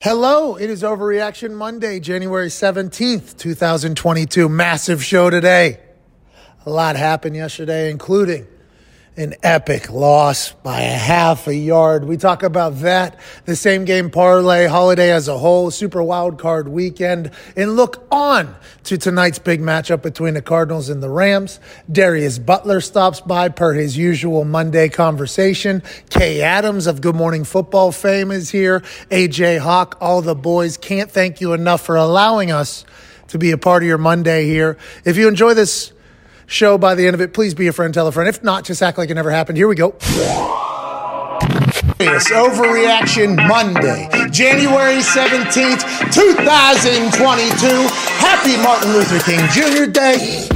Hello, it is Overreaction Monday, January 17th, 2022. Massive show today. A lot happened yesterday, including an epic loss by a half a yard. We talk about that, the same game parlay, holiday as a whole, super wild card weekend, and look on to tonight's big matchup between the Cardinals and the Rams. Darius Butler stops by per his usual Monday conversation. Kay Adams of Good Morning Football fame is here. AJ Hawk, all the boys can't thank you enough for allowing us to be a part of your Monday here. If you enjoy this show by the end of it, please be a friend, tell a friend. If not, just act like it never happened. Here we go. It's Overreaction Monday, January 17th, 2022. Happy Martin Luther King Jr. Day.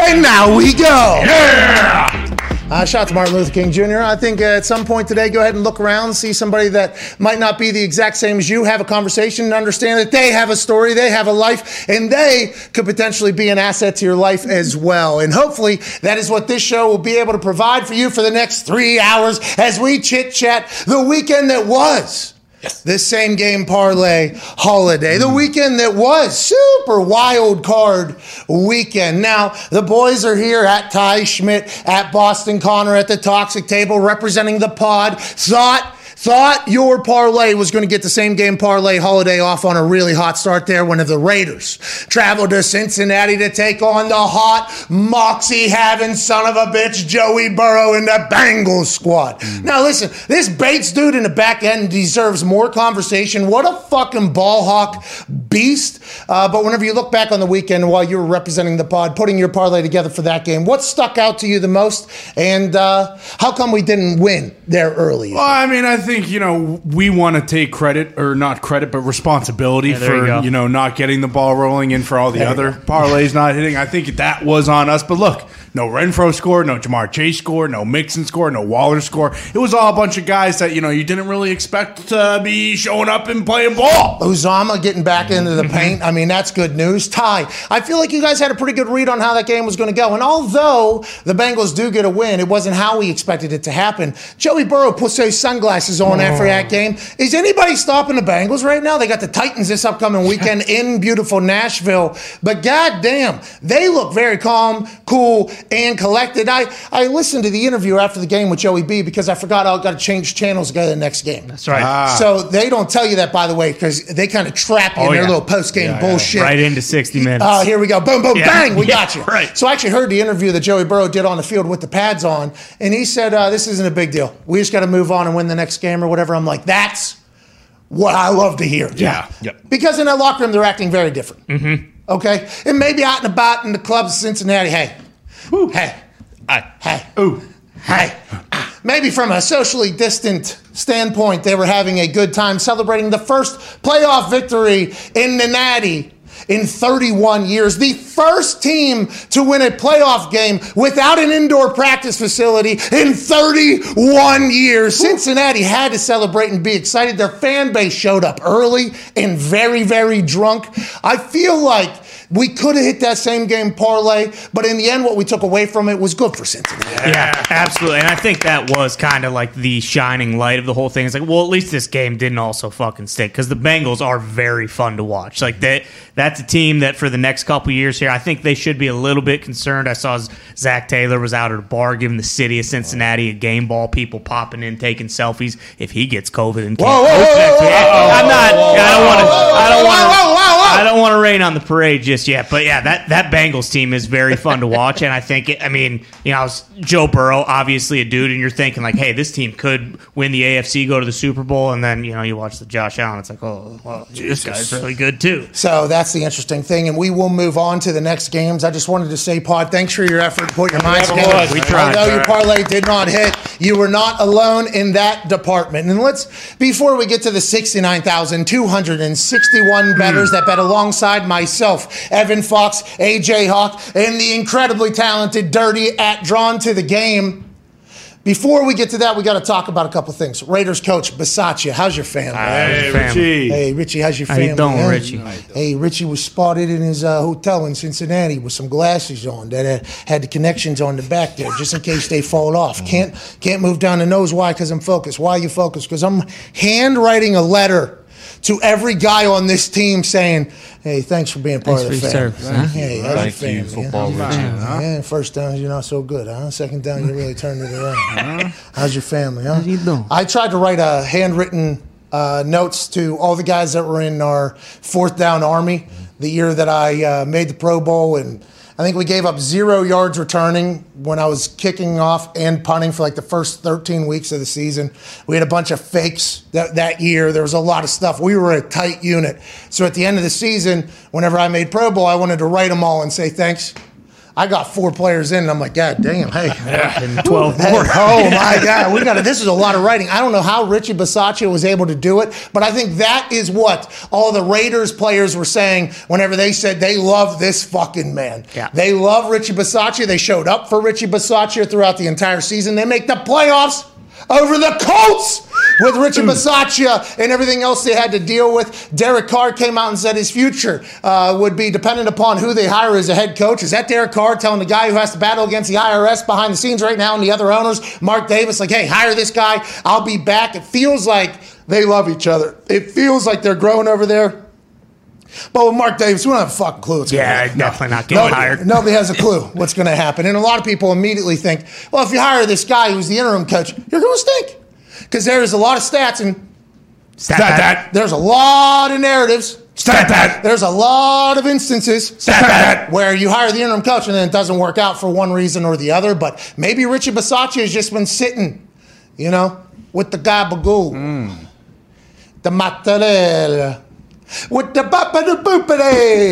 And now we go. Yeah! Uh, shout out to Martin Luther King Jr. I think uh, at some point today, go ahead and look around, see somebody that might not be the exact same as you, have a conversation, and understand that they have a story, they have a life, and they could potentially be an asset to your life as well. And hopefully, that is what this show will be able to provide for you for the next three hours as we chit chat the weekend that was. Yes. This same game parlay holiday, the weekend that was super wild card weekend. Now, the boys are here at Ty Schmidt, at Boston Connor, at the Toxic Table, representing the pod. Thought Thought your parlay was going to get the same game parlay holiday off on a really hot start there when the Raiders traveled to Cincinnati to take on the hot moxie having son of a bitch Joey Burrow in the Bengals squad. Mm. Now listen, this Bates dude in the back end deserves more conversation. What a fucking ball hawk beast. Uh, but whenever you look back on the weekend while you were representing the pod, putting your parlay together for that game, what stuck out to you the most? And uh, how come we didn't win there early? Well, I mean, I think you know we want to take credit or not credit, but responsibility Yeah, for you you, know not getting the ball rolling and for all the There other parlays not hitting. I think that was on us. But look, no Renfrow score, no Ja'Marr Chase score, no Mixon score, no Waller score. It was all a bunch of guys that you know you didn't really expect to be showing up and playing ball. Uzomah getting back into the mm-hmm. paint. I mean, that's good news. Ty, I feel like you guys had a pretty good read on how that game was going to go. And although the Bengals do get a win, it wasn't how we expected it to happen. Joey Burrow puts those sunglasses on after oh. that game. Is anybody stopping the Bengals right now? They got the Titans this upcoming weekend in beautiful Nashville. But goddamn, they look very calm, cool, and collected. I, I listened to the interview after the game with Joey B because I forgot I got to change channels to go to the next game. That's right. Ah. So they don't tell you that, by the way, because they kind of trap you Oh, in their yeah. little post game Yeah, yeah. bullshit. right into 60 minutes. Oh, here we go. Boom, boom, Yeah. bang. We Yeah, got you. right. So I actually heard the interview that Joey Burrow did on the field with the pads on, and he said, uh, This isn't a big deal. We just got to move on and win the next game or whatever. I'm like, That's what I love to hear. Yeah. Yep. Because in that locker room, they're acting very different. Mm-hmm. Okay? And maybe out and about in the clubs of Cincinnati, hey, hey, hey, Ooh. Hey, ah, maybe from a socially distant standpoint, they were having a good time celebrating the first playoff victory in the Natty in 31 years. The first team to win a playoff game without an indoor practice facility in 31 years. Cincinnati had to celebrate and be excited. Their fan base showed up early and very, very drunk. I feel like we could have hit that same game parlay, but in the end, what we took away from it was good for Cincinnati. Yeah, absolutely. And I think that was kind of like the shining light of the whole thing. It's like, well, at least this game didn't also fucking stick because the Bengals are very fun to watch. Like that, that's a team that for the next couple years here, I think they should be a little bit concerned. I saw Zac Taylor was out at a bar giving the city of Cincinnati a game ball, people popping in, taking selfies. If he gets COVID and can't Whoa, whoa, whoa, whoa, whoa, I'm not. I don't want to. I don't want to. I don't want to rain on the parade just yet, but yeah, that that Bengals team is very fun to watch, and I think it, I mean, you know, Joe Burrow, obviously a dude, and you're thinking like, hey, this team could win the AFC, go to the Super Bowl, and then you know you watch the Josh Allen, it's like, oh, well, this guy's really good too. So that's the interesting thing, and we will move on to the next games. I just wanted to say, Pod, thanks for your effort, put your minds Never together. was. We tried. Although your parlay did not hit, you were not alone in that department. And let's, before we get to the 69,261 bettors hmm. that bet alongside myself, Evan Fox, AJ Hawk, and the incredibly talented Dirty at Drawn to the Game. Before we get to that, we got to talk about a couple things. Raiders coach Bisaccia, how's your family? Hey, Family. Richie. Hey, Richie, how's your How you family? doing, huh? Richie? Hey, Richie was spotted in his uh, hotel in Cincinnati with some glasses on that had, had the connections on the back there, just in case they fall off. Can't can't move down the nose. Why? Because I'm focused. Why are you focused? Because I'm handwriting a letter to every guy on this team saying, "Hey, thanks for being part Thanks of the for your family. service, huh? Hey, how's Thank your you, family, football huh? Yeah, first down, you're not so good, huh? Second down, you really turned it around. How's your family, huh? you doing? I tried to write a handwritten uh, notes to all the guys that were in our fourth down army the year that I uh, made the Pro Bowl, and I think we gave up zero yards returning when I was kicking off and punting for like the first 13 weeks of the season. We had a bunch of fakes that, that year. There was a lot of stuff. We were a tight unit. So at the end of the season, whenever I made Pro Bowl, I wanted to write them all and say thanks. I got four players in, and I'm like, God damn, hey. And 12 Hey, more. oh my God, we got to, this is a lot of writing. I don't know how Richie Bisaccia was able to do it, but I think that is what all the Raiders players were saying whenever they said they love this fucking man. Yeah. They love Richie Bisaccia. They showed up for Richie Bisaccia throughout the entire season. They make the playoffs over the Colts with Richard Bisaccia and everything else they had to deal with. Derek Carr came out and said his future uh, would be dependent upon who they hire as a head coach. Is that Derek Carr telling the guy who has to battle against the IRS behind the scenes right now and the other owners, Mark Davis, like, hey, hire this guy. I'll be back. It feels like they love each other. It feels like they're growing over there. But with Mark Davis, we don't have a fucking clue. What's gonna Yeah, happen. definitely not getting Nobody, hired. nobody has a clue what's going to happen. And a lot of people immediately think, well, if you hire this guy who's the interim coach, you're going to stink. Because there's a lot of stats and Stat that. there's a lot of narratives. Stat that. There's a lot of instances Stat that. where you hire the interim coach and then it doesn't work out for one reason or the other. But maybe Richie Bisaccia has just been sitting, you know, with the gabagool, Hmm. the mozzarella, with the boppity boopity,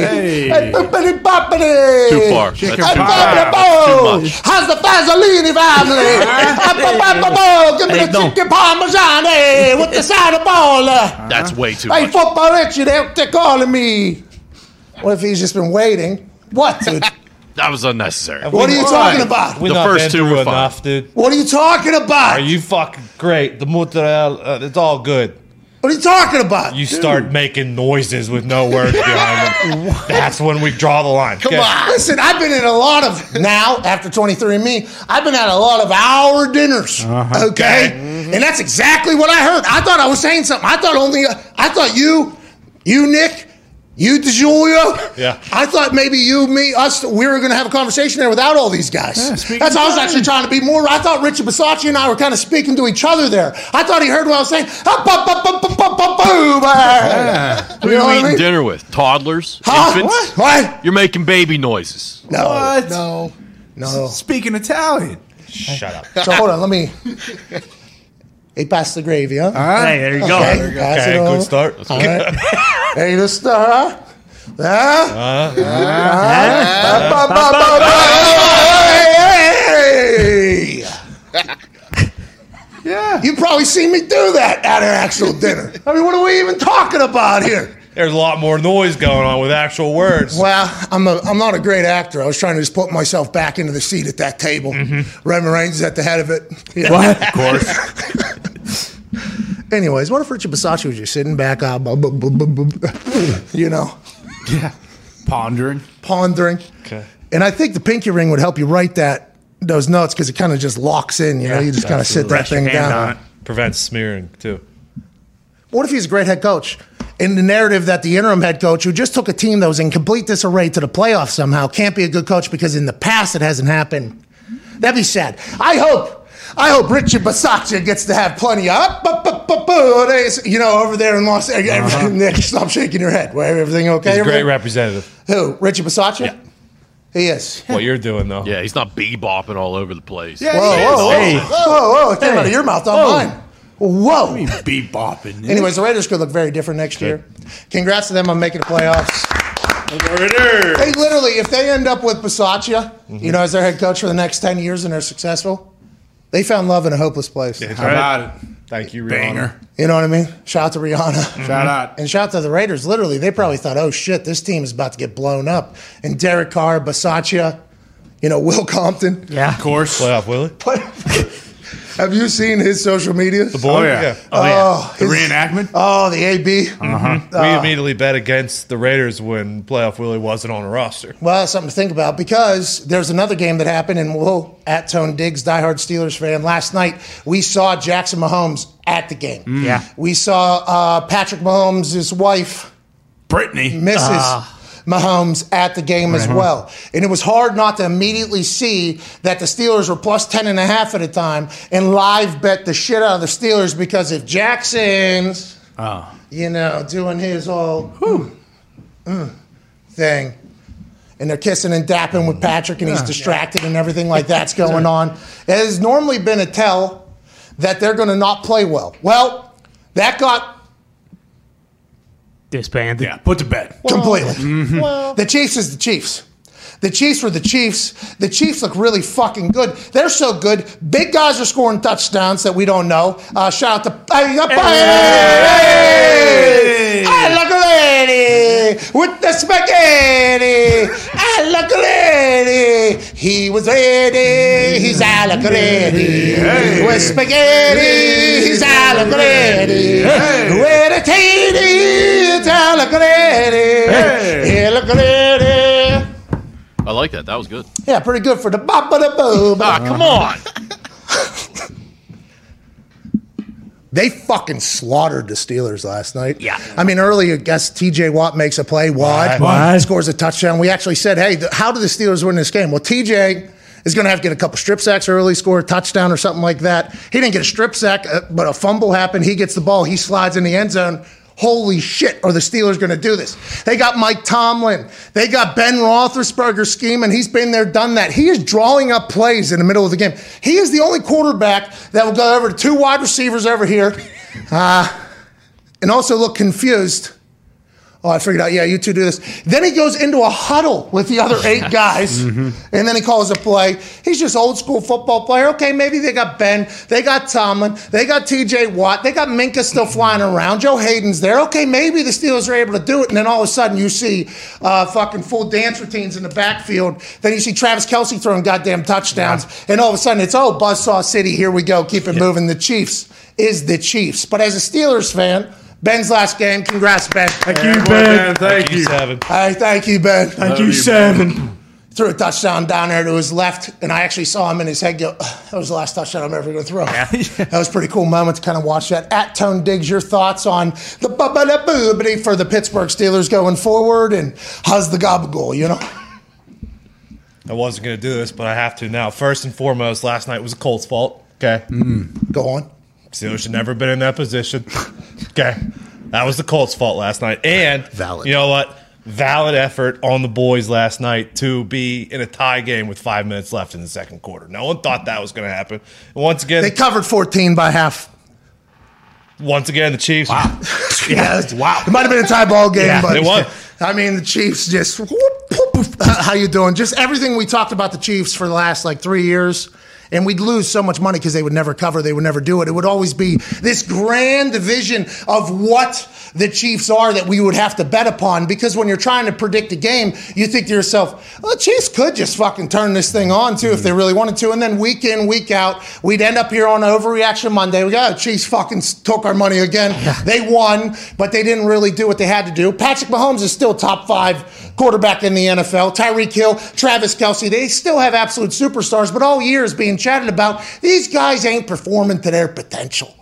Hey. hey. boopity boppity. Too far. Chicken That's too boppity Too much. How's the Fazzolini family? Hey, boppity boo. Give me Hey, the don't. chicken parmesan with the side of ball. That's way too Hey, much. football Richie, they, they're calling me. What if he's just been waiting? What, dude? That was unnecessary. what are you talking about? We The first two through were fine. dude. What are you talking about? Are you fucking great? The mozzarella, uh, it's all good. What are you talking about? You start making noises with no words behind them. That's when we draw the line. Come okay? on. Listen, I've been in a lot of now after 23andMe. I've been at a lot of hour dinners. Uh-huh. Okay, and that's exactly what I heard. I thought I was saying something. I thought only. I thought you, you Nick, you DeJulio. Yeah. I thought maybe you, me, us. We were going to have a conversation there without all these guys. speaking that's I was actually trying to be more. I thought Richard Bisaccia and I were kind of speaking to each other there. I thought he heard what I was saying. Ba, ba, ba, ba, ba, ba, boom, ah. Who are you I eating mean? dinner with? Toddlers? Huh? Infants? What? What? You're making baby noises. No. What? No. No. Speaking Italian. Shut up. So hold on, let me. He passed the gravy, huh? Hey, there you go. Okay, pass Okay, it on. good start. All right. Huh? Ba. Hey! Yeah. You probably seen me do that at an actual dinner. I mean, what are we even talking about here? There's a lot more noise going on with actual words. Well, I'm a I'm not a great actor. I was trying to just put myself back into the seat at that table. Red Moraines is at the head of it. Yeah. What? Of course. Anyways, what if Richard Bisaccia was just sitting back, uh, bu- bu- bu- bu- bu- you know, yeah. Pondering. pondering? Okay. And I think the pinky ring would help you write that those notes because it kind of just locks in. You know, Yeah, you just kind of sit that Press thing down. Prevents smearing, too. What if he's a great head coach? In the narrative that the interim head coach, who just took a team that was in complete disarray to the playoffs somehow, can't be a good coach because in the past it hasn't happened. That'd be sad. I hope, I hope Richard Bisaccia gets to have plenty of ah, up, up, up, up, up, days, you know, over there in Los Angeles. Uh-huh. Nick, stop shaking your head. Well, everything okay? He's a great representative. Who? Richard Bisaccia? He is. What you're doing, though. Yeah, he's not bebopping all over the place. Yeah. Whoa, whoa, whoa, Hey. whoa, whoa! It came out of your mouth, not mine. Whoa. Be bopping. Anyways, the Raiders could look very different next year. Congrats to them on making the playoffs. They literally, if they end up with Bisaccia, mm-hmm. you know, as their head coach for the next 10 years and they're successful, they found love in a hopeless place. Yeah, How about it? Thank you, Rihanna. Banger. You know what I mean? Shout out to Rihanna. Mm-hmm. Shout out. And shout out to the Raiders. Literally, they probably thought, oh shit, this team is about to get blown up. And Derek Carr, Bisaccia, you know, Will Compton. Yeah. Of course. Playoff Willie. Have you seen his social media? The boy, Oh, yeah. Oh, yeah. Oh, The his- reenactment. oh, the AB. Uh-huh. Mm-hmm. we uh, immediately bet against the Raiders when playoff Willie wasn't on the roster. Well, that's something to think about because there's another game that happened, and we'll at Tone Diggs, diehard Steelers fan. Last night we saw Jackson Mahomes at the game. Yeah. we saw uh, Patrick Mahomes' his wife, Brittany. Mrs. Mahomes, at the game as well, and it was hard not to immediately see that the Steelers were plus ten and a half at a time, and live bet the shit out of the Steelers because if Jackson's, you know, doing his whole mm, thing and they're kissing and dapping with Patrick, and he's distracted, and everything like that's going on. It has normally been a tell that they're going to not play well. Well, that got Disbanded. Yeah, put to bed. completely. Mm-hmm. The Chiefs is the Chiefs. The Chiefs were the Chiefs. The Chiefs look really fucking good. They're so good. Big guys are scoring touchdowns that we don't know. Uh, shout out to hey, up- hey, I look a lady with the spaghetti. I look a lady. He was ready. He's a look a lady with spaghetti. He's a look a lady with a tatty. It's a look a lady. He look a lady. I like that. That was good. Yeah, pretty good for the bop of the boob. Ah, come on. They fucking slaughtered the Steelers last night. Yeah. I mean, early, I guess TJ Watt makes a play. Watt, Watt. scores a touchdown. We actually said, hey, th- how do the Steelers win this game? Well, TJ is going to have to get a couple strip sacks early, score a touchdown or something like that. He didn't get a strip sack, uh, but a fumble happened. He gets the ball. He slides in the end zone. Holy shit, are the Steelers going to do this? They got Mike Tomlin. They got Ben Roethlisberger scheming. He's been there, done that. He is drawing up plays in the middle of the game. He is the only quarterback that will go over to two wide receivers over here uh, and also look confused. Oh, I figured out. Yeah, you two do this. Then he goes into a huddle with the other eight guys, and then he calls a play. He's just old school football player. Okay, maybe they got Ben, they got Tomlin, they got T.J. Watt, they got Minkah still flying around. Joe Haden's there. Okay, maybe the Steelers are able to do it, and then all of a sudden you see uh, fucking full dance routines in the backfield. Then you see Travis Kelce throwing goddamn touchdowns, and all of a sudden it's oh Buzzsaw City. Here we go. Keep it moving. The Chiefs is the Chiefs. But as a Steelers fan. Ben's last game. Congrats, Ben. Thank you, Ben. Thank you. Seven. Hey, thank you, Ben. Thank you, seven. Threw a touchdown down there to his left, and I actually saw him in his head go, that was the last touchdown I'm ever going to throw. that was a pretty cool moment to kind of watch that. At Tone Diggs, your thoughts on the bubba for the Pittsburgh Steelers going forward, and how's the gabagool, you know? I wasn't going to do this, but I have to now. First and foremost, last night was a Colts fault. Okay. Mm. Go on. Steelers should never been in that position. Okay. That was the Colts' fault last night. And Valid. you know what? Valid effort on the boys last night to be in a tie game with five minutes left in the second quarter. No one thought that was going to happen. And once again, They covered 14 by half. once again, the Chiefs. Yeah, wow. It might have been a tie ball game, Yeah, but it was. I mean, the Chiefs just. whoop, whoop, whoop. How you doing? Just everything we talked about the Chiefs for the last like three years. And we'd lose so much money because they would never cover, they would never do it. It would always be this grand vision of what the Chiefs are that we would have to bet upon. Because when you're trying to predict a game, you think to yourself, well, the Chiefs could just fucking turn this thing on too if they really wanted to. And then week in, week out, we'd end up here on Overreaction Monday. We go, oh, Chiefs fucking took our money again. They won, but they didn't really do what they had to do. Patrick Mahomes is still top five quarterback in the NFL. Tyreek Hill, Travis Kelce, they still have absolute superstars, but all year is being chatted about. These guys ain't performing to their potential.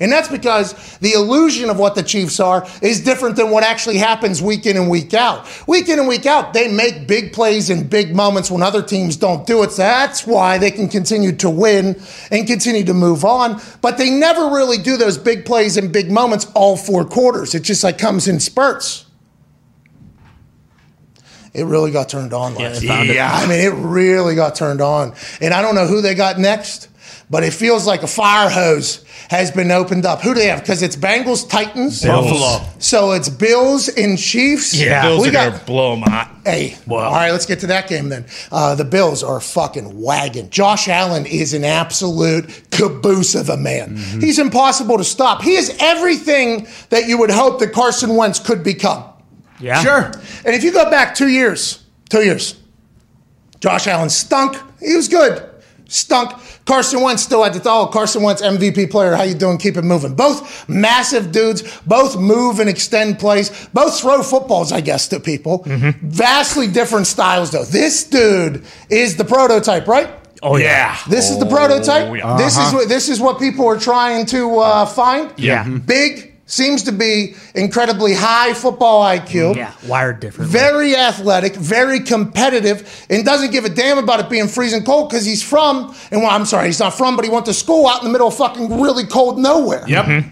And that's because the illusion of what the Chiefs are is different than what actually happens week in and week out. Week in and week out, they make big plays in big moments when other teams don't do it. So that's why they can continue to win and continue to move on. But they never really do those big plays in big moments all four quarters. It just like comes in spurts. It really got turned on last they night. Yeah, I mean, it really got turned on. And I don't know who they got next, but it feels like a fire hose has been opened up. Who do they have? Because it's Bengals, Titans, Buffalo. So it's Bills and Chiefs. Yeah. Bills we are got. going to blow them hot. Hey, Well. all right, let's get to that game then. Uh, the Bills are fucking wagon. Josh Allen is an absolute caboose of a man. He's impossible to stop. He is everything that you would hope that Carson Wentz could become. Yeah. Sure. And if you go back two years, two years, Josh Allen stunk. He was good. Stunk. Carson Wentz still had the oh Carson Wentz MVP player. How you doing? Keep it moving. Both massive dudes. Both move and extend plays. Both throw footballs, I guess, to people. Mm-hmm. Vastly different styles, though. This dude is the prototype, right? Oh yeah. This is the prototype. yeah. This is what this is what people are trying to uh, find. Yeah. Big seems to be incredibly high football IQ. Mm, yeah. Wired different. Very athletic, very competitive, and doesn't give a damn about it being freezing cold because he's from, and well, I'm sorry, he's not from, but he went to school out in the middle of fucking really cold nowhere. Yep. Mm-hmm.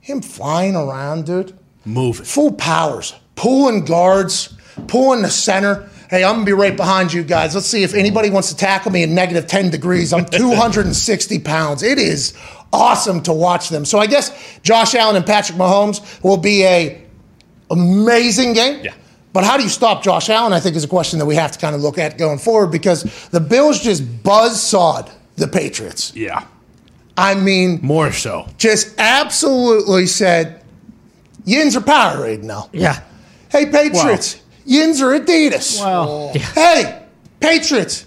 Him flying around, dude. Move it. Full powers, pulling guards, pulling the center. Hey, I'm gonna be right behind you guys. Let's see if anybody wants to tackle me in negative 10 degrees. I'm 260 pounds. It is awesome to watch them. So I guess Josh Allen and Patrick Mahomes will be a amazing game. Yeah. But how do you stop Josh Allen? I think is a question that we have to kind of look at going forward because the Bills just buzz sawed the Patriots. Yeah. I mean, More so. just absolutely said, Yins are Powerade now. Yeah. Hey, Patriots, Yins are Adidas. Well, oh. Hey, Patriots,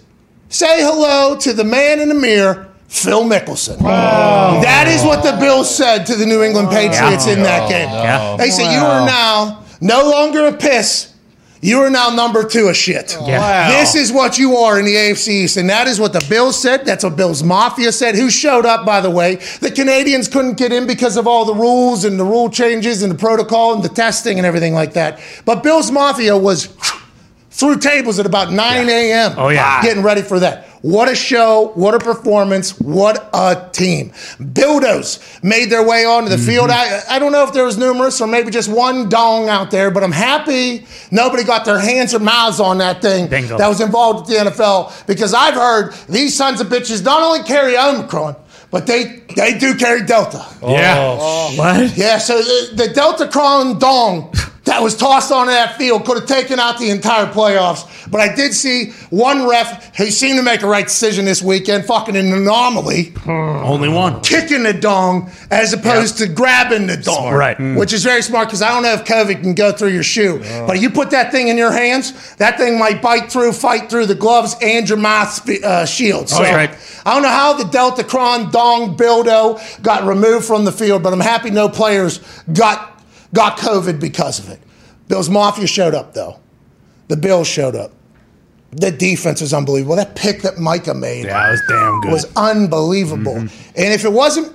say hello to the man in the mirror, Phil Mickelson. That is what the Bills said to the New England Patriots in that game. Yeah. They said, You are now no longer a piss. You are now number two of shit. Yeah. This is what you are in the AFC East, and that is what the Bills said. That's what Bills Mafia said. Who showed up, by the way? The Canadians couldn't get in because of all the rules and the rule changes and the protocol and the testing and everything like that. But Bills Mafia was through tables at about 9 a.m. Oh, yeah. Getting ready for that. What a show. What a performance. What a team. Bildos made their way onto the field. Mm-hmm. I, I don't know if there was numerous or maybe just one dong out there, but I'm happy nobody got their hands or mouths on that thing Bingo. that was involved with the NFL because I've heard these sons of bitches not only carry Omicron, but they, they do carry Delta. yeah. Oh, oh. What? Yeah, so the, the Delta Cron dong that was tossed onto that field could have taken out the entire playoffs. But I did see one ref who seemed to make a right decision this weekend, fucking an anomaly, Only one. kicking the dong as opposed to grabbing the dong. Right. Which is very smart because I don't know if COVID can go through your shoe. But you put that thing in your hands, that thing might bite through, fight through the gloves and your mouth uh, shield. So right. I don't know how the Delta Cron Dong Bildo got removed from the field, but I'm happy no players got got COVID because of it. Bills Mafia showed up though. The Bills showed up. The defense was unbelievable. That pick that Micah made Yeah, was damn good. was unbelievable. Mm-hmm. And if it wasn't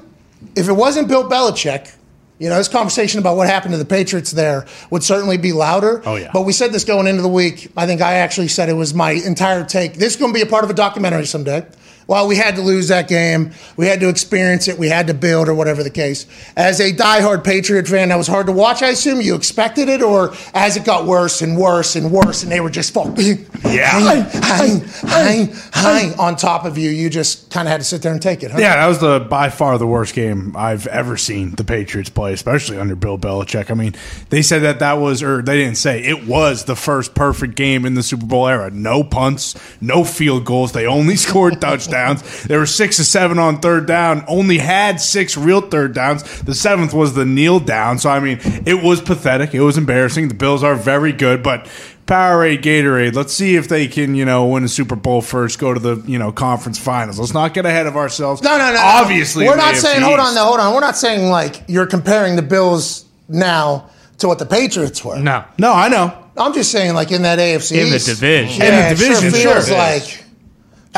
if it wasn't Bill Belichick, you know, this conversation about what happened to the Patriots there would certainly be louder. Oh, yeah. But we said this going into the week. I think I actually said it was my entire take. This is going to be a part of a documentary someday. Well, we had to lose that game. We had to experience it. We had to build, or whatever the case. As a diehard Patriot fan, that was hard to watch. I assume you expected it, or as it got worse and worse and worse, and they were just fucking Yeah. hang, hang, hang on top of you. You just kind of had to sit there and take it. Huh? Yeah, that was the by far the worst game I've ever seen the Patriots play, especially under Bill Belichick. I mean, they said that that was, or they didn't say it was the first perfect game in the Super Bowl era. No punts, no field goals. They only scored touchdowns. They were six to seven on third down. Only had six real third downs. The seventh was the kneel down. So I mean, it was pathetic. It was embarrassing. The Bills are very good, but. Powerade, Gatorade. Let's see if they can, you know, win a Super Bowl first. Go to the, you know, conference finals. Let's not get ahead of ourselves. No, no, no. no. Obviously, we're not AFC saying. Hold on, no, hold on. We're not saying like you're comparing the Bills now to what the Patriots were. No. No, I know. I'm just saying like in that AFC In the division. Yeah, In the division, it sure feels sure. like.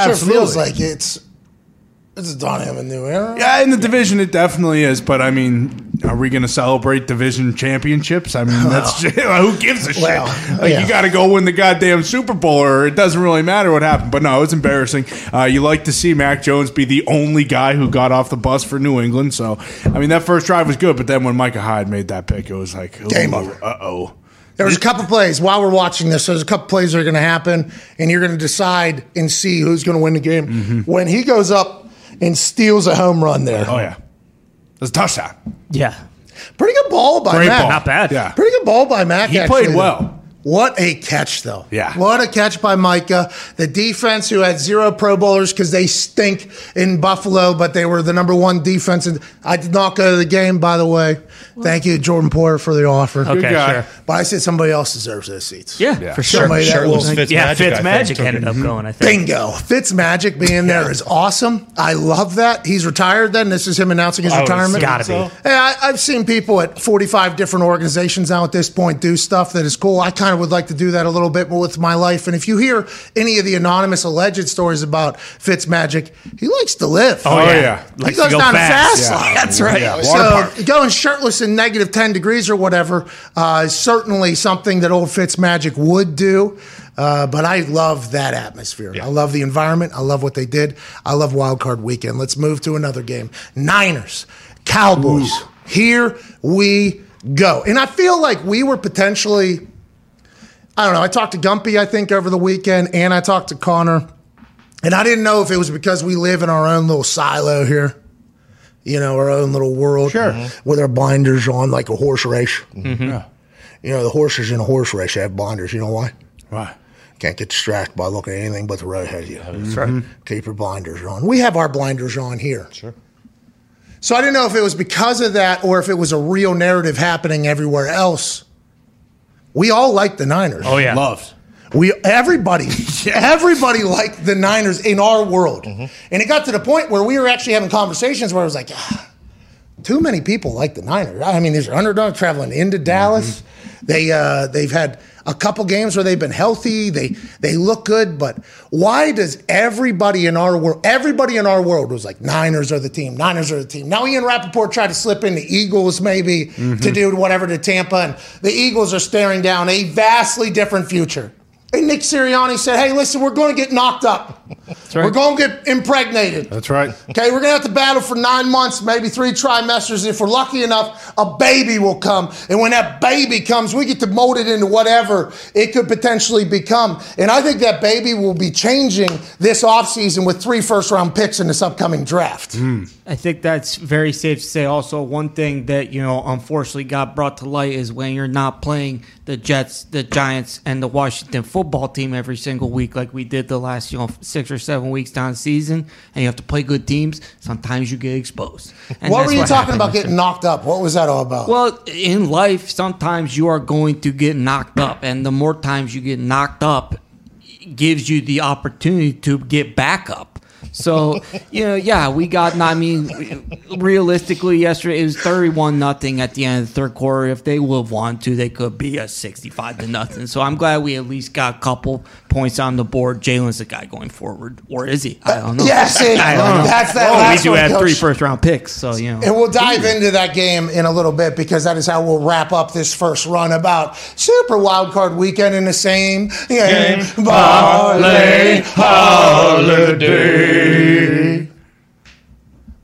Sure feels like it's. It's a Don Hammond new era. Yeah, in the division, it definitely is. But I mean, are we going to celebrate division championships? I mean, that's who gives a shit. Well, like yeah. you got to go win the goddamn Super Bowl, or it doesn't really matter what happened. But no, it's embarrassing. Uh, you like to see Mac Jones be the only guy who got off the bus for New England. So I mean, that first drive was good, but then when Micah Hyde made that pick, it was like Game over. Uh oh. There was a couple plays while we're watching this. There's a couple plays that are going to happen, and you're going to decide and see who's going to win the game. Mm-hmm. When he goes up and steals a home run there, Oh yeah, that's a touchdown. Yeah. pretty good ball by Great Mac. ball. Not bad. Yeah. Pretty good ball by Mac. He actually, played though. well. What a catch, though. Yeah. What a catch by Micah. The defense, who had zero Pro Bowlers because they stink in Buffalo, but they were the number one defense. And I did not go to the game, by the way. Thank you, Jordan Poyer, for the offer. Okay, guy. sure. But I said somebody else deserves those seats. Yeah, for sure. Somebody that Shirtless will- Fitz yeah, Magic, I Fitz Magic ended up mm-hmm. going. I think. Bingo. Fitz Magic being there is awesome. I love that. He's retired then. This is him announcing his oh, I would retirement. assume Gotta so. be. Hey, I, I've seen people at 45 different organizations now at this point do stuff that is cool. I kind of would like to do that a little bit more with my life. And if you hear any of the anonymous alleged stories about Fitz Magic, he likes to live. Oh, yeah. He Likes goes to go down fast. a fast Yeah. line. That's right. Yeah, So park. going shirtless in negative 10 degrees or whatever uh, is certainly something that old Fitz Magic would do. Uh, but I love that atmosphere. I love the environment. I love what they did. I love Wild Card Weekend. Let's move to another game. Niners, Cowboys. Here we go. And I feel like we were potentially, I don't know. I talked to Gumpy, I think, over the weekend, and I talked to Connor. And I didn't know if it was because we live in our own little silo here, you know, our own little world. Sure. With our blinders on like a horse race. Mm-hmm. Yeah. You know, the horses in a horse race have blinders. You know why? Right. Can't get distracted by looking at anything but the road ahead of you. That's right. Mm-hmm. Keep your blinders on. We have our blinders on here. Sure. So I didn't know if it was because of that or if it was a real narrative happening everywhere else. We all like the Niners. Oh yeah. Loved. We everybody, everybody liked the Niners in our world, and it got to the point where we were actually having conversations where I was like, ah, too many people like the Niners. I mean, these are underdogs traveling into Dallas. They uh, they've had a couple games where they've been healthy. They they look good, but why does everybody in our world, everybody in our world was like Niners are the team, Niners are the team. Now Ian Rapoport tried to slip in the Eagles maybe to mm-hmm. do whatever to Tampa, and the Eagles are staring down a vastly different future. And Nick Sirianni said, "Hey, listen, we're going to get knocked up. We're going to get impregnated. That's right. Okay, we're gonna have to battle for nine months, maybe three trimesters. If we're lucky enough, a baby will come. And when that baby comes, we get to mold it into whatever it could potentially become. And I think that baby will be changing this offseason with three first round picks in this upcoming draft. Hmm. I think that's very safe to say. Also, one thing that you know unfortunately got brought to light is when you're not playing the Jets, the Giants, and the Washington football team every single week like we did the last you know six or seven weeks down the season, and you have to play good teams. Sometimes you get exposed. And what were you talking about getting knocked up? What was that all about? Well, in life, sometimes you are going to get knocked up, and the more times you get knocked up, gives you the opportunity to get back up. So, you know, yeah, we got. I mean, realistically, yesterday it was thirty-one nothing at the end of the third quarter. If they would have wanted to, they could be a sixty-five to nothing. So I'm glad we at least got a couple points on the board. Jalen's the guy going forward, or is he? I don't know. yeah, see, I don't know. that's that last we do one, have Coach. three first-round picks, so you know. And we'll dive into that game in a little bit because that is how we'll wrap up this first run about Super Wild Card Weekend in the same game. Parlay holiday.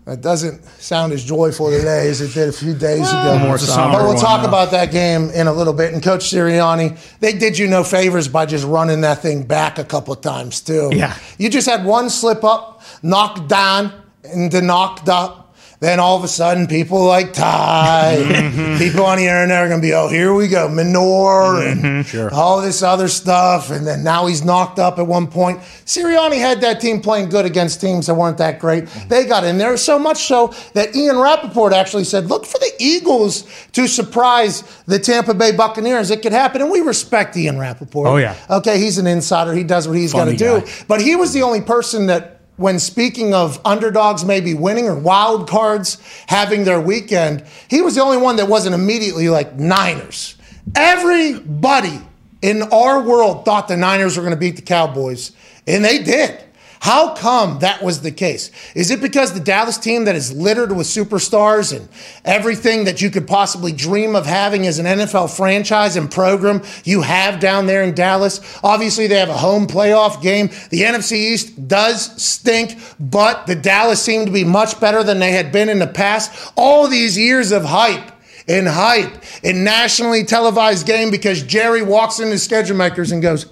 That doesn't sound as joyful today as it did a few days ago. more somber but we'll talk now. about that game in a little bit. And Coach Sirianni, they did you no favors by just running that thing back a couple of times too. Yeah. You just had one slip up, knocked down, and then knocked up. Then all of a sudden, people like Ty, people on the internet are going to be, oh, here we go, Minor, mm-hmm. and all this other stuff. And then now he's knocked up at one point. Sirianni had that team playing good against teams that weren't that great. They got in there so much so that Ian Rapoport actually said, look for the Eagles to surprise the Tampa Bay Buccaneers. It could happen. And we respect Ian Rapoport. Oh, yeah. Okay, he's an insider. He does what he's got to do. But he was the only person that, when speaking of underdogs maybe winning or wild cards having their weekend, he was the only one that wasn't immediately like Niners. Everybody in our world thought the Niners were going to beat the Cowboys, and they did. How come that was the case? Is it because the Dallas team that is littered with superstars and everything that you could possibly dream of having as an NFL franchise and program you have down there in Dallas? Obviously, they have a home playoff game. The NFC East does stink, but the Dallas seem to be much better than they had been in the past. All these years of hype and hype and nationally televised game because Jerry walks into schedule makers and goes,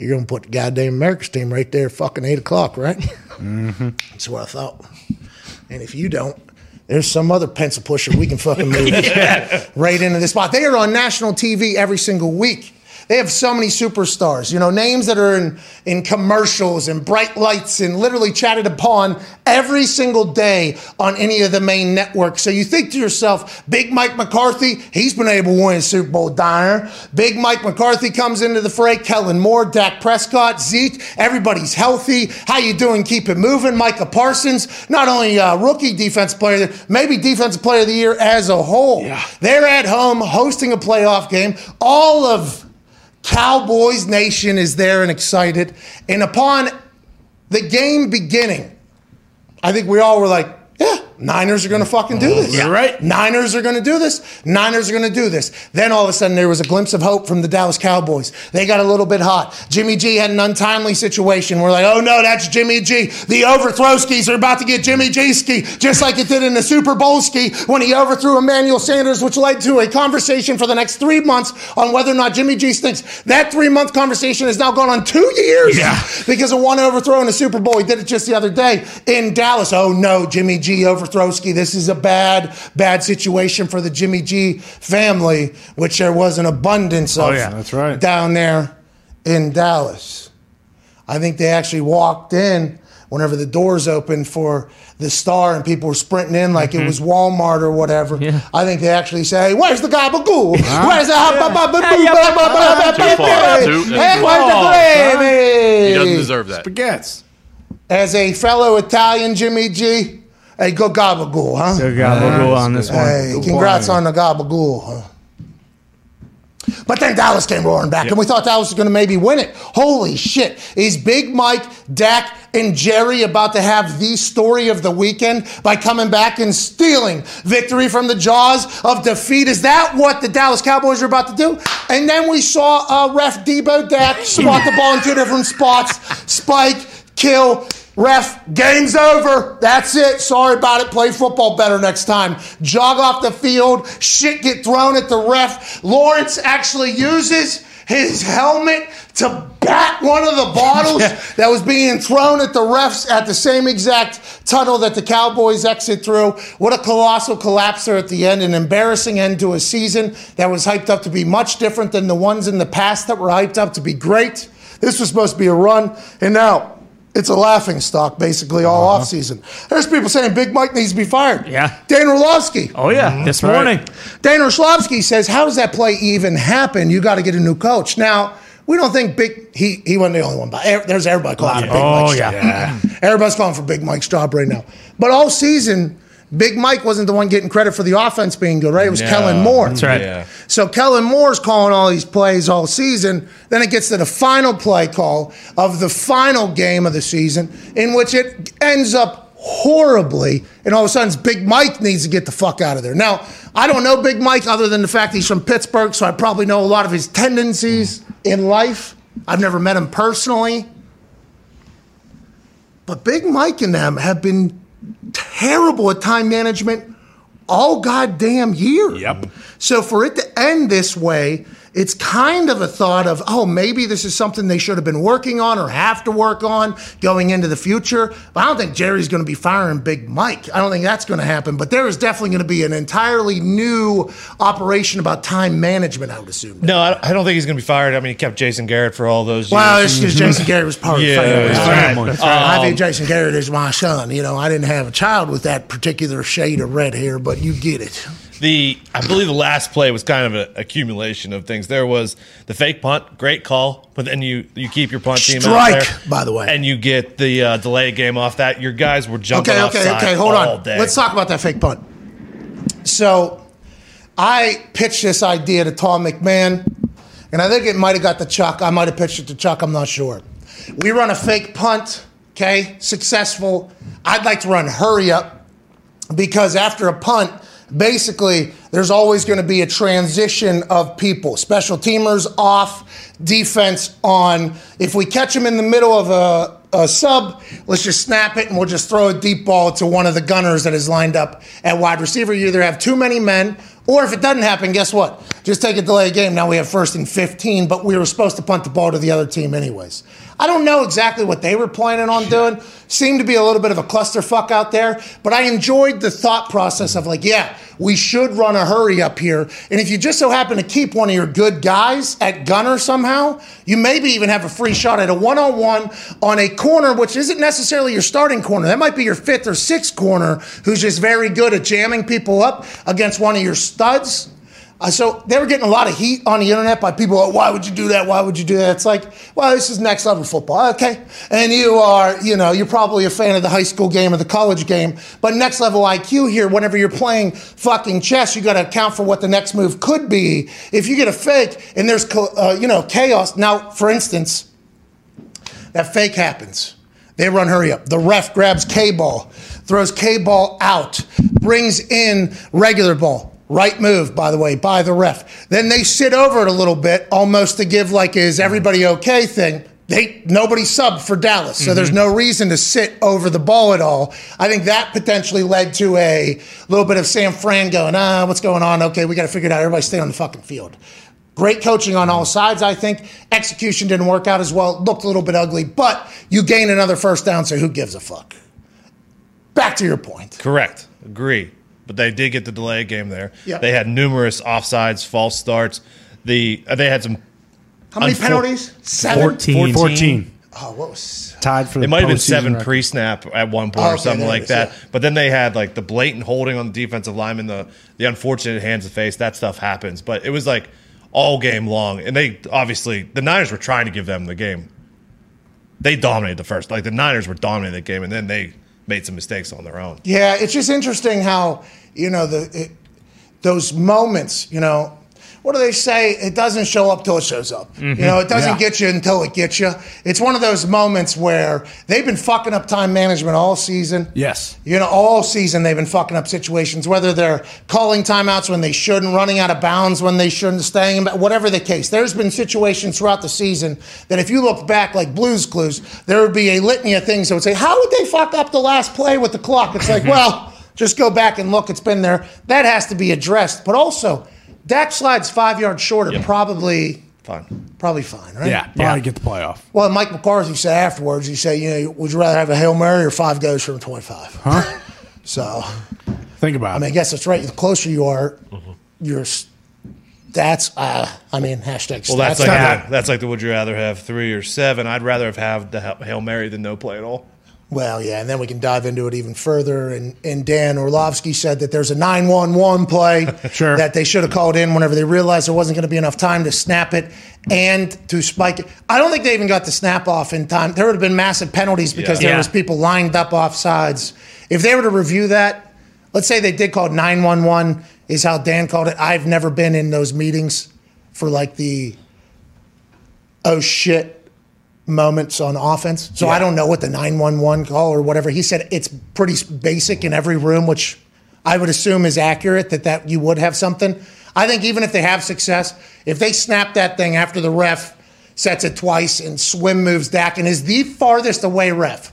You're going to put the goddamn America's team right there, fucking 8 o'clock, right? Mm-hmm. That's what I thought. And if you don't, there's some other pencil pusher we can fucking move right into this spot. They are on national TV every single week. They have so many superstars, you know, names that are in, in commercials and bright lights and literally chatted upon every single day on any of the main networks. So you think to yourself, Big Mike McCarthy, he's been able to win a Super Bowl diner. Big Mike McCarthy comes into the fray. Kellen Moore, Dak Prescott, Zeke, everybody's healthy. How you doing? Keep it moving. Micah Parsons, not only uh, rookie defense player, maybe defensive player of the year as a whole. They're at home hosting a playoff game. All of Cowboys Nation is there and excited. And upon the game beginning, I think we all were like, Niners are going to fucking do this. You're right. Niners are going to do this. Niners are going to do this. Then all of a sudden, there was a glimpse of hope from the Dallas Cowboys. They got a little bit hot. Jimmy G had an untimely situation. We're like, oh no, that's Jimmy G. The overthrow skis are about to get Jimmy G ski, just like it did in the Super Bowl ski when he overthrew Emmanuel Sanders, which led to a conversation for the next three months on whether or not Jimmy G stinks. That three month conversation has now gone on two years Yeah. because of one overthrow in the Super Bowl. He did it just the other day in Dallas. Oh no, Jimmy G overthrowski. This is a bad, bad situation for the Jimmy G family, which there was an abundance oh, of Oh, yeah. That's right. down there in Dallas. I think they actually walked in whenever the doors opened for the star and people were sprinting in like it mm-hmm. was Walmart or whatever. Yeah. I think they actually say, hey, where's the gabagool? Where's the Too far. Hey, where's the gravy? He doesn't deserve that. Spaghettis. As a fellow Italian Jimmy G, hey, go gabagool, huh? Good we'll on this one. Hey, Good congrats boy. on the gabagool. Huh? But then Dallas came roaring back, and we thought Dallas was going to maybe win it. Holy shit. Is Big Mike, Dak, and Jerry about to have the story of the weekend by coming back and stealing victory from the jaws of defeat? Is that what the Dallas Cowboys are about to do? And then we saw uh, ref Debo Dak spot the ball in two different spots, spike, kill, Ref, game's over. That's it. Sorry about it. Play football better next time. Jog off the field. Shit get thrown at the ref. Lawrence actually uses his helmet to bat one of the bottles that was being thrown at the refs at the same exact tunnel that the Cowboys exit through. What a colossal collapse there at the end. An embarrassing end to a season that was hyped up to be much different than the ones in the past that were hyped up to be great. This was supposed to be a run, and now it's a laughing stock basically all uh-huh. offseason. There's people saying Big Mike needs to be fired. Yeah. Dan Orlovsky. Oh yeah, mm-hmm. this right. morning. Dan Orlovsky says, How does that play even happen? You got to get a new coach. Now, we don't think Big, he, he wasn't the only one, but er, there's everybody calling for Big Oh, Mike's yeah. job. Everybody's calling for Big Mike's job right now. But all season, Big Mike wasn't the one getting credit for the offense being good, right? It was No. Kellen Moore. That's right. Yeah. So Kellen Moore's calling all these plays all season. Then it gets to the final play call of the final game of the season, in which it ends up horribly. And all of a sudden, Big Mike needs to get the fuck out of there. Now, I don't know Big Mike other than the fact he's from Pittsburgh, so I probably know a lot of his tendencies in life. I've never met him personally. But Big Mike and them have been terrible at time management all goddamn year. Yep. So for it to end this way, it's kind of a thought of, oh, maybe this is something they should have been working on or have to work on going into the future. But I don't think Jerry's going to be firing Big Mike. I don't think that's going to happen. But there is definitely going to be an entirely new operation about time management, I would assume. No, I I don't think he's going to be fired. I mean, he kept Jason Garrett for all those years. Well, it's because Jason Garrett was part of the Yeah, family. that's I- right. I view um, Jason Garrett is my son. You know, I didn't have a child with that particular shade of red hair, but you get it. The I believe the last play was kind of an accumulation of things. There was the fake punt, great call, but then you you keep your punt team Strike, out there, by the way. and you get the uh, delay game off that. Your guys were jumping Okay, okay, okay. Hold on. day. Let's talk about that fake punt. So, I pitched this idea to Tom McMahon, and I think it might have got to Chuck. I might have pitched it to Chuck. I'm not sure. We run a fake punt. Okay, successful. I'd like to run hurry up because after a punt, basically, there's always going to be a transition of people. Special teamers off, defense on. If we catch them in the middle of a, a sub, let's just snap it and we'll just throw a deep ball to one of the gunners that is lined up at wide receiver. You either have too many men, or if it doesn't happen, guess what? Just take a delay game. Now we have first and 15, but we were supposed to punt the ball to the other team anyways. I don't know exactly what they were planning on doing. Seemed to be a little bit of a clusterfuck out there, but I enjoyed the thought process of like, yeah, we should run a hurry up here. And if you just so happen to keep one of your good guys at gunner somehow, you maybe even have a free shot at a one on one on a corner, which isn't necessarily your starting corner. That might be your fifth or sixth corner who's just very good at jamming people up against one of your studs. Uh, so they were getting a lot of heat on the internet by people. Like, Why would you do that? Why would you do that? It's like, well, this is next level football, okay? And you are, you know, you're probably a fan of the high school game or the college game, but next level IQ here. Whenever you're playing fucking chess, you got to account for what the next move could be. If you get a fake and there's, uh, you know, chaos. Now, for instance, that fake happens. They run hurry up. The ref grabs K ball, throws K ball out, brings in regular ball. Right move, by the way, by the ref. Then they sit over it a little bit, almost to give like is everybody okay thing. They nobody subbed for Dallas, so there's no reason to sit over the ball at all. I think that potentially led to a little bit of Sam Fran going, ah, what's going on? Okay, we got to figure it out. Everybody stay on the fucking field. Great coaching on all sides, I think. Execution didn't work out as well. It looked a little bit ugly, but you gain another first down, so who gives a fuck? Back to your point. Correct. Agree. But they did get the delay game there. Yeah. They had numerous offsides, false starts. The uh, they had some. How many Unfor- penalties? Seven. 14. 14. Oh, what was? Tied for the It might have been seven record. pre-snap at one point Oh, or something there like is, that. yeah. But then they had like the blatant holding on the defensive lineman, the the unfortunate hands of face. That stuff happens. But it was like all game long, and they obviously the Niners were trying to give them the game. They dominated the first. Like the Niners were dominating the game, and then they made some mistakes on their own. Yeah, it's just interesting how you know the it, those moments. You know, what do they say? It doesn't show up till it shows up. You mm-hmm. know, it doesn't Yeah. get you until it gets you. It's one of those moments where they've been fucking up time management all season. Yes. You know, all season they've been fucking up situations, whether they're calling timeouts when they shouldn't, running out of bounds when they shouldn't, staying, whatever the case. There's been situations throughout the season that if you look back like Blues Clues, there would be a litany of things that would say, How would they fuck up the last play with the clock? It's like, mm-hmm. well, just go back and look. It's been there. That has to be addressed. But also, Dak slides five yards shorter, probably Fine. probably fine, right? Yeah, probably get the playoff. Well, Mike McCarthy said afterwards, he said, you know, would you rather have a Hail Mary or five goes from 25? Huh? So, Think about it. I mean, I guess that's right. The closer you are, Mm-hmm. your stats, uh, I mean, hashtag Well, stats. that's like the, that's like the would you rather have three or seven? I'd rather have, have the hail mary than no play at all. Well, yeah, and then we can dive into it even further. And, and Dan Orlovsky said that there's a 911 play Sure. that they should have called in whenever they realized there wasn't going to be enough time to snap it and to spike it. I don't think they even got the snap off in time. There would have been massive penalties because Yeah. there Yeah. was people lined up off sides. If they were to review that, let's say they did call it 911 is how Dan called it. I've never been in those meetings for like the oh shit moments on offense. So I don't know what the 911 call or whatever. He said it's pretty basic in every room, which I would assume is accurate that that you would have something. I think even if they have success, if they snap that thing after the ref sets it twice and swim moves Dak and is the farthest away ref.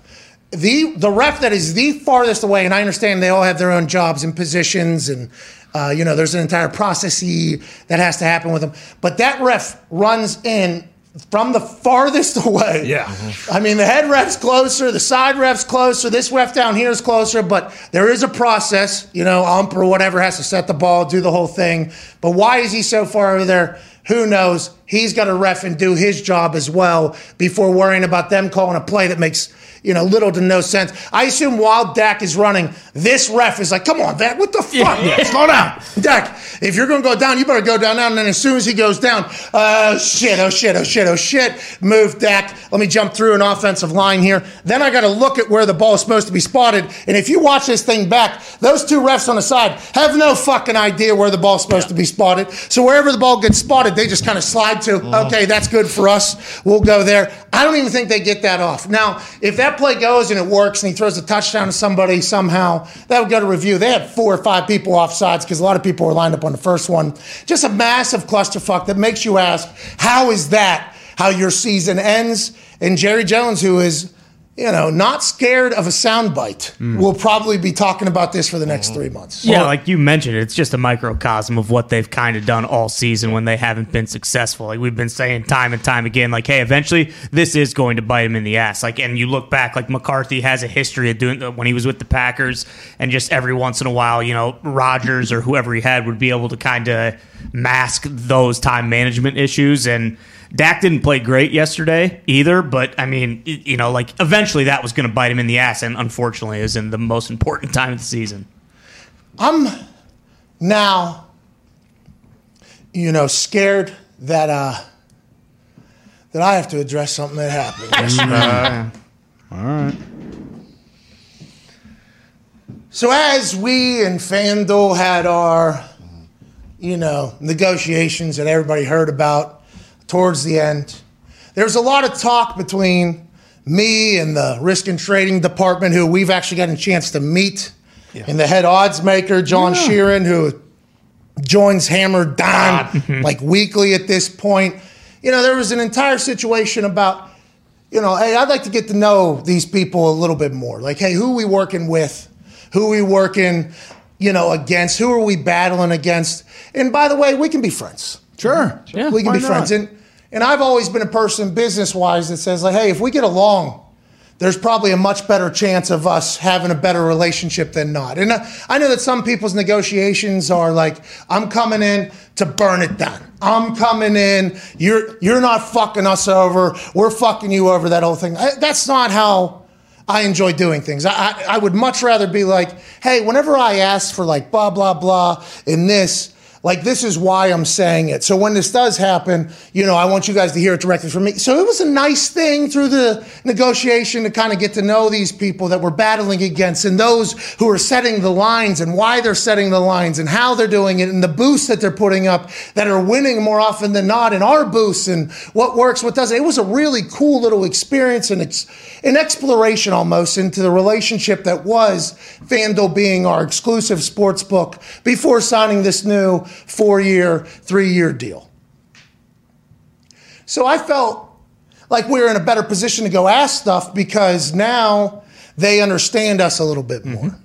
The the ref that is the farthest away, and I understand they all have their own jobs and positions, and uh, you know there's an entire process that has to happen with them. But that ref runs in from the farthest away. Yeah. I mean, the head ref's closer, the side ref's closer, this ref down here is closer, but there is a process. You know, ump or whatever has to set the ball, do the whole thing. But why is he so far over there? Who knows? He's got to ref and do his job as well before worrying about them calling a play that makes you know little to no sense. I assume while Dak is running, this ref is like, "Come on, Dak, what the fuck? Slow down, Dak. If you're going to go down, you better go down now." And then as soon as he goes down, oh shit, oh shit, oh shit, oh shit, move Dak. Let me jump through an offensive line here. Then I got to look at where the ball is supposed to be spotted. And if you watch this thing back, those two refs on the side have no fucking idea where the ball's supposed to be spotted. So wherever the ball gets spotted, they just kind of slide to, mm-hmm. okay, that's good for us. We'll go there. I don't even think they get that off. Now, if that play goes and it works and he throws a touchdown to somebody somehow, that would go to review. They had four or five people off sides because a lot of people were lined up on the first one. Just a massive clusterfuck that makes you ask, how is that how your season ends? And Jerry Jones, who is you know, not scared of a soundbite. Hmm. We'll probably be talking about this for the next mm-hmm. three months. Yeah, like you mentioned, it's just a microcosm of what they've kind of done all season when they haven't been successful. Like we've been saying time and time again, like, hey, eventually this is going to bite him in the ass. Like, and you look back, like McCarthy has a history of doing when he was with the Packers, and just every once in a while, you know, Rodgers or whoever he had would be able to kind of mask those time management issues and. Dak didn't play great yesterday either, but I mean, you know, like eventually that was going to bite him in the ass, and unfortunately, is in the most important time of the season. I'm now, you know, scared that uh, that I have to address something that happened. yesterday. All right. So as we and FanDuel had our, you know, negotiations that everybody heard about towards the end, there was a lot of talk between me and the risk and trading department, who we've actually gotten a chance to meet, and the head odds maker, John Sheeran, who joins Hammer Don like weekly at this point. You know, there was an entire situation about, you know, hey, I'd like to get to know these people a little bit more. Like, hey, who are we working with? Who are we working, you know, against? Who are we battling against? And by the way, we can be friends. Sure. Yeah, we can be friends. And and I've always been a person business wise that says like, hey, if we get along, there's probably a much better chance of us having a better relationship than not. And uh, I know that some people's negotiations are like, I'm coming in to burn it down. I'm coming in. You're you're not fucking us over. We're fucking you over. That whole thing. I, that's not how I enjoy doing things. I, I I would much rather be like, hey, whenever I ask for like blah blah blah in this. Like this is why I'm saying it. So when this does happen, you know, I want you guys to hear it directly from me. So it was a nice thing through the negotiation to kind of get to know these people that we're battling against and those who are setting the lines and why they're setting the lines and how they're doing it and the boosts that they're putting up that are winning more often than not in our boosts and what works, what doesn't. It was a really cool little experience and it's an exploration almost into the relationship that was FanDuel being our exclusive sports book before signing this new four year, three year deal. So I felt like we were in a better position to go ask stuff because now they understand us a little bit mm-hmm. more.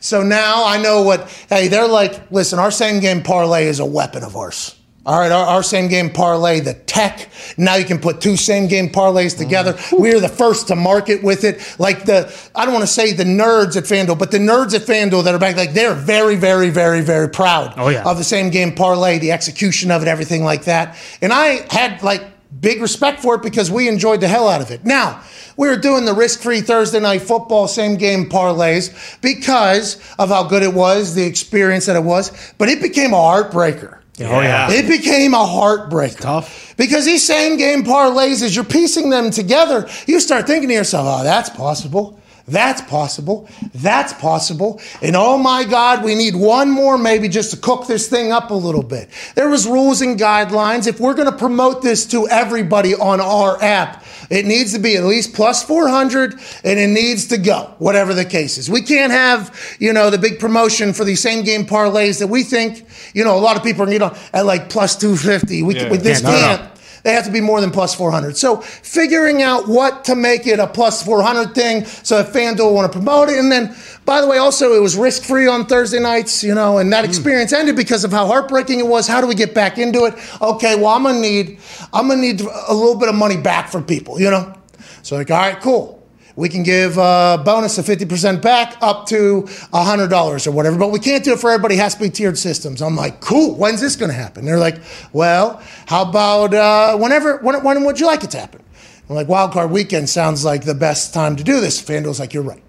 So now I know what, hey, they're like, listen, our same game parlay is a weapon of ours. All right, our, our same game parlay, the tech. Now you can put two same game parlays together. We're the first to market with it. Like the, I don't want to say the nerds at FanDuel, but the nerds at FanDuel that are back, like they're very, very, very, very proud Oh, yeah. of the same game parlay, the execution of it, everything like that. And I had like big respect for it because we enjoyed the hell out of it. Now, we were doing the risk free Thursday night football same game parlays because of how good it was, the experience that it was, but it became a heartbreaker. Oh yeah. It became a heartbreaker. tough. Because these same game parlays, as you're piecing them together, you start thinking to yourself, oh, that's possible. That's possible. That's possible. And oh my God, we need one more maybe just to cook this thing up a little bit. There was rules and guidelines. If we're going to promote this to everybody on our app, it needs to be at least plus 400 and it needs to go, whatever the case is. We can't have, you know, the big promotion for these same game parlays that we think, you know, a lot of people are, you know, at like plus 250. We, Yeah. with this Yeah, no, no. They have to be more than plus 400. So figuring out what to make it a plus 400 thing so if FanDuel want to promote it. And then, by the way, also it was risk free on Thursday nights, you know, and that hmm. experience ended because of how heartbreaking it was. How do we get back into it? Okay, well, I'm to need, I'm to need a little bit of money back from people, you know? So like, all right, cool. We can give a bonus of 50% back up to $100 or whatever, but we can't do it for everybody. It has to be tiered systems. I'm like, cool. When's this going to happen? They're like, well, how about uh, whenever, when, when would you like it to happen? I'm like, wildcard weekend sounds like the best time to do this. FanDuel's like, you're right.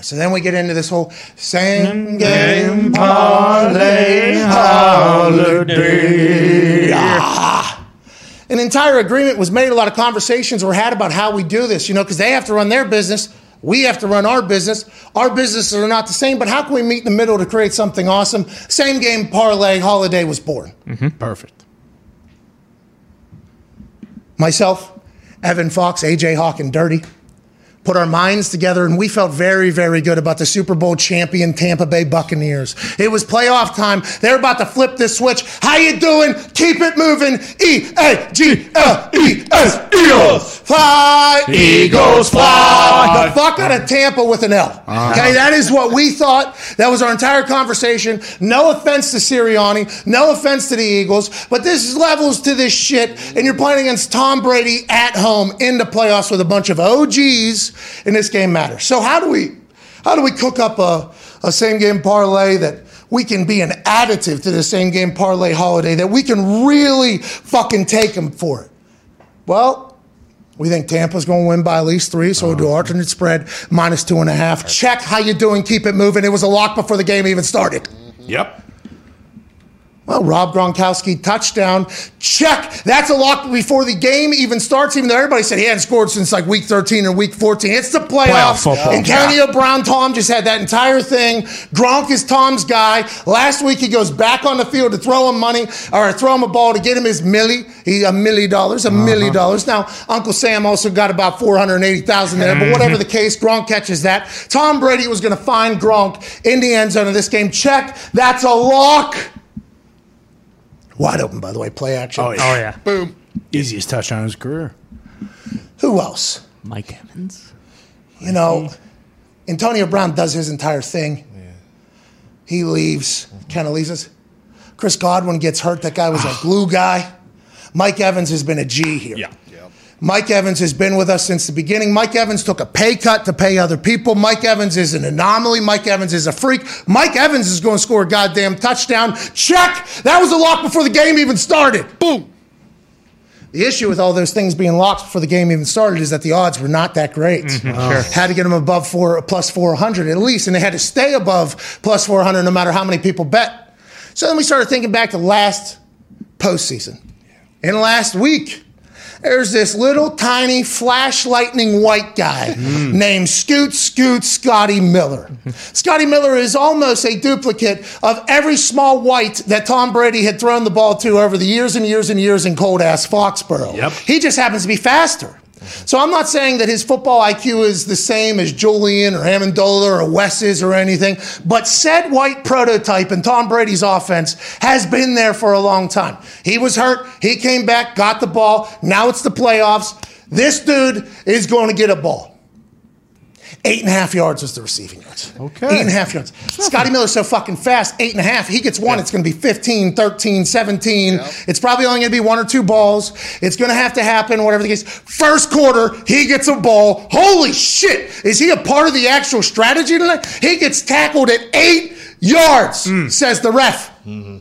So then we get into this whole same game parlay holiday. Ah. An entire agreement was made. A lot of conversations were had about how we do this, you know, because they have to run their business. We have to run our business. Our businesses are not the same, but how can we meet in the middle to create something awesome? Same game parlay holiday was born. Mm-hmm. Perfect. Myself, Evan Fox, AJ Hawk, and Dirty. Put our minds together, and we felt very, very good about the Super Bowl champion Tampa Bay Buccaneers. It was playoff time. They're about to flip this switch. How you doing? Keep it moving. E A G L E S Eagles. Fly, Eagles, fly. The fuck out of Tampa with an L. Uh-huh. Okay, that is what we thought. That was our entire conversation. No offense to Sirianni, no offense to the Eagles, but this is levels to this shit, and you're playing against Tom Brady at home in the playoffs with a bunch of OGs, and this game matters. So how do we how do we cook up a, a same game parlay that we can be an additive to the same game parlay holiday that we can really fucking take them for it? Well, we think Tampa's going to win by at least three, so we'll do uh-huh. alternate spread minus two and a half. Check how you doing. Keep it moving. It was a lock before the game even started. Yep. Well, Rob Gronkowski touchdown. Check. That's a lock before the game even starts, even though everybody said he hadn't scored since like week 13 or week 14. It's the playoffs. Playoff football. Antonio Brown, Tom just had that entire thing. Gronk is Tom's guy. Last week he goes back on the field to throw him money or throw him a ball to get him his milli. He a milli dollars, a milli uh-huh. dollars. Now, Uncle Sam also got about 480,000 there, but whatever the case, Gronk catches that. Tom Brady was going to find Gronk in the end zone of this game. Check. That's a lock. Wide open, by the way, play action. Oh, yeah. Oh yeah, Boom. Easiest touchdown in his career. Who else? Mike Evans. You know, Antonio Brown does his entire thing. He leaves, kind of leaves us. Chris Godwin gets hurt. That guy was a glue guy. Mike Evans has been a G here. Yeah. Mike Evans has been with us since the beginning. Mike Evans took a pay cut to pay other people. Mike Evans is an anomaly. Mike Evans is a freak. Mike Evans is going to score a goddamn touchdown. Check. That was a lock before the game even started. Boom. The issue with all those things being locked before the game even started is that the odds were not that great. Uh, Had to get them above four, plus 400 at least, and they had to stay above plus 400 no matter how many people bet. So then we started thinking back to last postseason. And last week, there's this little tiny flash lightning white guy hmm. named Scoot Scoot Scotty Miller. Scotty Miller is almost a duplicate of every small white that Tom Brady had thrown the ball to over the years and years and years in cold ass Foxborough. Yep. He just happens to be faster. Mm-hmm. So I'm not saying that his football IQ is the same as Julian or Amendola or Wes's or anything, but said white prototype in Tom Brady's offense has been there for a long time. He was hurt, he came back, got the ball. Now it's the playoffs. This dude is going to get a ball. Eight and a half yards was the receiving yards. Okay. Eight and a half yards. Scotty Miller's so fucking fast, eight and a half. He gets one, it's going to be 15, 13, 17. It's probably only going to be one or two balls. It's going to have to happen, whatever the case. First quarter, he gets a ball. Holy shit. Is he a part of the actual strategy tonight? He gets tackled at eight yards, hmm. says the ref. Mm-hmm.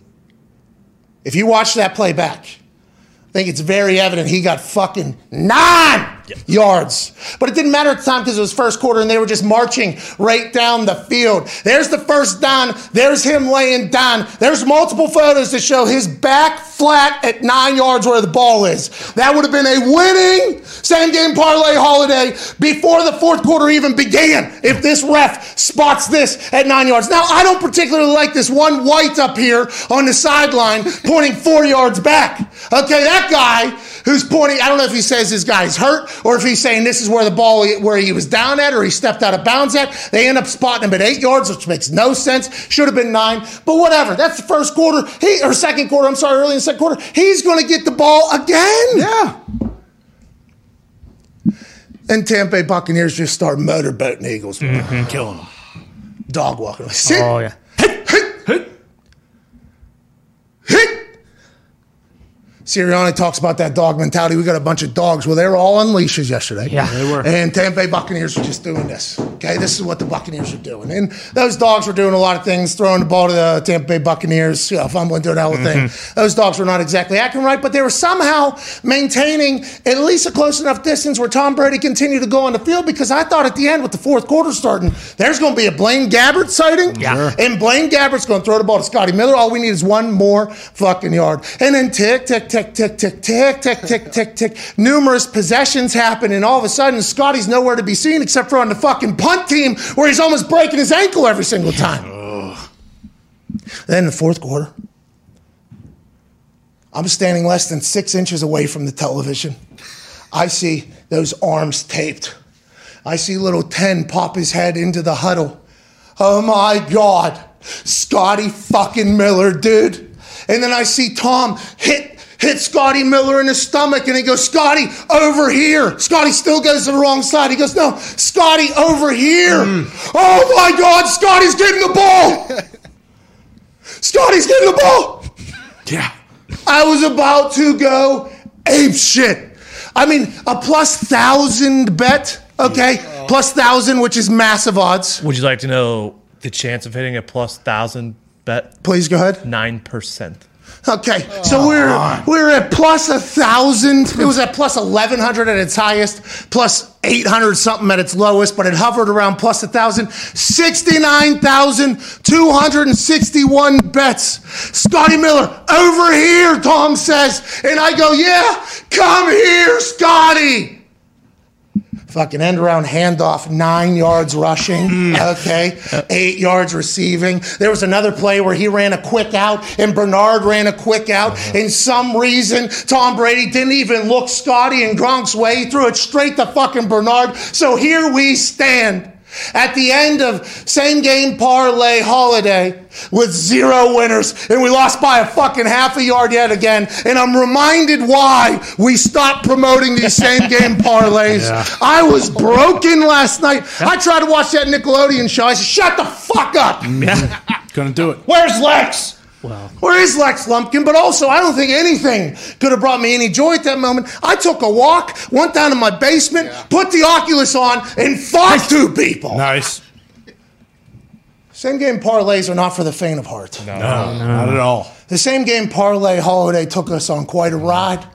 If you watch that play back, I think it's very evident he got fucking nine yards. But it didn't matter at the time because it was first quarter and they were just marching right down the field. There's the first down. There's him laying down. There's multiple photos to show his back flat at nine yards where the ball is. That would have been a winning same game parlay holiday before the fourth quarter even began if this ref spots this at nine yards. Now, I don't particularly like this one white up here on the sideline pointing four yards back. Okay, that guy who's pointing, I don't know if he says this guy's hurt or if he's saying this is where the ball, where he was down at or he stepped out of bounds at. They end up spotting him at eight yards, which makes no sense. Should have been nine, but whatever. That's the first quarter. He, or second quarter, I'm sorry, early in the second quarter. He's going to get the ball again. Yeah. And Tampa Bay Buccaneers just start motorboating Eagles. Mm-hmm. Killing them, Dog walking. Sit. Oh yeah. Sirianni talks about that dog mentality. We got a bunch of dogs. Well, they were all on leashes yesterday. Yeah. They were. And Tampa Bay Buccaneers were just doing this. Okay, this is what the Buccaneers are doing. And those dogs were doing a lot of things, throwing the ball to the Tampa Bay Buccaneers, you know, fumbling, doing that whole thing. Mm-hmm. Those dogs were not exactly acting right, but they were somehow maintaining at least a close enough distance where Tom Brady continued to go on the field because I thought at the end with the fourth quarter starting, there's going to be a Blaine Gabbert sighting. Yeah. Sure. And Blaine Gabbert's going to throw the ball to Scotty Miller. All we need is one more fucking yard. And then tick, tick, tick, tick, tick, tick, tick, tick, tick, tick. Numerous possessions happen, and all of a sudden, Scotty's nowhere to be seen except for on the fucking punt team where he's almost breaking his ankle every single time. then the fourth quarter, I'm standing less than six inches away from the television. I see those arms taped. I see little 10 pop his head into the huddle. Oh my God. Scotty fucking Miller, dude. And then I see Tom hit hit Scotty Miller in the stomach and he goes, Scotty, over here. Scotty still goes to the wrong side. He goes, No, Scotty, over here. Mm. Oh my God, Scotty's getting the ball. Scotty's getting the ball. Yeah. I was about to go ape shit. I mean, a plus thousand bet, okay? Plus thousand, which is massive odds. Would you like to know the chance of hitting a plus thousand bet? Please go ahead. Nine percent. Okay, oh, so we're we're at plus a thousand. It was at plus eleven hundred at its highest, plus eight hundred something at its lowest, but it hovered around plus a thousand. Sixty nine thousand two hundred and sixty one bets. Scotty Miller over here. Tom says, and I go, yeah, come here, Scotty. Fucking end around handoff, nine yards rushing, mm. okay, eight yards receiving. There was another play where he ran a quick out and Bernard ran a quick out. Uh-huh. And some reason, Tom Brady didn't even look Scotty and Gronk's way. He threw it straight to fucking Bernard. So here we stand at the end of same game parlay holiday with zero winners and we lost by a fucking half a yard yet again and i'm reminded why we stopped promoting these same game parlays. I was broken last night. I tried to watch that nickelodeon show. I said shut the fuck up. Gonna do it. where's lex where is Lex Lumpkin? But also, I don't think anything could have brought me any joy at that moment. I took a walk, went down to my basement, put the Oculus on, and fought two people. Nice. Same game parlays are not for the faint of heart. No, not at all. The same game parlay holiday took us on quite a mm-hmm. ride.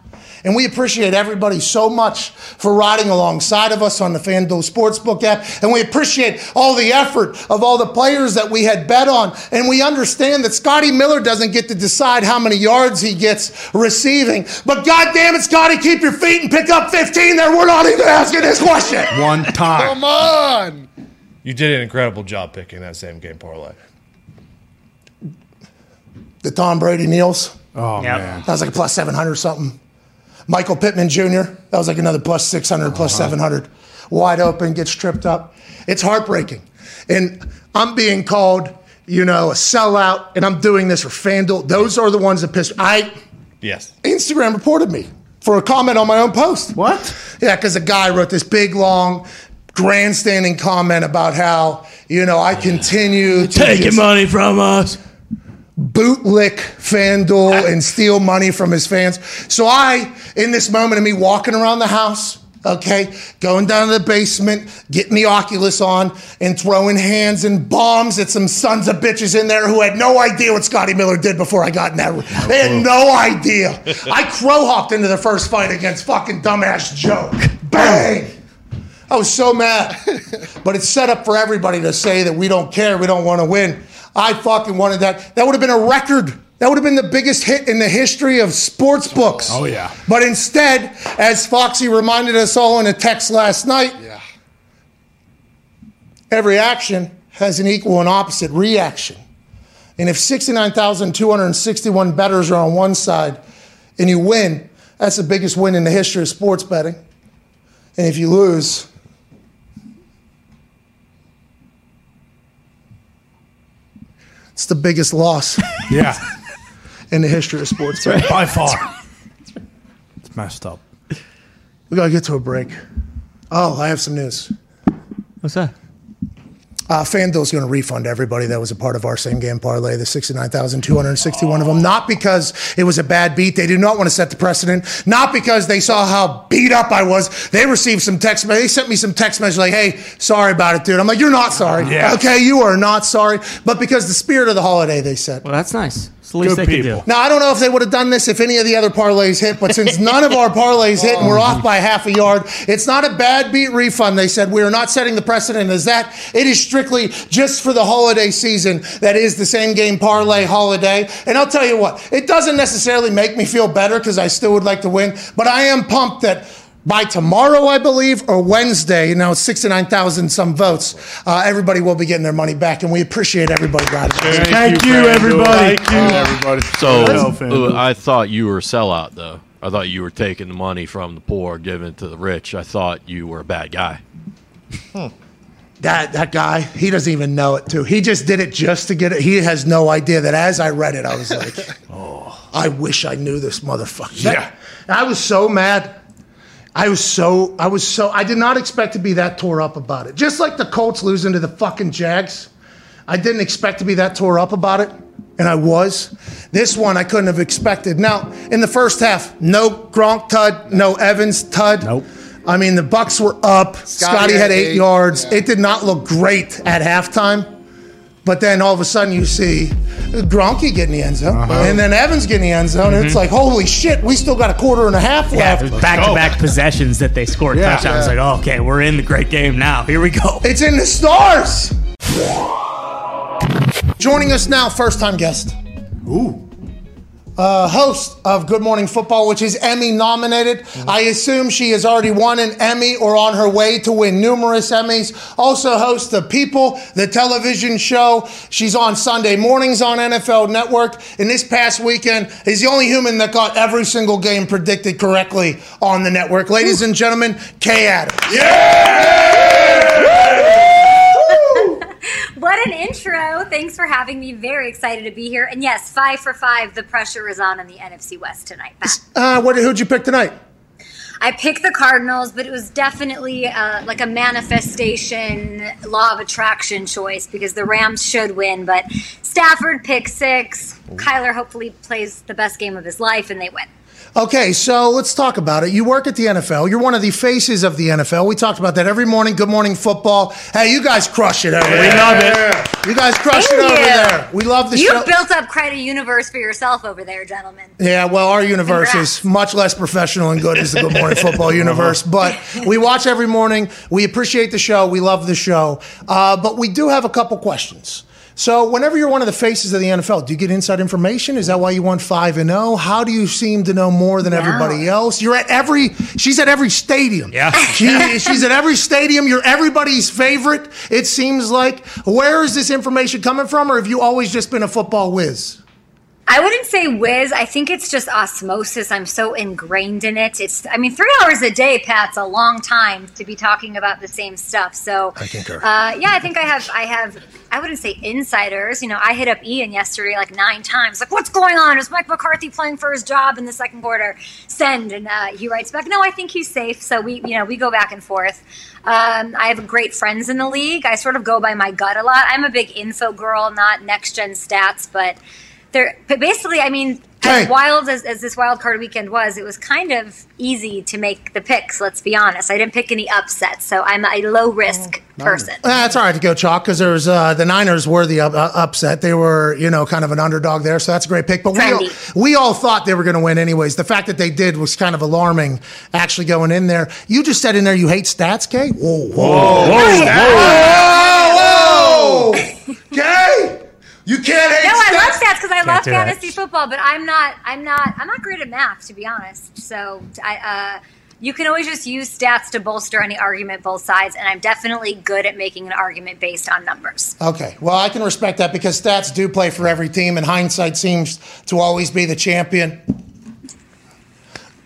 And we appreciate everybody so much for riding alongside of us on the FanDuel Sportsbook app. And we appreciate all the effort of all the players that we had bet on. And we understand that Scotty Miller doesn't get to decide how many yards he gets receiving. But God damn it, Scotty, keep your feet and pick up 15 there. We're not even asking this question. One time. Come on. You did an incredible job picking that same game parlay. The Tom Brady Neals. Oh Yep. man. That was like a plus 700 something. Michael Pittman Jr., that was like another plus 600, plus uh-huh. 700. Wide open, gets tripped up. It's heartbreaking. And I'm being called, you know, a sellout, and I'm doing this for FanDuel. Those are the ones that pissed I Yes. Instagram reported me for a comment on my own post. What? Yeah, because a guy wrote this big, long, grandstanding comment about how, you know, I continue to just- money from us. Bootlick FanDuel and steal money from his fans. So I, in this moment of me walking around the house, okay, going down to the basement, getting the Oculus on, and throwing hands and bombs at some sons of bitches in there who had no idea what Scotty Miller did before I got in that room. They had no idea. I crow hopped into the first fight against fucking dumbass Joe. Bang! I was so mad. But it's set up for everybody to say that we don't care, we don't want to win. I fucking wanted that. That would have been a record. That would have been the biggest hit in the history of sports books. Oh, yeah. But instead, as Foxy reminded us all in a text last night, Yeah. every action has an equal and opposite reaction. And if 69,261 bettors are on one side and you win, that's the biggest win in the history of sports betting. And if you lose, it's the biggest loss Yeah. in the history of sports betting. By far. It's messed up. We got to get to a break. Oh, I have some news. What's that? Uh, FanDuel's going to refund everybody that was a part of our same game parlay, the 69,261 of them. Not because it was a bad beat. They do not want to set the precedent. Not because they saw how beat up I was. They received some text, they sent me some text message like, hey, sorry about it, dude. I'm like, you're not sorry. Yeah. Okay, you are not sorry. But because the spirit of the holiday, they said. Well, that's nice. It's the least Good they could people. do. Now, I don't know if they would have done this if any of the other parlays hit, but since none of our parlays hit and we're off by half a yard, it's not a bad beat refund. They said we are not setting the precedent as that. It is strictly just for the holiday season that is the same game parlay holiday. And I'll tell you what, it doesn't necessarily make me feel better because I still would like to win, but I am pumped that by tomorrow, I believe, or Wednesday, you know, 69,000 some votes, uh, everybody will be getting their money back, and we appreciate everybody riding. Thank, you, everybody. Thank you, everybody. So Go, uh, I thought you were a sellout, though. I thought you were taking the money from the poor, giving it to the rich. I thought you were a bad guy. That that guy, he doesn't even know it too. He just did it just to get it. He has no idea that as I read it, I was like, oh, I wish I knew this motherfucker. Yeah. I was so mad. I was so I was so I did not expect to be that tore up about it. Just like the Colts losing to the fucking Jags. I didn't expect to be that tore up about it, and I was. This one I couldn't have expected. Now, in the first half, no Gronk tud, no Evans tud. Nope. I mean, the Bucs were up. Scotty, had had eight eight. yards. Yeah. It did not look great at halftime. But then all of a sudden you see Gronky getting the end zone, Uh-huh. and then Evans getting the end zone. and It's like, holy shit, we still got a quarter and a half Mm-hmm. Yeah, left. back-to-back possessions that they scored Yeah. touchdowns. Like, oh, okay, we're in the great game now. Here we go. It's in the stars. Joining us now, first time guest. Ooh. Uh, host of Good Morning Football, which is Emmy nominated. I assume she has already won an Emmy or on her way to win numerous Emmys. Also hosts The People, the television show. She's on Sunday mornings on NFL Network. And this past weekend, is the only human that got every single game predicted correctly on the network. Ladies and gentlemen, Kay Adams. What an intro. Thanks for having me. Very excited to be here. And yes, five for five, the pressure is on in the NFC West tonight. Uh, what, who'd you pick tonight? I picked the Cardinals, but it was definitely uh, like a manifestation, law of attraction choice because the Rams should win. But Stafford pick six. Kyler hopefully plays the best game of his life and they win. Okay, so let's talk about it. You work at the NFL. You're one of the faces of the NFL. We talked about that every morning. Good morning football. Hey, you guys crush it over there. We love it. You guys crush Thank it over you. there. We love the You show. You built up quite a universe for yourself over there, gentlemen. Yeah, well, our universe Congrats. is much less professional and good as the Good Morning Football universe. But we watch every morning. We appreciate the show. We love the show. Uh, but we do have a couple questions. So, whenever you're one of the faces of the NFL, do you get inside information? Is that why you won five and zero? How do you seem to know more than everybody else? You're at every. She's at every stadium. Yeah. She, she's at every stadium. You're everybody's favorite. It seems like. Where is this information coming from, or have you always just been a football whiz? I wouldn't say whiz. I think it's just osmosis. I'm so ingrained in it. It's, I mean, three hours a day, Pat's a long time to be talking about the same stuff. So, I concur. Uh, yeah, I think I have, I have, I wouldn't say insiders. You know, I hit up Ian yesterday like nine times. Like, what's going on? Is Mike McCarthy playing for his job in the second quarter? Send, and uh, he writes back, no, I think he's safe. So we, you know, we go back and forth. Um, I have great friends in the league. I sort of go by my gut a lot. I'm a big info girl, not next gen stats, but there. But basically, I mean, Okay. as wild as, as this wild card weekend was, it was kind of easy to make the picks. Let's be honest. I didn't pick any upsets, so I'm a low risk person. That's all right to go chalk because there was uh, the Niners were the up, uh, upset. They were you know kind of an underdog there, so that's a great pick. But we all, we all thought they were going to win anyways. The fact that they did was kind of alarming. Actually going in there, you just said in there you hate stats, Kay. Whoa, whoa, whoa, whoa, Kay. You can't hate No, I love stats. stats because I love do that. fantasy football, but I'm not. I'm not. I'm not great at math, to be honest. So I. Uh, you can always just use stats to bolster any argument, both sides, and I'm definitely good at making an argument based on numbers. Okay, well, I can respect that because stats do play for every team, and hindsight seems to always be the champion.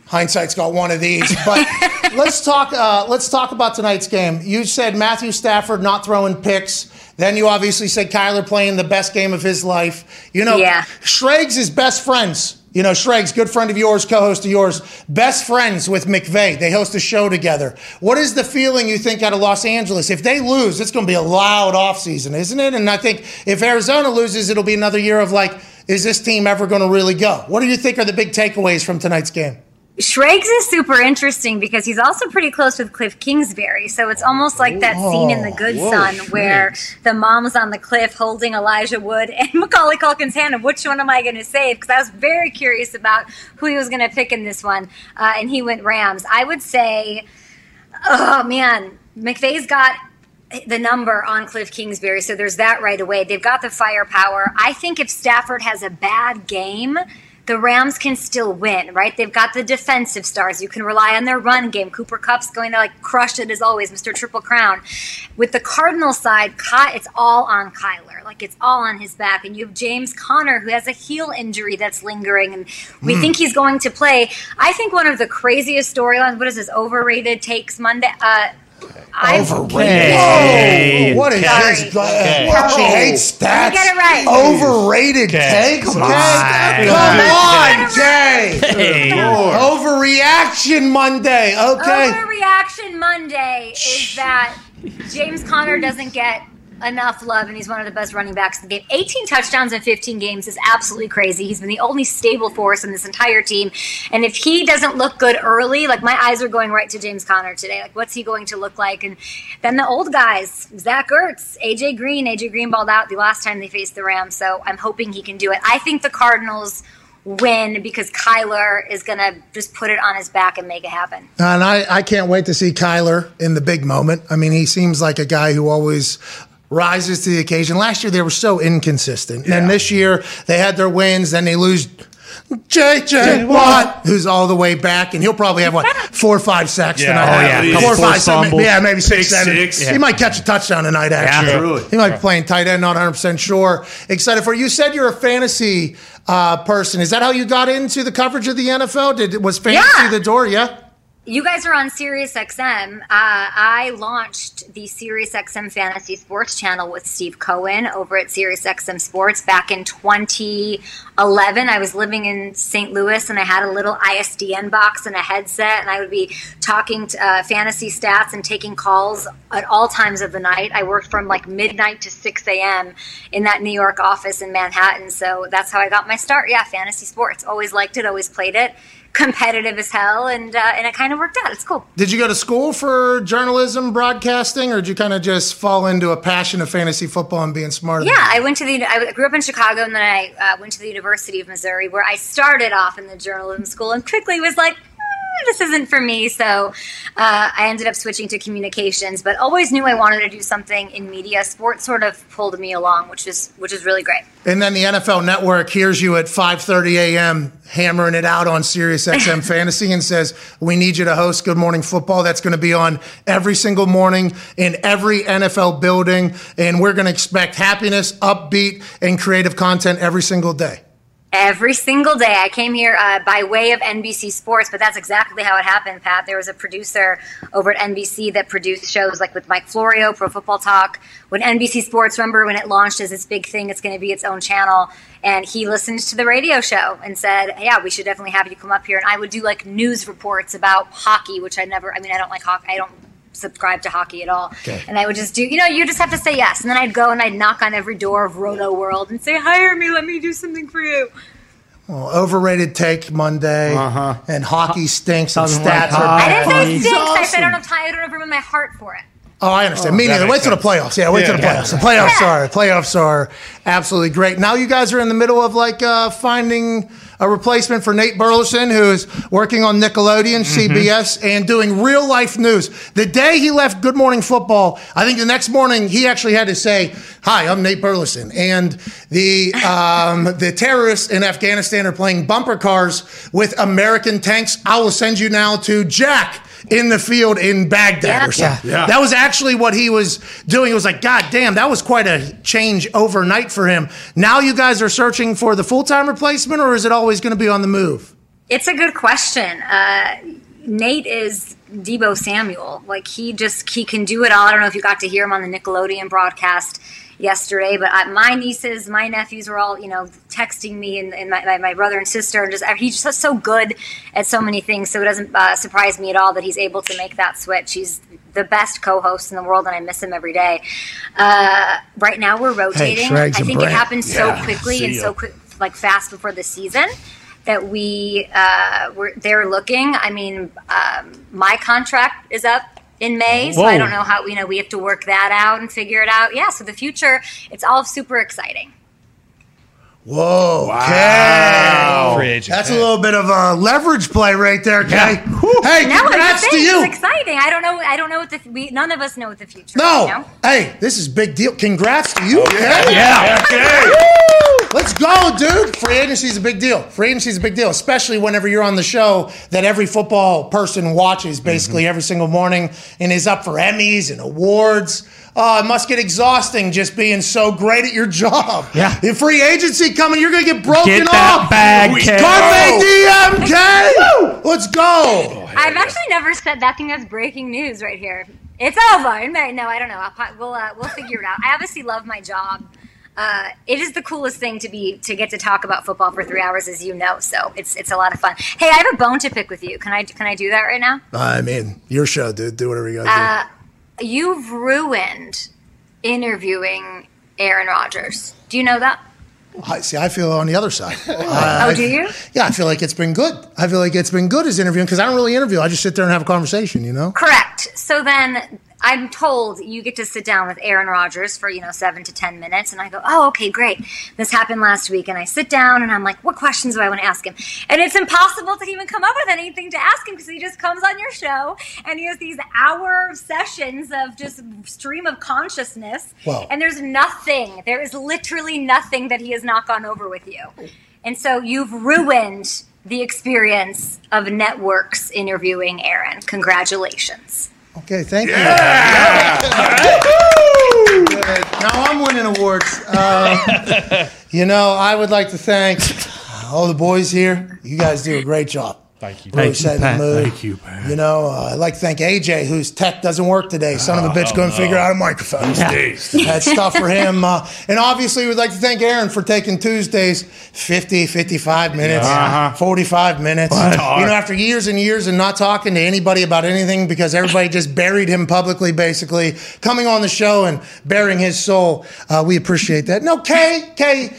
Hindsight's got one of these, but let's talk. Uh, let's talk about tonight's game. You said Matthew Stafford not throwing picks. Then you obviously said Kyler playing the best game of his life. You know, Yeah. Schrags is best friends. You know, Schrags, good friend of yours, co-host of yours, best friends with McVay. They host a show together. What is the feeling you think out of Los Angeles? If they lose, it's going to be a loud offseason, isn't it? And I think if Arizona loses, it'll be another year of like, is this team ever going to really go? What do you think are the big takeaways from tonight's game? Schrags is super interesting because he's also pretty close with Cliff Kingsbury. So it's almost like that scene in The Good Son where the mom's on the cliff holding Elijah Wood and Macaulay Culkin's hand. And which one am I going to save? Because I was very curious about who he was going to pick in this one. Uh, and he went Rams. I would say, oh man, McVay's got the number on Cliff Kingsbury, so there's that right away. They've got the firepower. I think if Stafford has a bad game, the Rams can still win, right? They've got the defensive stars. You can rely on their run game. Cooper Kupp's going to like crush it as always, Mr. Triple Crown. With the Cardinal side, it's all on Kyler. Like it's all on his back. And you have James Conner who has a heel injury that's lingering, and we think he's going to play. I think one of the craziest storylines. What is this overrated takes Monday? Uh, Overrated. Hey. Whoa, what is Sorry. this? Uh, She hates stats. get it right. Overrated takes. Come okay? on. Come on, Jay. Hey. Overreaction Monday. Okay. Overreaction Monday is that James Conner doesn't get enough love, and he's one of the best running backs in the game. 18 touchdowns in 15 games is absolutely crazy. He's been the only stable force in this entire team. And if he doesn't look good early, like my eyes are going right to James Conner today. Like, what's he going to look like? And then the old guys, Zach Ertz, AJ Green. AJ Green balled out the last time they faced the Rams, so I'm hoping he can do it. I think the Cardinals win because Kyler is going to just put it on his back and make it happen. And I, I can't wait to see Kyler in the big moment. I mean, he seems like a guy who always rises to the occasion. Last year, they were so inconsistent. And this year, they had their wins, then they lose. JJ Watt, who's all the way back, and he'll probably have what four or five sacks Yeah. tonight. Oh, yeah. four or five, seven, yeah, maybe six, Pick seven. six. He might catch a touchdown tonight. Actually, Truly. he might be playing tight end. Not 100 percent sure. Excited for you. Said you're a fantasy uh, person. Is that how you got into the coverage of the NFL? Did was fantasy Yeah. the door? Yeah. You guys are on Sirius XM. Uh, I launched the Sirius XM Fantasy Sports channel with Steve Cohen over at Sirius XM Sports back in 2011. I was living in St. Louis and I had a little ISDN box and a headset, and I would be talking to, uh, fantasy stats and taking calls at all times of the night. I worked from like midnight to 6 a.m. in that New York office in Manhattan. So that's how I got my start. Yeah, fantasy sports. Always liked it, always played it competitive as hell, and uh, and it kind of worked out. It's cool. Did you go to school for journalism, broadcasting, or did you kind of just fall into a passion of fantasy football and being smart? Yeah, I went to the. I grew up in Chicago, and then I uh, went to the University of Missouri, where I started off in the journalism school, and quickly was like. "Hmm, This isn't for me, so uh, I ended up switching to communications. But always knew I wanted to do something in media. Sports sort of pulled me along, which is which is really great. And then the NFL Network hears you at 5:30 a.m. hammering it out on Sirius XM Fantasy and says, "We need you to host Good Morning Football. That's going to be on every single morning in every NFL building, and we're going to expect happiness, upbeat, and creative content every single day." Every single day. I came here uh, by way of NBC Sports, but that's exactly how it happened, Pat. There was a producer over at NBC that produced shows like with Mike Florio, Pro Football Talk. When NBC Sports, remember when it launched as this big thing, it's going to be its own channel. And he listened to the radio show and said, Yeah, we should definitely have you come up here. And I would do like news reports about hockey, which I never, I mean, I don't like hockey. I don't subscribe to hockey at all. And I would just do, you know, you just have to say yes. And then I'd go and I'd knock on every door of Rotoworld and say, hire me, let me do something for you. Well, overrated take Monday, Uh-huh. and hockey stinks and Doesn't like stats are I didn't say He's stinks. I said I don't have time. I don't have room in my heart for it. Oh, I understand. Me neither. Wait makes till the playoffs. Yeah, wait till the Yeah. playoffs. The playoffs are playoffs are absolutely great. Now you guys are in the middle of like uh, finding a replacement for Nate Burleson, who is working on Nickelodeon, CBS, and doing real life news. The day he left Good Morning Football, I think the next morning he actually had to say, "Hi, I'm Nate Burleson," and the um, the terrorists in Afghanistan are playing bumper cars with American tanks. I will send you now to Jack in the field in Baghdad Yeah. or something. Yeah. That was actually what he was doing. It was like, God damn, that was quite a change overnight for him. Now you guys are searching for the full time replacement, or is it always going to be on the move? It's a good question. Uh, Nate is Deebo Samuel. Like he just he can do it all. I don't know if you got to hear him on the Nickelodeon broadcast yesterday, but I, my nieces, my nephews were all you know texting me, and, and my, my, my brother and sister, and just he's just so good at so many things. So it doesn't uh, surprise me at all that he's able to make that switch. He's the best co-host in the world, and I miss him every day. Uh, right now, we're rotating. Schrags I and think it Brandt. happened so Yeah, quickly and ya. so quick, like fast before the season that we uh, were they're looking. I mean, um, my contract is up in May, so I don't know how you know we have to work that out and figure it out. Yeah, so the future, it's all super exciting. Whoa. Okay. Free agent. That's a little bit of a leverage play right there, Kay. Hey, No, congrats to you. it's exciting. I don't know. I don't know what the we none of us know what the future. No. is, you know? Hey, this is big deal. Congrats to you, Kay. Yeah. Okay. Let's go, dude. Free agency is a big deal. Free agency is a big deal, especially whenever you're on the show that every football person watches basically every single morning and is up for Emmys and awards. Oh, it must get exhausting just being so great at your job. Yeah. The free agency coming, you're going to get broken Get that off. bag, We- Kay. Carpe diem, Kay. Let's go. I've actually never said that. thing think that's breaking news right here. It's over. No, I don't know. I'll, we'll uh, we'll figure it out. I obviously love my job. Uh, it is the coolest thing to be to get to talk about football for three hours, as you know. So it's it's a lot of fun. Hey, I have a bone to pick with you. Can I can I do that right now? I mean, your show, dude. Do whatever you gotta Uh, you've ruined interviewing Aaron Rodgers. Do you know that? I see. I feel on the other side. oh, do you? Yeah, I feel like it's been good. I feel like it's been good as interviewing because I don't really interview. I just sit there and have a conversation. You know. Correct. So then I'm told you get to sit down with Aaron Rodgers for, you know, seven to 10 minutes. And I go, oh, okay, great. This happened last week. And I sit down and I'm like, what questions do I want to ask him? And it's impossible to even come up with anything to ask him because he just comes on your show and he has these hour sessions of just stream of consciousness. Wow. And there's nothing, there is literally nothing that he has not gone over with you. And so you've ruined the experience of networks interviewing Aaron. Congratulations. Okay, thank you. Good. Now I'm winning awards. Uh, you know, I would like to thank all the boys here. You guys do a great job. Thank you. Really Thank you, setting the Pat. mood. Thank you, Pat. You know, uh, I'd like to thank AJ, whose tech doesn't work today. Son of a bitch couldn't figure out a microphone. That's tough for him. Uh, and obviously, we'd like to thank Aaron for taking Tuesdays 50, 55 minutes, Uh-huh. 45 minutes. You know, after years and years and not talking to anybody about anything because everybody just buried him publicly, basically, coming on the show and baring his soul. Uh, we appreciate that. No, Kay, Kay,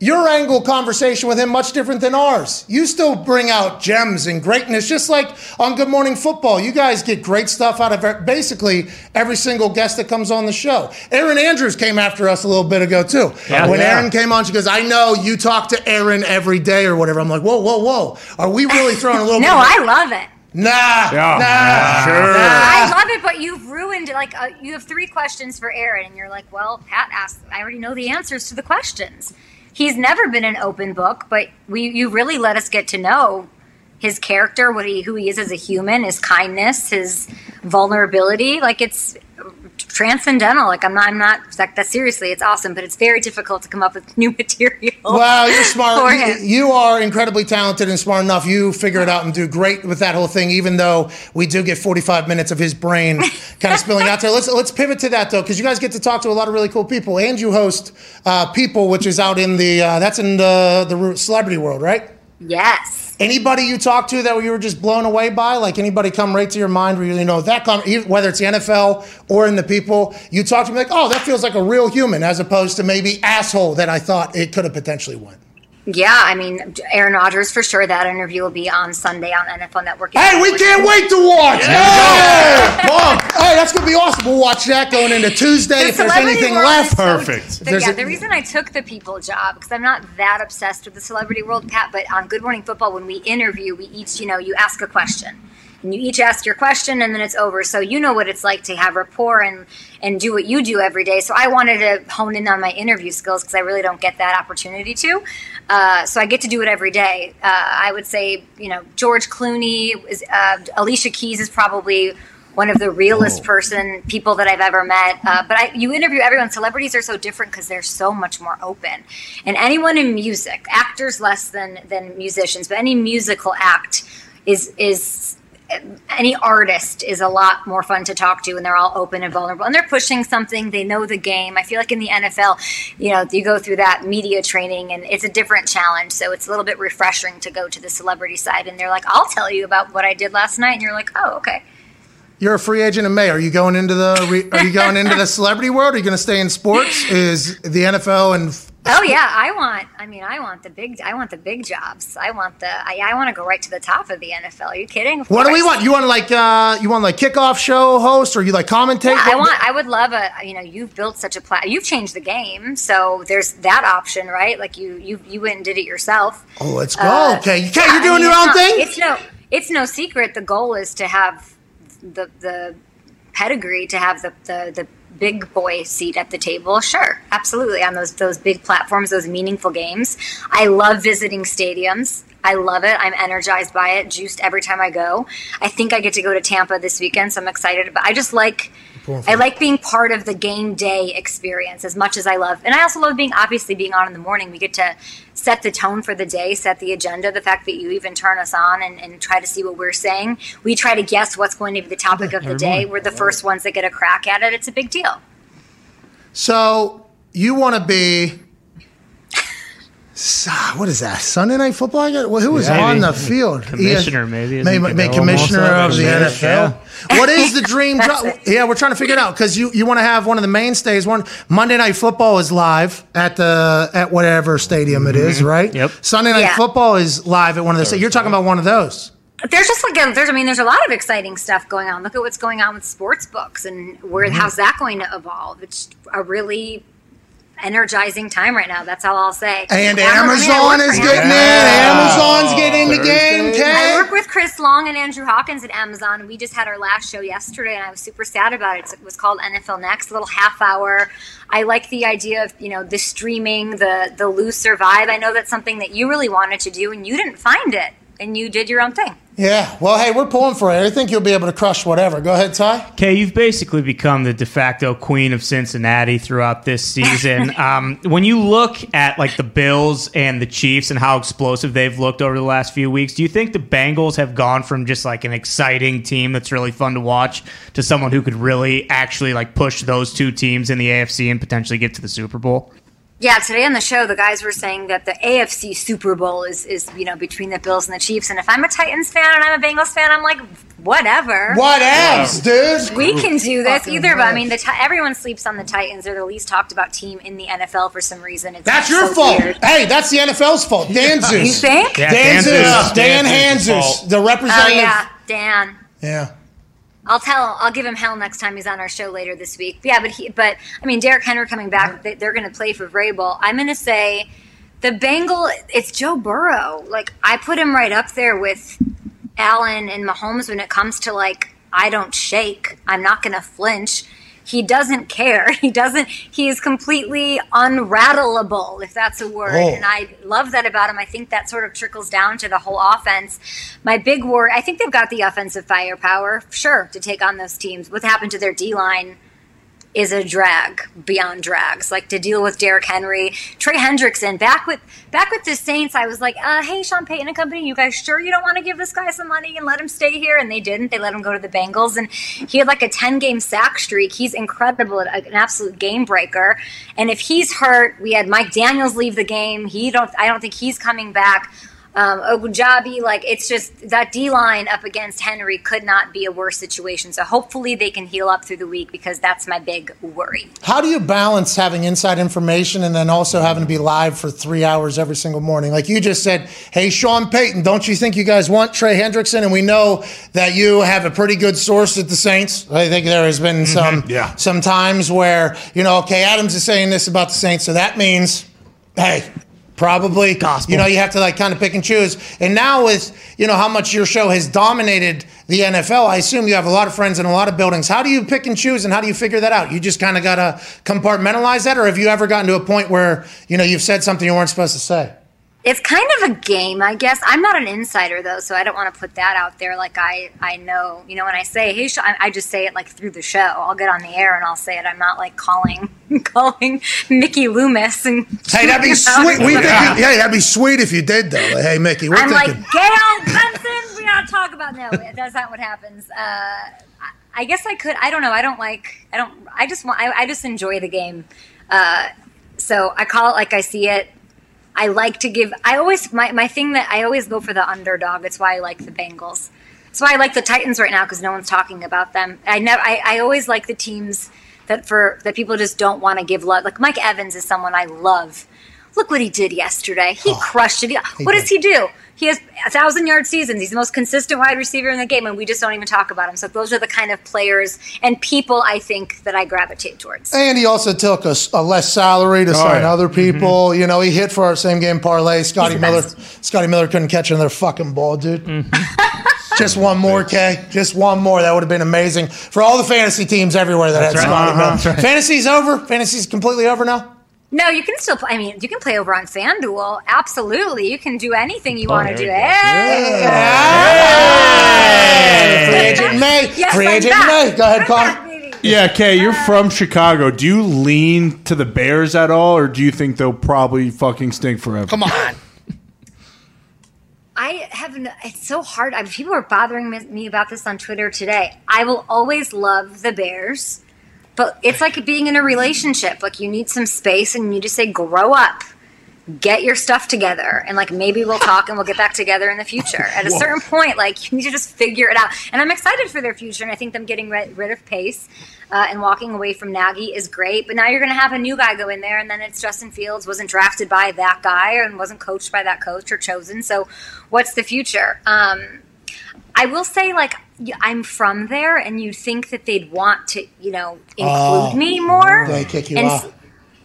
your angle conversation with him much different than ours. You still bring out gems and greatness, just like on Good Morning Football. You guys get great stuff out of basically every single guest that comes on the show. Erin Andrews came after us a little bit ago too. Yeah. when Yeah. Erin came on, she goes, "I know you talk to Aaron every day or whatever." I'm like, "Whoa, whoa, whoa! Are we really throwing a little?" No, bit I love it. Nah, Yeah. nah, Sure. I love it, but you've ruined it. Like, uh, you have three questions for Aaron, and you're like, well, Pat asked, I already know the answers to the questions. He's never been an open book, but we you really let us get to know his character, what he who he is as a human, his kindness, his vulnerability. Like it's transcendental. Like I'm not I'm not like that seriously, it's awesome, but it's very difficult to come up with new material. Wow, you're smart. You, you are incredibly talented and smart enough. You figure it out and do great with that whole thing. Even though we do get 45 minutes of his brain kind of spilling out there. Let's let's pivot to that though, because you guys get to talk to a lot of really cool people. And you host uh, People, which is out in the uh, that's in the the celebrity world, right? yes. Anybody you talk to that you were just blown away by, like anybody come right to your mind where you, know that even- whether it's the NFL or in the people, you talk to me like, oh, that feels like a real human, as opposed to maybe asshole that I thought it could have potentially went. Yeah, I mean, Aaron Rodgers for sure. That interview will be on Sunday on NFL Network. Hey, we can't wait to watch. Hey, Mom. Hey, that's gonna be awesome. We'll watch that going into Tuesday. The if there's anything left, so- Perfect. the- There's yeah, a- the reason I took the people job because I'm not that obsessed with the celebrity world, Pat. But on Good Morning Football, when we interview, we each, you know, you ask a question, and you each ask your question, and then it's over. So you know what it's like to have rapport and and do what you do every day. So I wanted to hone in on my interview skills because I really don't get that opportunity to. Uh, so I get to do it every day. Uh, I would say, you know, George Clooney, is, uh, Alicia Keys is probably one of the realest person people that I've ever met. Uh, but I, you interview everyone. Celebrities are so different because they're so much more open. And anyone in music, actors less than than musicians, but any musical act is is any artist is a lot more fun to talk to and they're all open and vulnerable and they're pushing something they know the game i feel like in the nfl you know you go through that media training and it's a different challenge so it's a little bit refreshing to go to the celebrity side and they're like i'll tell you about what i did last night and you're like oh okay you're a free agent in May. Are you going into the Are you going into the celebrity world? Are you going to stay in sports? Is the NFL and Oh yeah, I want. I mean, I want the big. I want the big jobs. I want the. I, I want to go right to the top of the NFL. Are you kidding? Of what do we want? You want like uh, you want like kickoff show host or you like commentate? Yeah, I want. I would love a. You know, you've built such a plat. You've changed the game, so there's that option, right? Like you, you, you went and did it yourself. Oh, let's go. Uh, okay, okay, yeah, you're I doing mean, your own thing. It's no. It's no secret. The goal is to have the the pedigree to have the the the big boy seat at the table. Sure, absolutely on those those big platforms, those meaningful games. I love visiting stadiums. I love it. I'm energized by it, juiced every time I go. I think I get to go to Tampa this weekend, so I'm excited. But I just like I like being part of the game day experience as much as I love, and I also love being obviously being on in the morning. We get to set the tone for the day, set the agenda. The fact that you even turn us on and, and try to see what we're saying, we try to guess what's going to be the topic of the day. We're the first ones that get a crack at it. It's a big deal. So you want to be. Ah, What is that? Sunday night football? I got- Well, who was Yeah. on the field? commissioner, He- maybe, isn't Maybe, maybe commissioner of the like NFL. What is the dream job? Yeah, we're trying to figure it out because you, you want to have one of the mainstays. One Monday night football is live at the at whatever stadium it is, right? Yep. Sunday night Yeah. football is live at one of the. You're talking about one of those. There's just like a, there's I mean there's a lot of exciting stuff going on. Look at what's going on with sports books and where how's that going to evolve? It's a really energizing time right now. That's all I'll say. And Yeah, I mean, I Amazon is for getting Amazon. in. Amazon's getting the game. I work with Chris Long and Andrew Hawkins at Amazon. We just had our last show yesterday, and I was super sad about it. It was called NFL Next, a little half hour. I like the idea of you know the streaming, the the looser vibe. I know that's something that you really wanted to do, and you didn't find it, and you did your own thing. Yeah. Well, hey, we're pulling for it. I think you'll be able to crush whatever. Go ahead, Ty. Okay, you've basically become the de facto queen of Cincinnati throughout this season. um, when you look at like the Bills and the Chiefs and how explosive they've looked over the last few weeks, do you think the Bengals have gone from just like an exciting team that's really fun to watch to someone who could really actually like push those two teams in the AFC and potentially get to the Super Bowl? Yeah, today on the show, the guys were saying that the AFC Super Bowl is, is you know between the Bills and the Chiefs. And if I'm a Titans fan and I'm a Bengals fan, I'm like, whatever. What else, dude? We can do this Fucking either, but I mean, the ti everyone sleeps on the Titans. They're the least talked about team in the NFL for some reason. It's That's so your fault. weird. Hey, that's the NFL's fault. Dan Zeus. You think? Yeah, Dan Dan Zeus. Zeus. Dan Dan Zeus' Hanzus, fault. the Oh yeah, Dan. Yeah. I'll tell. I'll give him hell next time he's on our show later this week. Yeah, but he. But I mean, Derrick Henry coming back. they- They're going to play for Vrabel. I'm going to say the Bengal. It's Joe Burrow. Like I put him right up there with Allen and Mahomes when it comes to like I don't shake. I'm not going to flinch. He doesn't care. He doesn't. He is completely unrattleable, if that's a word. Oh. And I love that about him. I think that sort of trickles down to the whole offense. My big worry, I think they've got the offensive firepower, sure, to take on those teams. What happened to their D line is a drag beyond drags. Like to deal with Derrick Henry, Trey Hendrickson. Back with back with the Saints, I was like, uh, "Hey, Sean Payton and company, you guys sure you don't want to give this guy some money and let him stay here?" And they didn't. They let him go to the Bengals, and he had like a ten game sack streak. He's incredible, an absolute game breaker. And if he's hurt, we had Mike Daniels leave the game. He don't. I don't think he's coming back. Um, Ogunjobi, like it's just that D line up against Henry could not be a worse situation. So hopefully they can heal up through the week because that's my big worry. How do you balance having inside information and then also having to be live for three hours every single morning? Like you just said, hey, Sean Payton, don't you think you guys want Trey Hendrickson? And we know that you have a pretty good source at the Saints. I think there has been some, Yeah. some times where, you know, okay, Adams is saying this about the Saints, so that means, hey, probably Gospel. you know you have to like kind of pick and choose. And now with you know how much your show has dominated the nfl i assume you have a lot of friends in a lot of buildings. How do you pick and choose and how do you figure that out? You just kind of gotta compartmentalize that or have you ever gotten to a point where you know you've said something you weren't supposed to say It's kind of a game, I guess. I'm not an insider though, so I don't want to put that out there. Like I, I know, you know, when I say, "Hey, Sean," I just say it like through the show. I'll get on the air and I'll say it. I'm not like calling, calling Mickey Loomis and. hey that'd be sweet we think you, hey that'd be sweet if you did though Like, hey mickey we're I'm thinking like Gayle Benson. We gotta talk about no. That's not what happens. Uh, I- I guess I could. I don't know. I don't like. I don't. I just want. I, I just enjoy the game. Uh, so I call it like I see it. I like to give. I always my my thing that I always go for the underdog. It's why I like the Bengals. That's why I like the Titans right now because no one's talking about them. I never. I, I always like the teams that for that people just don't want to give love. Like Mike Evans is someone I love. Look what he did yesterday. He oh, crushed it. He- what does he do? He has a thousand yard seasons. He's the most consistent wide receiver in the game, and we just don't even talk about him. So those are the kind of players and people I think that I gravitate towards. and he also took a less salary to sign yeah. other people. You know, he hit for our same game parlay. Scotty Miller. Scotty Miller couldn't catch another fucking ball, dude. Just one more, Kay. Just one more. That would have been amazing for all the fantasy teams everywhere that had right. Scotty Uh-huh. Miller. Right. Fantasy's over. Fantasy's completely over now. No, you can still play. I mean, you can play over on FanDuel. Absolutely. You can do anything you oh, want to do. there we. Hey! Free agent May. Yes, Free I'm agent back. May. Go ahead, Carl. Yeah, Kay, you're uh, from Chicago. Do you lean to the Bears at all, or do you think they'll probably fucking stink forever? Come on. I have. No, it's so hard. I, people are bothering me- me about this on Twitter today. I will always love the Bears, but it's like being in a relationship. Like you need some space, and you just say, "Grow up." Get your stuff together, and like maybe we'll talk and we'll get back together in the future. At a certain point, like you need to just figure it out. And I'm excited for their future, and I think them getting rid, rid of Pace uh, and walking away from Nagy is great. But now you're going to have a new guy go in there, and then it's Justin Fields wasn't drafted by that guy and wasn't coached by that coach or chosen. So, what's the future? Um, I will say, like, I'm from there, and you'd think that they'd want to, you know, include oh. me more. They kick you and off.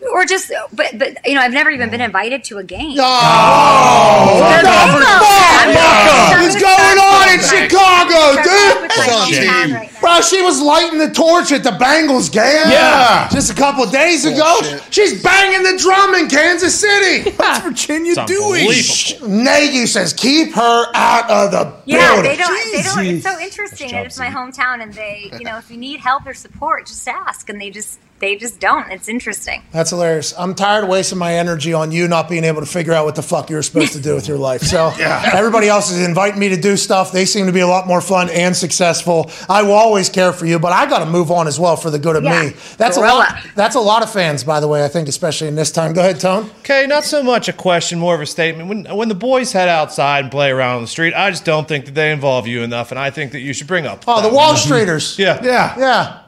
S- Or just, but, but, you know, I've never even been invited to a game. Oh, The no, Bengals. fuck, I'm fuck. so What's going on in excited. Chicago, dude? my on, hometown team. right. Bro, she was lighting the torch at the Bengals game. Yeah. Just a couple days ago. Bullshit. She's banging the drum in Kansas City. What's Virginia It's doing? unbelievable. Nagy says, keep her out of the Yeah, building. they don't. They don't. It's so interesting. It's my hometown, and they, you know, if you need help or support, just ask, and they just, they just don't. It's interesting. That's hilarious. I'm tired of wasting my energy on you not being able to figure out what the fuck you're supposed to do with your life. So yeah. everybody else is inviting me to do stuff. They seem to be a lot more fun and successful. I will always care for you, but I got to move on as well for the good of Yeah. me. That's a lot. That's a lot of fans, by the way. I think, especially in this time. Go ahead, Tone. Okay, not so much a question, more of a statement. When when the boys head outside and play around on the street, I just don't think that they involve you enough, and I think that you should bring up. Oh, the that. Wall Streeters. Yeah, Yeah. Yeah.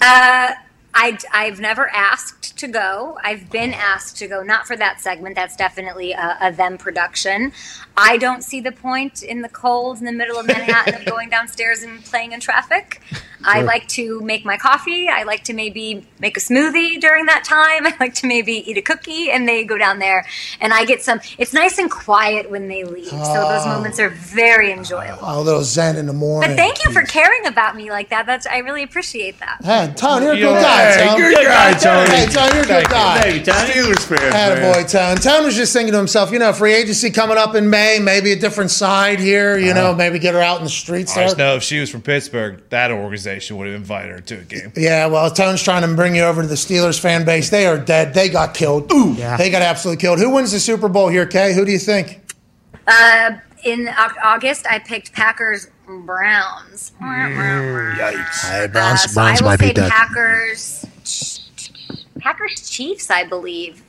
Uh, I, I've never asked to go. I've been asked to go, not for that segment. That's definitely a, a them production. I don't see the point in the cold in the middle of Manhattan of going downstairs and playing in traffic. I like to make my coffee. I like to maybe make a smoothie during that time. I like to maybe eat a cookie and they go down there and I get some. It's nice and quiet when they leave. So those ah. moments are very enjoyable. A little zen in the morning. But thank you for caring about me like that. That's I really appreciate that. Hey, Tone, you're a good guy, Hey, Tone. good guy, Tony. Hey, Tone, you're a good guy. Steelers fans, man. Attaboy, Tone. Tone was just thinking to himself, you know, free agency coming up in May, maybe a different side here, you know, maybe get her out in the streets I just there. know if she was from Pittsburgh, that organization would have invited her to a game. Yeah, well, Tone's trying to bring you over to the Steelers fan base. They are dead. They got killed. Ooh, Yeah. they got absolutely killed. Who wins the Super Bowl here, Kay? Who do you think? in Au- August, I picked Packers Browns. Yikes. Hey, Uh, Browns, so Browns I will might say be dead. Packers. Packers Chiefs, I believe.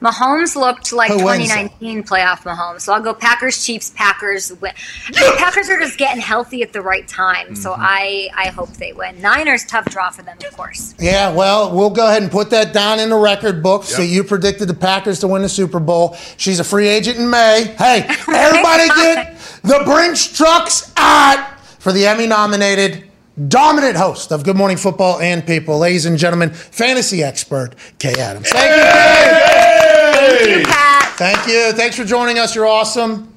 Mahomes looked like Who wins, 2019 playoff Mahomes, so I'll go Packers Chiefs. Packers win. The Packers are just getting healthy at the right time, so Mm-hmm. I I hope they win. Niners tough draw for them, of course. Yeah, well, we'll go ahead and put that down in the record book. So you predicted the Packers to win the Super Bowl. She's a free agent in May. Hey, everybody get the Brink's trucks out for the Emmy nominated dominant host of Good Morning Football and People. Ladies and gentlemen, fantasy expert, Kay Adams. Thank you, Kay. Thank you, Pat. Thank you. Thanks for joining us. You're awesome.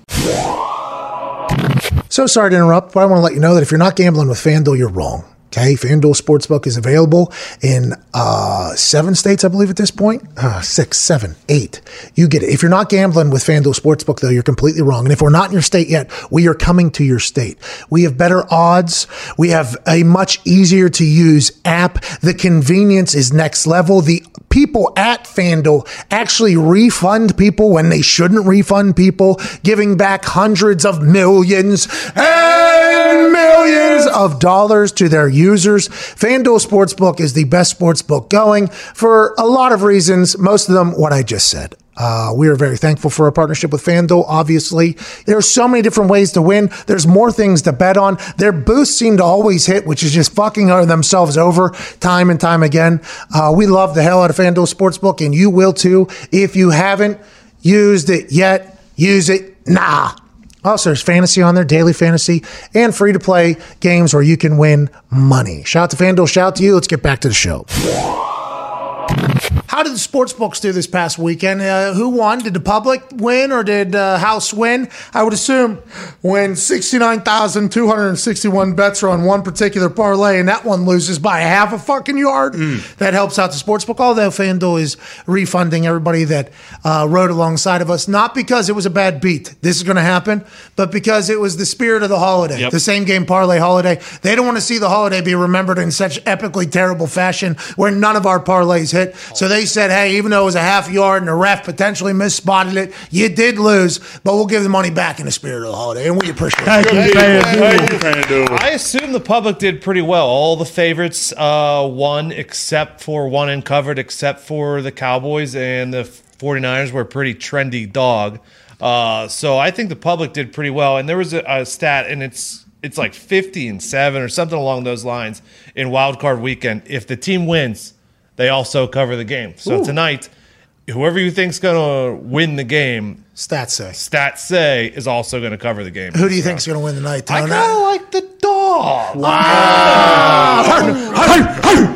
So sorry to interrupt, but I want to let you know that if you're not gambling with FanDuel, you're wrong. Okay, FanDuel Sportsbook is available in uh, seven states, I believe, at this point. Uh, six, seven, eight. You get it. If you're not gambling with FanDuel Sportsbook, though, you're completely wrong. And if we're not in your state yet, we are coming to your state. We have better odds. We have a much easier to use app. The convenience is next level. The people at FanDuel actually refund people when they shouldn't refund people, giving back hundreds of millions and millions of dollars to their users. FanDuel Sportsbook is the best sportsbook going for a lot of reasons, most of them what I just said. Uh, we are very thankful for our partnership with FanDuel. Obviously, There are so many different ways to win. There's more things to bet on. Their boosts seem to always hit, which is just fucking themselves over time and time again. Uh, we love the hell out of FanDuel Sportsbook, and you will too. If you haven't used it yet, use it now. Also, there's fantasy on there, daily fantasy, and free to play games where you can win money. Shout out to FanDuel, shout out to you. Let's get back to the show. How did the sports books do this past weekend? Uh, who won? Did the public win or did uh, House win? I would assume when 69,261 bets are on one particular parlay and that one loses by half a fucking yard, that helps out the sports book. Although FanDuel is refunding everybody that uh, rode alongside of us, not because it was a bad beat. This is going to happen, but because it was the spirit of the holiday, Yep. the same game parlay holiday. They don't want to see the holiday be remembered in such epically terrible fashion where none of our parlays hit. So they said, hey, even though it was a half yard and the ref potentially misspotted it, you did lose, but we'll give the money back in the spirit of the holiday, and we appreciate it. You, Thank you, I assume the public did pretty well. All the favorites uh, won except for one and covered, except for the Cowboys and the 49ers were a pretty trendy dog. Uh, so I think the public did pretty well. And there was a, a stat, and it's it's like 50 and 7 or something along those lines in wild card weekend. If the team wins, they also cover the game. So tonight, whoever you think's going to win the game, Stats say. stats say is also going to cover the game. Who do you think's going to win the night, I Tony? kind of like the dog.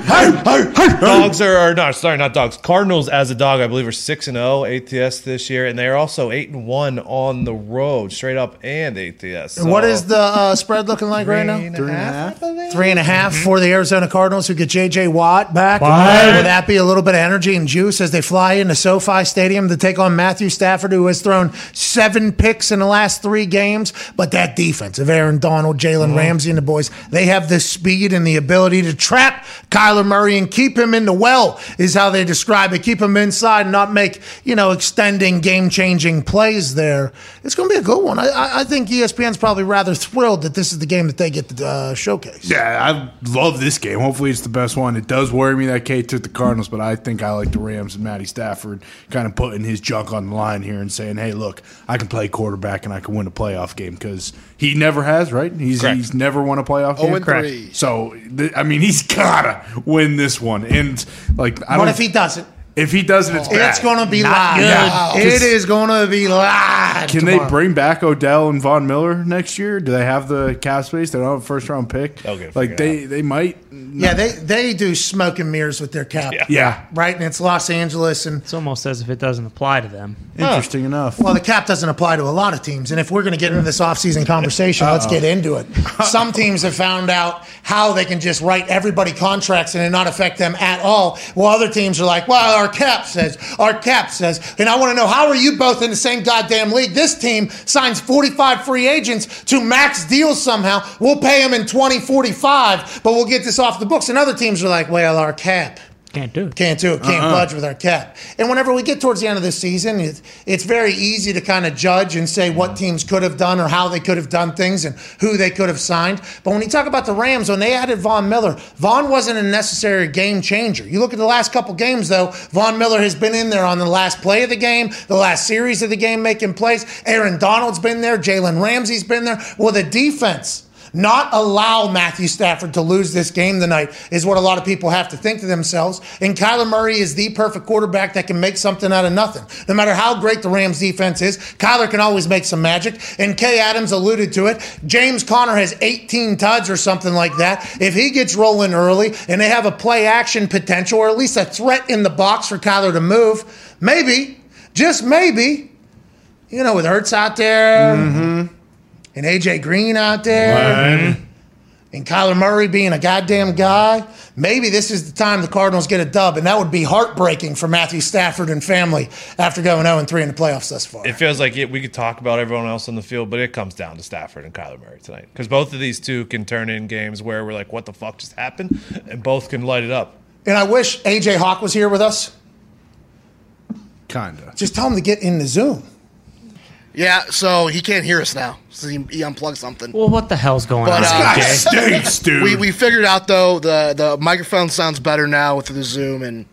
Dogs are, are not sorry, not dogs. Cardinals as a dog, I believe, are six and zero ATS this year, and they are also eight and one on the road, straight up and ATS. What is the uh, spread looking like right now? Three and a half. Three and a half for the Arizona Cardinals who get J.J. Watt back. Will that be a little bit of energy and juice as they fly into SoFi Stadium to take on Matthew Stafford, who has thrown seven picks in the last three games? But that defense of Aaron Donald, Jalen Ramsey, and the boys, they have the speed and the ability to trap Kyler Murray and keep him in the well, is how they describe it. Keep him inside and not make, you know, extending, game changing plays there. It's going to be a good one. I, I, I think ESPN's probably rather thrilled that this is the game that they get to uh, showcase. Yeah, I love this game. Hopefully, it's the best one. It does worry me that Kay took the Cardinals, but I think I like the Rams and Matty Stafford kind of putting his junk on the line here and saying, "Hey, look, I can play quarterback and I can win a playoff game because he never has, right? He's Correct. he's never won a playoff 0 game. and 3. So, th- I mean, he's gotta win this one. And like, I What don't. if he doesn't? If he doesn't, it's bad. It's going to be Not live. good. Yeah. It going to be live. Can tomorrow. they bring back Odell and Von Miller next year? Do they have the cap space? They don't have a first round pick. They'll get it like they they might. Yeah, they they do smoke and mirrors with their cap. Yeah, Right, and it's Los Angeles, and It's almost as if it doesn't apply to them. Oh. interesting enough. well, the cap doesn't apply to a lot of teams. And if we're going to get into this offseason conversation, let's get into it. Some teams have found out how they can just write everybody contracts and it not affect them at all. While other teams are like, well, our cap says, our cap says. And I want to know how are you both in the same goddamn league? This team signs 45 free agents to max deals somehow. We'll pay them in 2045, but we'll get this off the books. And other teams are like, well, our cap. Can't do it. Can't do it. Can't Uh-uh. budge with our cap. And whenever we get towards the end of the season, it, it's very easy to kind of judge and say what teams could have done or how they could have done things and who they could have signed. But when you talk about the Rams, when they added Von Miller, Von wasn't a necessary game changer. You look at the last couple games, though, Von Miller has been in there on the last play of the game, the last series of the game making plays. Aaron Donald's been there. Jalen Ramsey's been there. Well, the defense not allow Matthew Stafford to lose this game tonight is what a lot of people have to think to themselves. And Kyler Murray is the perfect quarterback that can make something out of nothing. No matter how great the Rams defense is, Kyler can always make some magic. And Kay Adams alluded to it. James Conner has 18 tuds or something like that. If he gets rolling early and they have a play action potential or at least a threat in the box for Kyler to move, maybe, just maybe, you know, with Ertz out there mm-hmm. And AJ Green out there and Kyler Murray being a goddamn guy, maybe this is the time the Cardinals get a dub, and that would be heartbreaking for Matthew Stafford and family after going 0 3 in the playoffs thus far. It feels like it, we could talk about everyone else on the field, but it comes down to Stafford and Kyler Murray tonight because both of these two can turn in games where we're like, "What the fuck just happened?" and both can light it up. and I wish AJ Hawk was here with us. Kinda. Just tell him to get in the Zoom. Yeah, so he can't hear us now. So he, he unplugged something. Well, what the hell's going But, on? uh, Jay? Stinks, dude. We, we figured out though the the microphone sounds better now with the Zoom and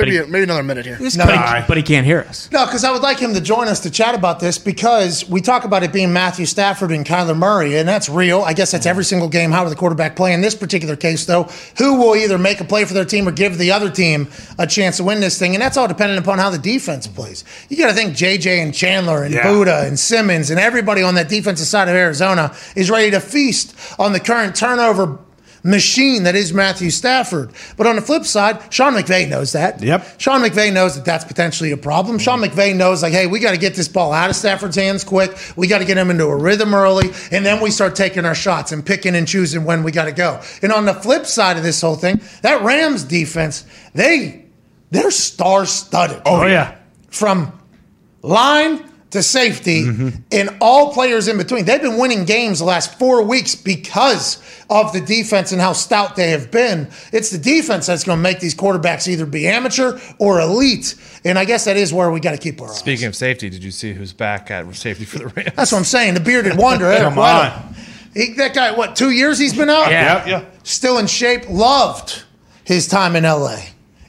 maybe he- maybe another minute here. No, but, he, but he can't hear us. No, because I would like him to join us to chat about this because we talk about it being Matthew Stafford and Kyler Murray, and that's real. I guess that's every single game. How will the quarterback play? In this particular case, though, who will either make a play for their team or give the other team a chance to win this thing? And that's all dependent upon how the defense plays. You got to think JJ and Chandler and Yeah. Budda and Simmons and everybody on that defensive side of Arizona is ready to feast on the current turnover machine that is Matthew Stafford. But on the flip side, Sean McVay knows that. Yep. Sean McVay knows that that's potentially a problem. Sean mm-hmm. McVay knows, like, hey, we got to get this ball out of Stafford's hands quick. We got to get him into a rhythm early, and then we start taking our shots and picking and choosing when we got to go. And on the flip side of this whole thing, that Rams defense, they they're star studded. Oh, yeah. From line to safety and all players in between. They've been winning games the last four weeks because of the defense and how stout they have been. It's the defense that's going to make these quarterbacks either be amateur or elite. And I guess that is where we got to keep our eyes. Speaking of safety, did you see who's back at safety for the Rams? That's what I'm saying. The bearded wonder, Come Weddle. on. He, that guy, what, two years he's been out? Yeah. yeah. Still in shape. Loved his time in LA.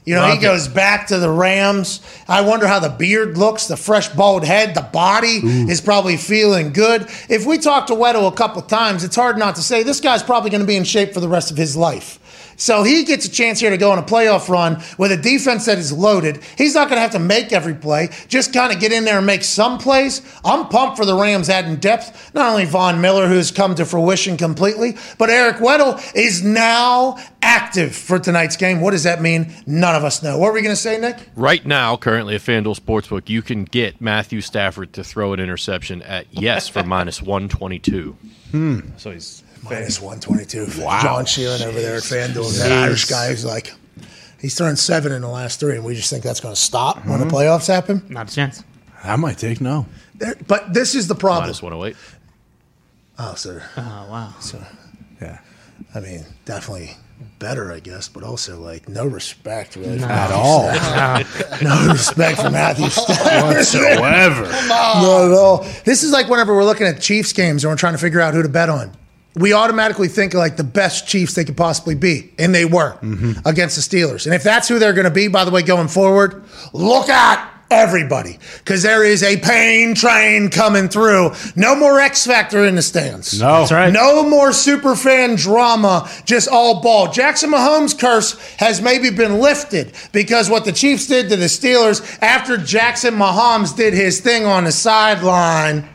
You know, he goes back to the Rams. I wonder how the beard looks, the fresh bald head, the body is probably feeling good. If we talk to Weddle a couple times, it's hard not to say this guy's probably going to be in shape for the rest of his life. So he gets a chance here to go on a playoff run with a defense that is loaded. He's not going to have to make every play, just kind of get in there and make some plays. I'm pumped for the Rams adding depth. Not only Von Miller, who's come to fruition completely, but Eric Weddle is now active for tonight's game. What does that mean? None of us know. What were we going to say, Nick? Right now, currently at FanDuel Sportsbook, you can get Matthew Stafford to throw an interception at yes for minus 122. Hmm. So he's Minus 122. Wow. John Sheeran over there at FanDuel. That Irish guy who's like, he's throwing seven in the last three, and we just think that's going to stop when the hmm. playoffs happen. Not a chance. I might take no. There, but this is the problem. Minus 108. Oh, sir. Oh, wow. So, Yeah. I mean, definitely better, I guess, but also like no respect really for At all. Stafford. No respect for Matthew Stafford. Whatsoever. Not at all. This is like whenever we're looking at Chiefs games and we're trying to figure out who to bet on. We automatically think like the best Chiefs they could possibly be, and they were mm-hmm. against the Steelers. And if that's who they're going to be, by the way, going forward, look at everybody because there is a pain train coming through. No more X Factor in the stands. No. That's right. No more super fan drama, just all ball. Jackson Mahomes' curse has maybe been lifted because what the Chiefs did to the Steelers after Jackson Mahomes did his thing on the sideline.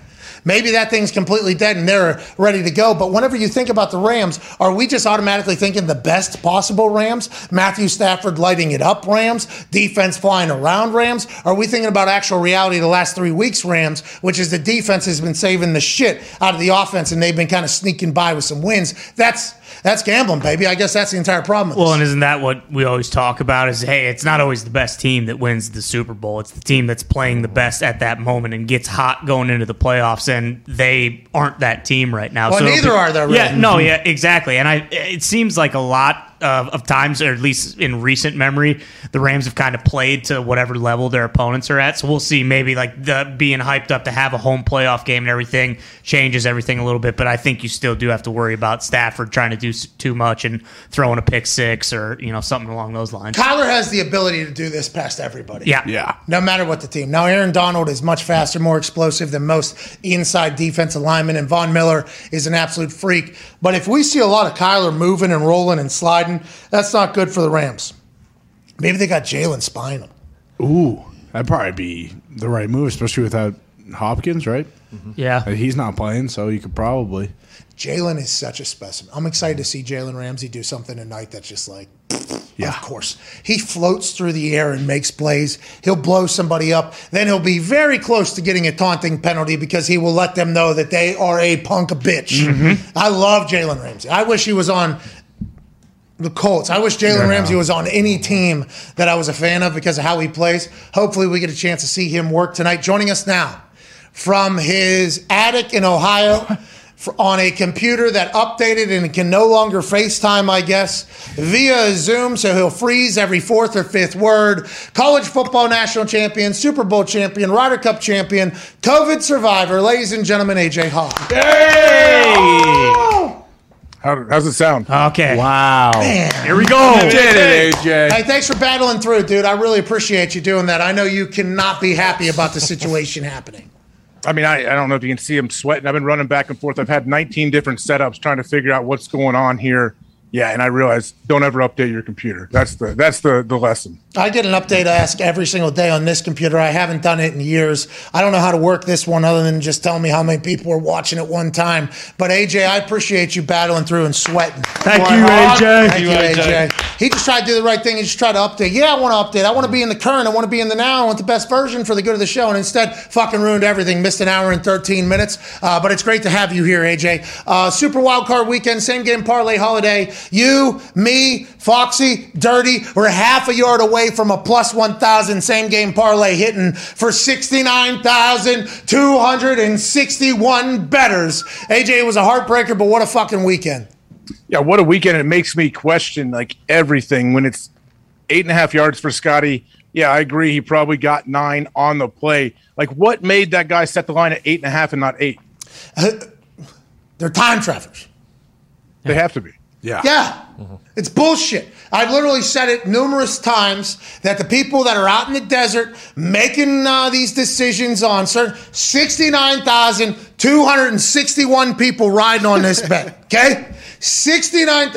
Maybe that thing's completely dead and they're ready to go. But whenever you think about the Rams, are we just automatically thinking the best possible Rams? Matthew Stafford lighting it up Rams? Defense flying around Rams? Are we thinking about actual reality the last three weeks Rams, which is the defense has been saving the shit out of the offense and they've been kind of sneaking by with some wins? That's that's gambling, baby. I guess that's the entire problem. Well, and isn't that what we always talk about? Is hey, it's not always the best team that wins the Super Bowl. It's the team that's playing the best at that moment and gets hot going into the playoffs, and they aren't that team right now. Well, it'll neither are they, really. Yeah, no, yeah, exactly. And I, it seems like a lot of, of times, or at least in recent memory, the Rams have kind of played to whatever level their opponents are at. So we'll see. Maybe like the being hyped up to have a home playoff game and everything changes everything a little bit. But I think you still do have to worry about Stafford trying to do too much and throwing a pick six or you know something along those lines. Kyler has the ability to do this past everybody. Yeah, Yeah. no matter what the team. Now, Aaron Donald is much faster, more explosive than most inside defensive linemen, and Von Miller is an absolute freak. But if we see a lot of Kyler moving and rolling and sliding, that's not good for the Rams. Maybe they got Jalen spying them. Ooh, that'd probably be the right move, especially without Hopkins, right? yeah. Uh, He's not playing, so you could probably. Jalen is such a specimen. I'm excited to see Jalen Ramsey do something tonight that's just like, Yeah. of course. He floats through the air and makes plays. He'll blow somebody up. Then he'll be very close to getting a taunting penalty because he will let them know that they are a punk bitch. I love Jalen Ramsey. I wish he was on the Colts. I wish Jalen Ramsey was on any team that I was a fan of because of how he plays. Hopefully, we get a chance to see him work tonight. Joining us now from his attic in Ohio on a computer that updated and can no longer FaceTime, I guess, via Zoom, so he'll freeze every fourth or fifth word. College football national champion, Super Bowl champion, Ryder Cup champion, COVID survivor, ladies and gentlemen, AJ Hawk. How, how's it sound? Okay. Wow. Man. Here we go. Did it, AJ. Hey, thanks for battling through, dude. I really appreciate you doing that. I know you cannot be happy about the situation happening. I mean, I, I don't know if you can see him sweating. I've been running back and forth. I've had 19 different setups trying to figure out what's going on here. Yeah, and I realized don't ever update your computer. That's the that's the the lesson. I get an update ask every single day on this computer. I haven't done it in years. I don't know how to work this one other than just tell me how many people are watching at one time. But AJ, I appreciate you battling through and sweating. Thank Going you, hard. AJ. Thank you, AJ. He just tried to do the right thing. He just tried to update. Yeah, I want to update. I want to be in the current. I want to be in the now. I want the best version for the good of the show. And instead, fucking ruined everything. Missed an hour and 13 minutes. Uh, but it's great to have you here, AJ. Uh, Super Wild Card Weekend, same game parlay holiday. You, me, Foxy, Dirty, we're half a yard away from a plus 1,000 same game parlay hitting for 69,261 betters. AJ, it was a heartbreaker, but what a fucking weekend. Yeah, what a weekend! It makes me question like everything when it's eight and a half yards for Scotty. Yeah, I agree. He probably got nine on the play. Like, what made that guy set the line at eight and a half and not eight? Uh, they're time travelers. They have to be. Yeah. Yeah. It's bullshit. I've literally said it numerous times that the people that are out in the desert making uh, these decisions on certain 69,261 people riding on this bet. Okay? 69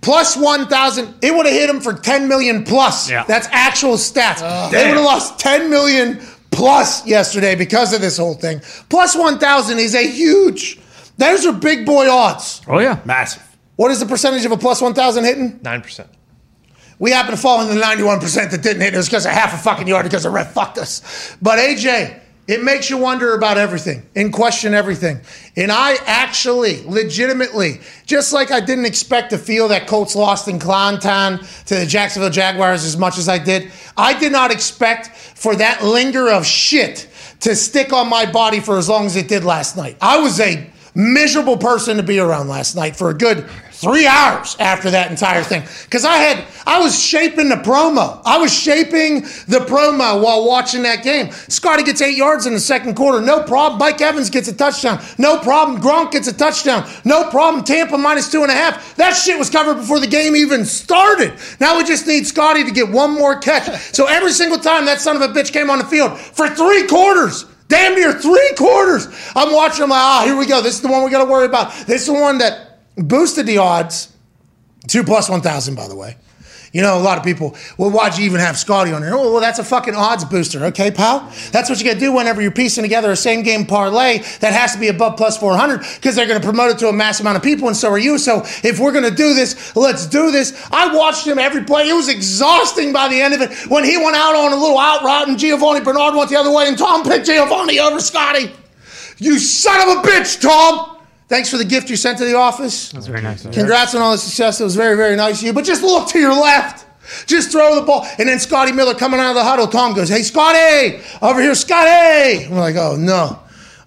plus 1,000. It would have hit them for 10 million plus. Yeah. That's actual stats. they would have lost 10 million plus yesterday because of this whole thing. Plus 1,000 is a huge, those are big boy odds. Oh yeah. Massive. What is the percentage of a plus 1,000 hitting? Nine percent. We happen to fall in the 91% that didn't hit us because of half a fucking yard because the ref fucked us. But AJ, it makes you wonder about everything and question everything. And I actually, legitimately, just like I didn't expect to feel that Colts lost in Clowntown to the Jacksonville Jaguars as much as I did, I did not expect for that linger of shit to stick on my body for as long as it did last night. I was a miserable person to be around last night for a good three hours after that entire thing. Because i had i was shaping the promo. I was shaping the promo while watching that game. Scotty gets eight yards in the second quarter. No problem. Mike evans gets a touchdown. No problem. Gronk gets a touchdown. No problem. Tampa minus two and a half. That shit was covered before the game even started. Now we just need scotty to get one more catch. So every single time that son of a bitch came on the field for three quarters damn near three quarters. I'm watching. I'm like, ah, here we go. This is the one we got to worry about. This is the one that boosted the odds. Two plus one thousand, by the way. You know, a lot of people, well, why'd you even have Scotty on there? Oh, well, that's a fucking odds booster, okay, pal? That's what you got to do whenever you're piecing together a same game parlay that has to be above plus 400 because they're going to promote it to a mass amount of people, and so are you. So if we're going to do this, let's do this. I watched him every play. It was exhausting by the end of it when he went out on a little out route and Giovani Bernard went the other way and Tom picked Giovani over Scotty. You son of a bitch, Tom! Thanks for the gift you sent to the office. That's very nice. Congrats on all the success. It was very, very nice of you. But just look to your left. Just throw the ball. And then Scotty Miller coming out of the huddle. Tom goes, Hey, Scotty, over here, Scotty. We're like, Oh, no.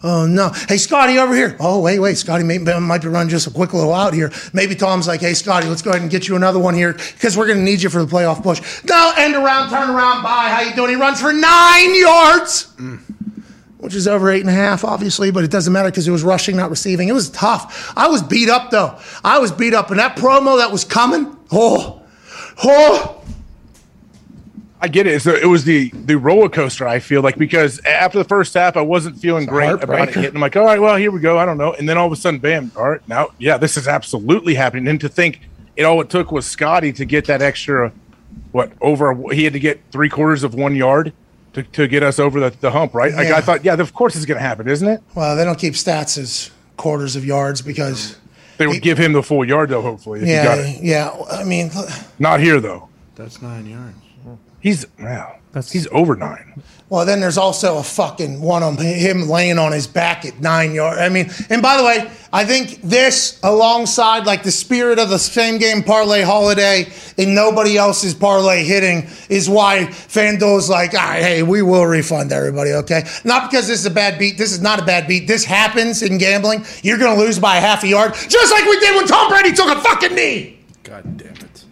Oh, no. Hey, Scotty, over here. Oh, wait, wait. Scotty may, might be running just a quick little out here. Maybe Tom's like, Hey, Scotty, let's go ahead and get you another one here because we're going to need you for the playoff push. No, end around, turn around, bye. How you doing? He runs for nine yards mm. Which is over eight and a half, obviously, but it doesn't matter because it was rushing, not receiving. It was tough. I was beat up though. I was beat up, and that promo that was coming, oh, oh, I get it. So it was the the roller coaster. I feel like because after the first half, I wasn't feeling great about it. I'm like, all right, well, here we go. I don't know. And then all of a sudden, bam! All right, now, yeah, this is absolutely happening. And to think it all it took was Scotty to get that extra, what over? He had to get three quarters of one yard to, to get us over the, the hump, right? Like I thought, yeah, of course it's going to happen, isn't it? well, they don't keep stats as quarters of yards because, They would give him the full yard though. Hopefully, if he got yeah, it. yeah. I mean, Not here though. That's nine yards. He's wow. He's over nine. well, then there's also a fucking one on him laying on his back at nine yards. I mean, and by the way, I think this alongside like the spirit of the same game parlay holiday and nobody else's parlay hitting is why FanDuel's like, all right, hey, we will refund everybody, okay? Not because this is a bad beat. This is not a bad beat. This happens in gambling. You're going to lose by a half a yard, just like we did when Tom Brady took a fucking knee. God damn it.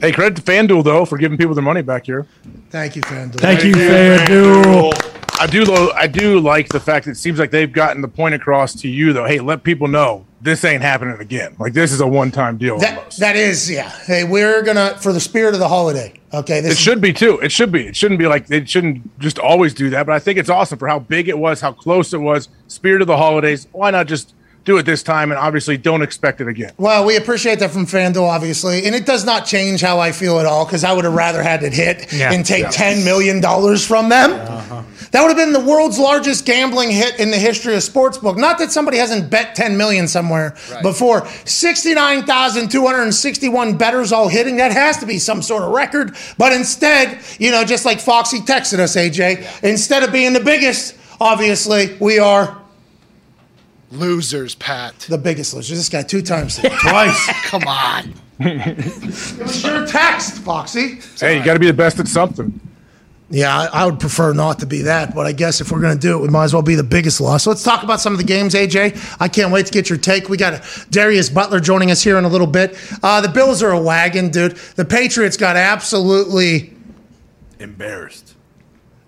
Hey, credit to FanDuel though for giving people their money back here. Thank you, FanDuel. Thank you, FanDuel. I do lo- I do like the fact that it seems like they've gotten the point across to you though. Hey, let people know this ain't happening again. Like this is a one time deal. That, almost. that is, yeah. Hey, we're gonna for the spirit of the holiday. Okay, this it should be too. It should be. It shouldn't be like it shouldn't just always do that. But I think it's awesome for how big it was, how close it was. Spirit of the holidays. Why not just do it this time, and obviously don't expect it again. Well, we appreciate that from FanDuel, obviously, and it does not change how I feel at all because I would have rather had it hit Yeah. and take ten million dollars from them. Uh-huh. That would have been the world's largest gambling hit in the history of sportsbook. Not that somebody hasn't bet ten million somewhere before. Sixty-nine thousand two hundred and sixty-one betters all hitting. That has to be some sort of record. But instead, you know, just like Foxy texted us, AJ, instead of being the biggest, obviously we are Losers, Pat. the biggest losers. This guy two times twice. Come on. It was your text, Foxy. Hey, you got to be the best at something. Yeah, I, I would prefer not to be that, but I guess if we're going to do it, we might as well be the biggest loss. So let's talk about some of the games, AJ. I can't wait to get your take. We got Darius Butler joining us here in a little bit. Uh, the Bills are a wagon, dude. The Patriots got absolutely. Embarrassed.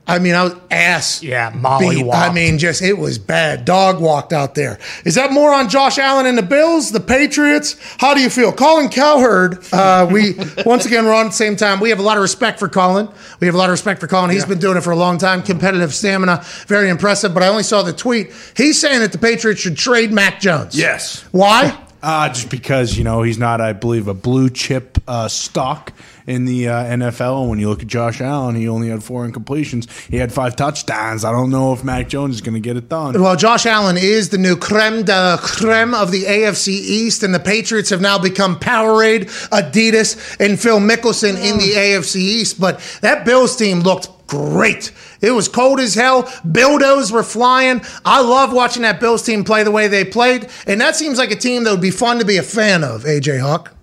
I mean, I was ass. Yeah, molly I mean, just it was bad. Dog walked out there. Is that more on Josh Allen and the Bills, the Patriots? How do you feel, Colin Cowherd? Uh, we once again we're on at the same time. We have a lot of respect for Colin. We have a lot of respect for Colin. He's been doing it for a long time. Competitive stamina, very impressive. But I only saw the tweet. He's saying that the Patriots should trade Mac Jones. Yes. Why? Uh, just because you know he's not, I believe, a blue chip uh, stock in the uh, NFL. When you look at Josh Allen, he only had four incompletions. He had five touchdowns. I don't know if Mac Jones is going to get it done. Well, Josh Allen is the new creme de creme of the AFC East, and the Patriots have now become Powerade, Adidas, and Phil Mickelson in the AFC East. But that Bills team looked great. It was cold as hell. Bildos were flying. I love watching that Bills team play the way they played, and that seems like a team that would be fun to be a fan of. AJ Hawk.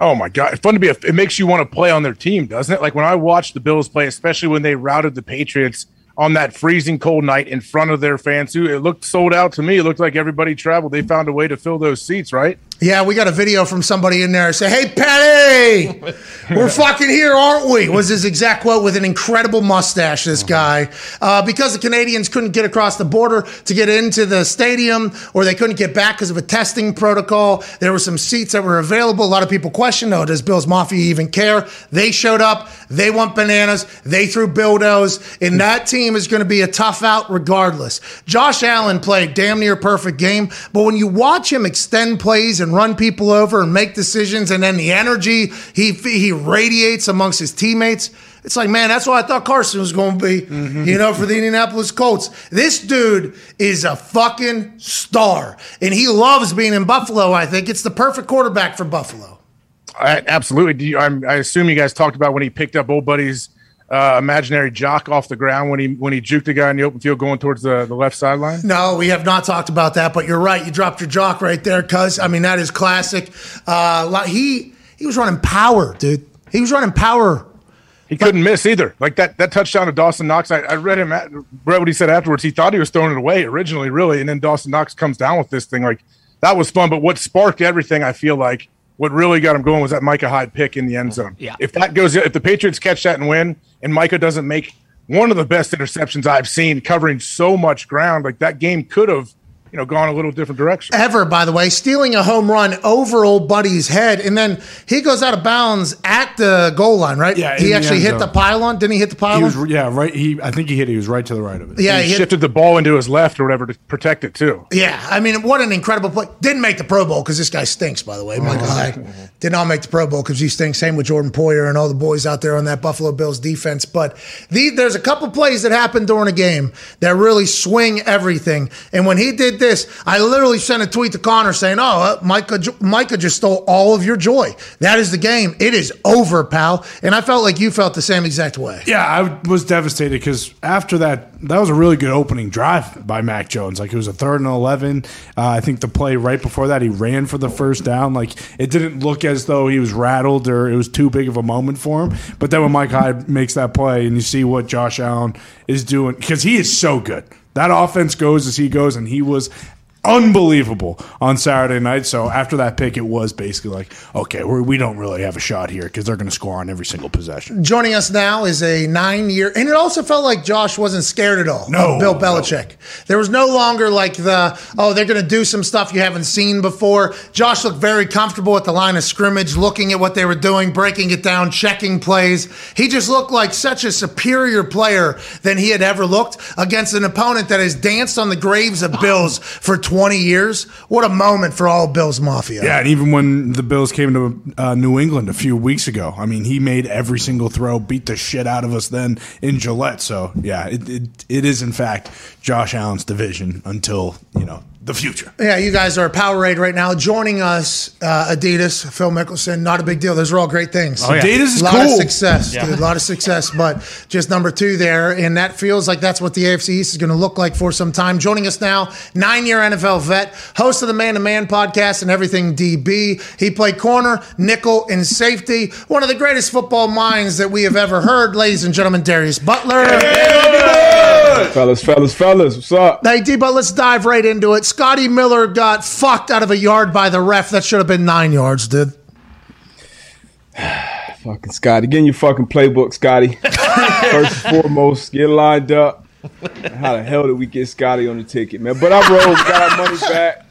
Oh my god, fun to be. A, it makes you want to play on their team, doesn't it? Like when I watched the Bills play, especially when they routed the Patriots on that freezing cold night in front of their fans, who it looked sold out to me. It looked like everybody traveled. They found a way to fill those seats, right? Yeah, we got a video from somebody in there say, "Hey, Patty, we're fucking here, aren't we?" Was his exact quote with an incredible mustache. This guy, uh, because the Canadians couldn't get across the border to get into the stadium, or they couldn't get back because of a testing protocol. There were some seats that were available. A lot of people questioned, "Oh, does Bills Mafia even care?" They showed up. They want bananas. They threw bildos, and that team is going to be a tough out regardless. Josh Allen played damn near perfect game, but when you watch him extend plays and run people over and make decisions, and then the energy he he radiates amongst his teammates. It's like, man, that's what I thought Carson was going to be, mm-hmm. you know, for the Indianapolis Colts. This dude is a fucking star, and he loves being in Buffalo. I think it's the perfect quarterback for Buffalo. I, absolutely. Do you, I'm, I assume you guys talked about when he picked up old buddy's uh, imaginary jock off the ground when he when he juked the guy in the open field going towards the, the left sideline. No, we have not talked about that, but you're right. You dropped your jock right there, cuz. I mean, that is classic. Uh, he he was running power, dude. He was running power. He couldn't miss either. Like that that touchdown to Dawson Knox. I, I read him at, read what he said afterwards. He thought he was throwing it away originally, really, and then Dawson Knox comes down with this thing. Like that was fun. But what sparked everything, I feel like, what really got him going was that Micah Hyde pick in the end zone. Yeah. If that goes, if the Patriots catch that and win, and Micah doesn't make one of the best interceptions I've seen, covering so much ground, like that game could have, you know, gone a little different direction. Ever, by the way, stealing a home run over old buddy's head, and then he goes out of bounds at the goal line, right? Yeah, he actually end hit zone. the pylon. Didn't he hit the He pylon? was, yeah, right. He, I think he hit. He was right to the right of it. yeah, he, he hit, shifted the ball into his left or whatever to protect it too. Yeah, I mean, what an incredible play. Didn't make the Pro Bowl because this guy stinks, by the way. Micah Hyde uh-huh. did not make the Pro Bowl because he stinks. Same with Jordan Poyer and all the boys out there on that Buffalo Bills defense. But the, there's a couple plays that happen during a game that really swing everything. And when he did this, I literally sent a tweet to Connor saying, "Oh, uh, Micah, Micah just stole all of your joy. That is the game. It is over, pal." And I felt like you felt the same exact way. Yeah, I was devastated because after that, that was a really good opening drive by Mac Jones. Like it was a third and eleven. Uh, I think the play right before that, he ran for the first down. Like it didn't look as though he was rattled or it was too big of a moment for him. But then when Micah Hyde makes that play, and you see what Josh Allen is doing, because he is so good. That offense goes as he goes, and he was unbelievable on Saturday night. So after that pick, it was basically like, okay, we're, we don't really have a shot here because they're going to score on every single possession. Joining us now is a nine-year, and it also felt like Josh wasn't scared at all. No, Bill no. Belichick. There was no longer like the oh they're going to do some stuff you haven't seen before. Josh looked very comfortable at the line of scrimmage, looking at what they were doing, breaking it down, checking plays. He just looked like such a superior player than he had ever looked against an opponent that has danced on the graves of Bills for 20 years. What a moment for all Bills Mafia. Yeah, and even when the Bills came to uh, New England a few weeks ago, I mean, he made every single throw, beat the shit out of us then in Gillette. So, yeah, it, it, it is, in fact, Josh Allen's division until, you know, the future. Yeah, you guys are Powerade right now. Joining us, uh, Adidas, Phil Mickelson. Not a big deal. Those are all great things. Oh, yeah. Adidas is a lot cool. of success, dude, a lot of success, but just number two there, and that feels like that's what the AFC East is going to look like for some time. Joining us now, nine-year NFL vet, host of the Man to Man podcast and everything DB. He played corner, nickel, and safety. One of the greatest football minds that we have ever heard, ladies and gentlemen. Darius Butler. Fellas, fellas, fellas, what's up? Hey, D, but let's dive right into it. Scotty Miller got fucked out of a yard by the ref. That should have been nine yards, dude. Fucking Scotty. Get in your fucking playbook, Scotty. First and foremost, get lined up. How the hell did we get Scotty on the ticket, man? But I rolled, got our money back.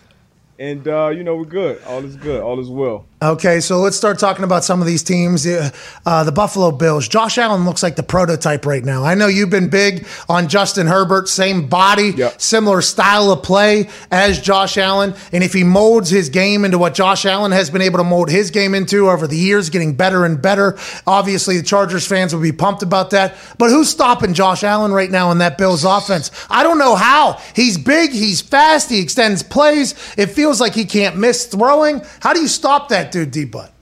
And, uh, you know, we're good. All is good. All is well. Okay, so let's start talking about some of these teams. Uh, uh, the Buffalo Bills. Josh Allen looks like the prototype right now. I know you've been big on Justin Herbert, same body, Yep. similar style of play as Josh Allen. And if he molds his game into what Josh Allen has been able to mold his game into over the years, getting better and better, obviously the Chargers fans will be pumped about that. But who's stopping Josh Allen right now in that Bills offense? I don't know how. He's big, he's fast, he extends plays. It feels like he can't miss throwing. How do you stop that dude, D butt?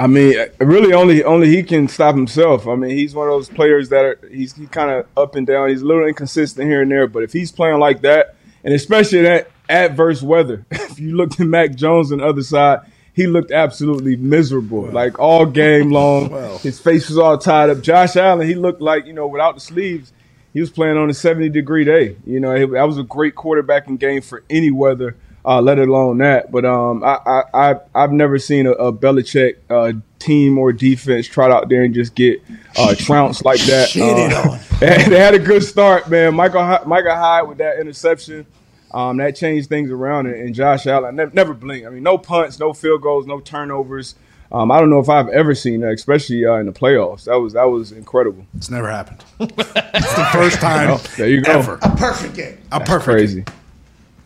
I mean, really, only only he can stop himself. I mean, he's one of those players that are he's he kind of up and down. He's a little inconsistent here and there, but if he's playing like that, and especially that adverse weather, if you looked at Mac Jones on the other side, he looked absolutely miserable, like all game long. His face was all tied up. Josh Allen, he looked like you know without the sleeves, he was playing on a seventy degree day. You know, that was a great quarterbacking game for any weather uh, let alone that. But um, I, I, I I've never seen a, a Belichick uh, team or defense trot out there and just get uh, trounced like that. Uh, they, they had a good start, man. Michael Michael Hyde with that interception. Um, that changed things around, and, and Josh Allen never, never blinked. I mean, no punts, no field goals, no turnovers. Um, I don't know if I've ever seen that, especially uh, in the playoffs. That was that was incredible. It's never happened. it's the first time there you go. ever. A perfect game. A perfect. Crazy.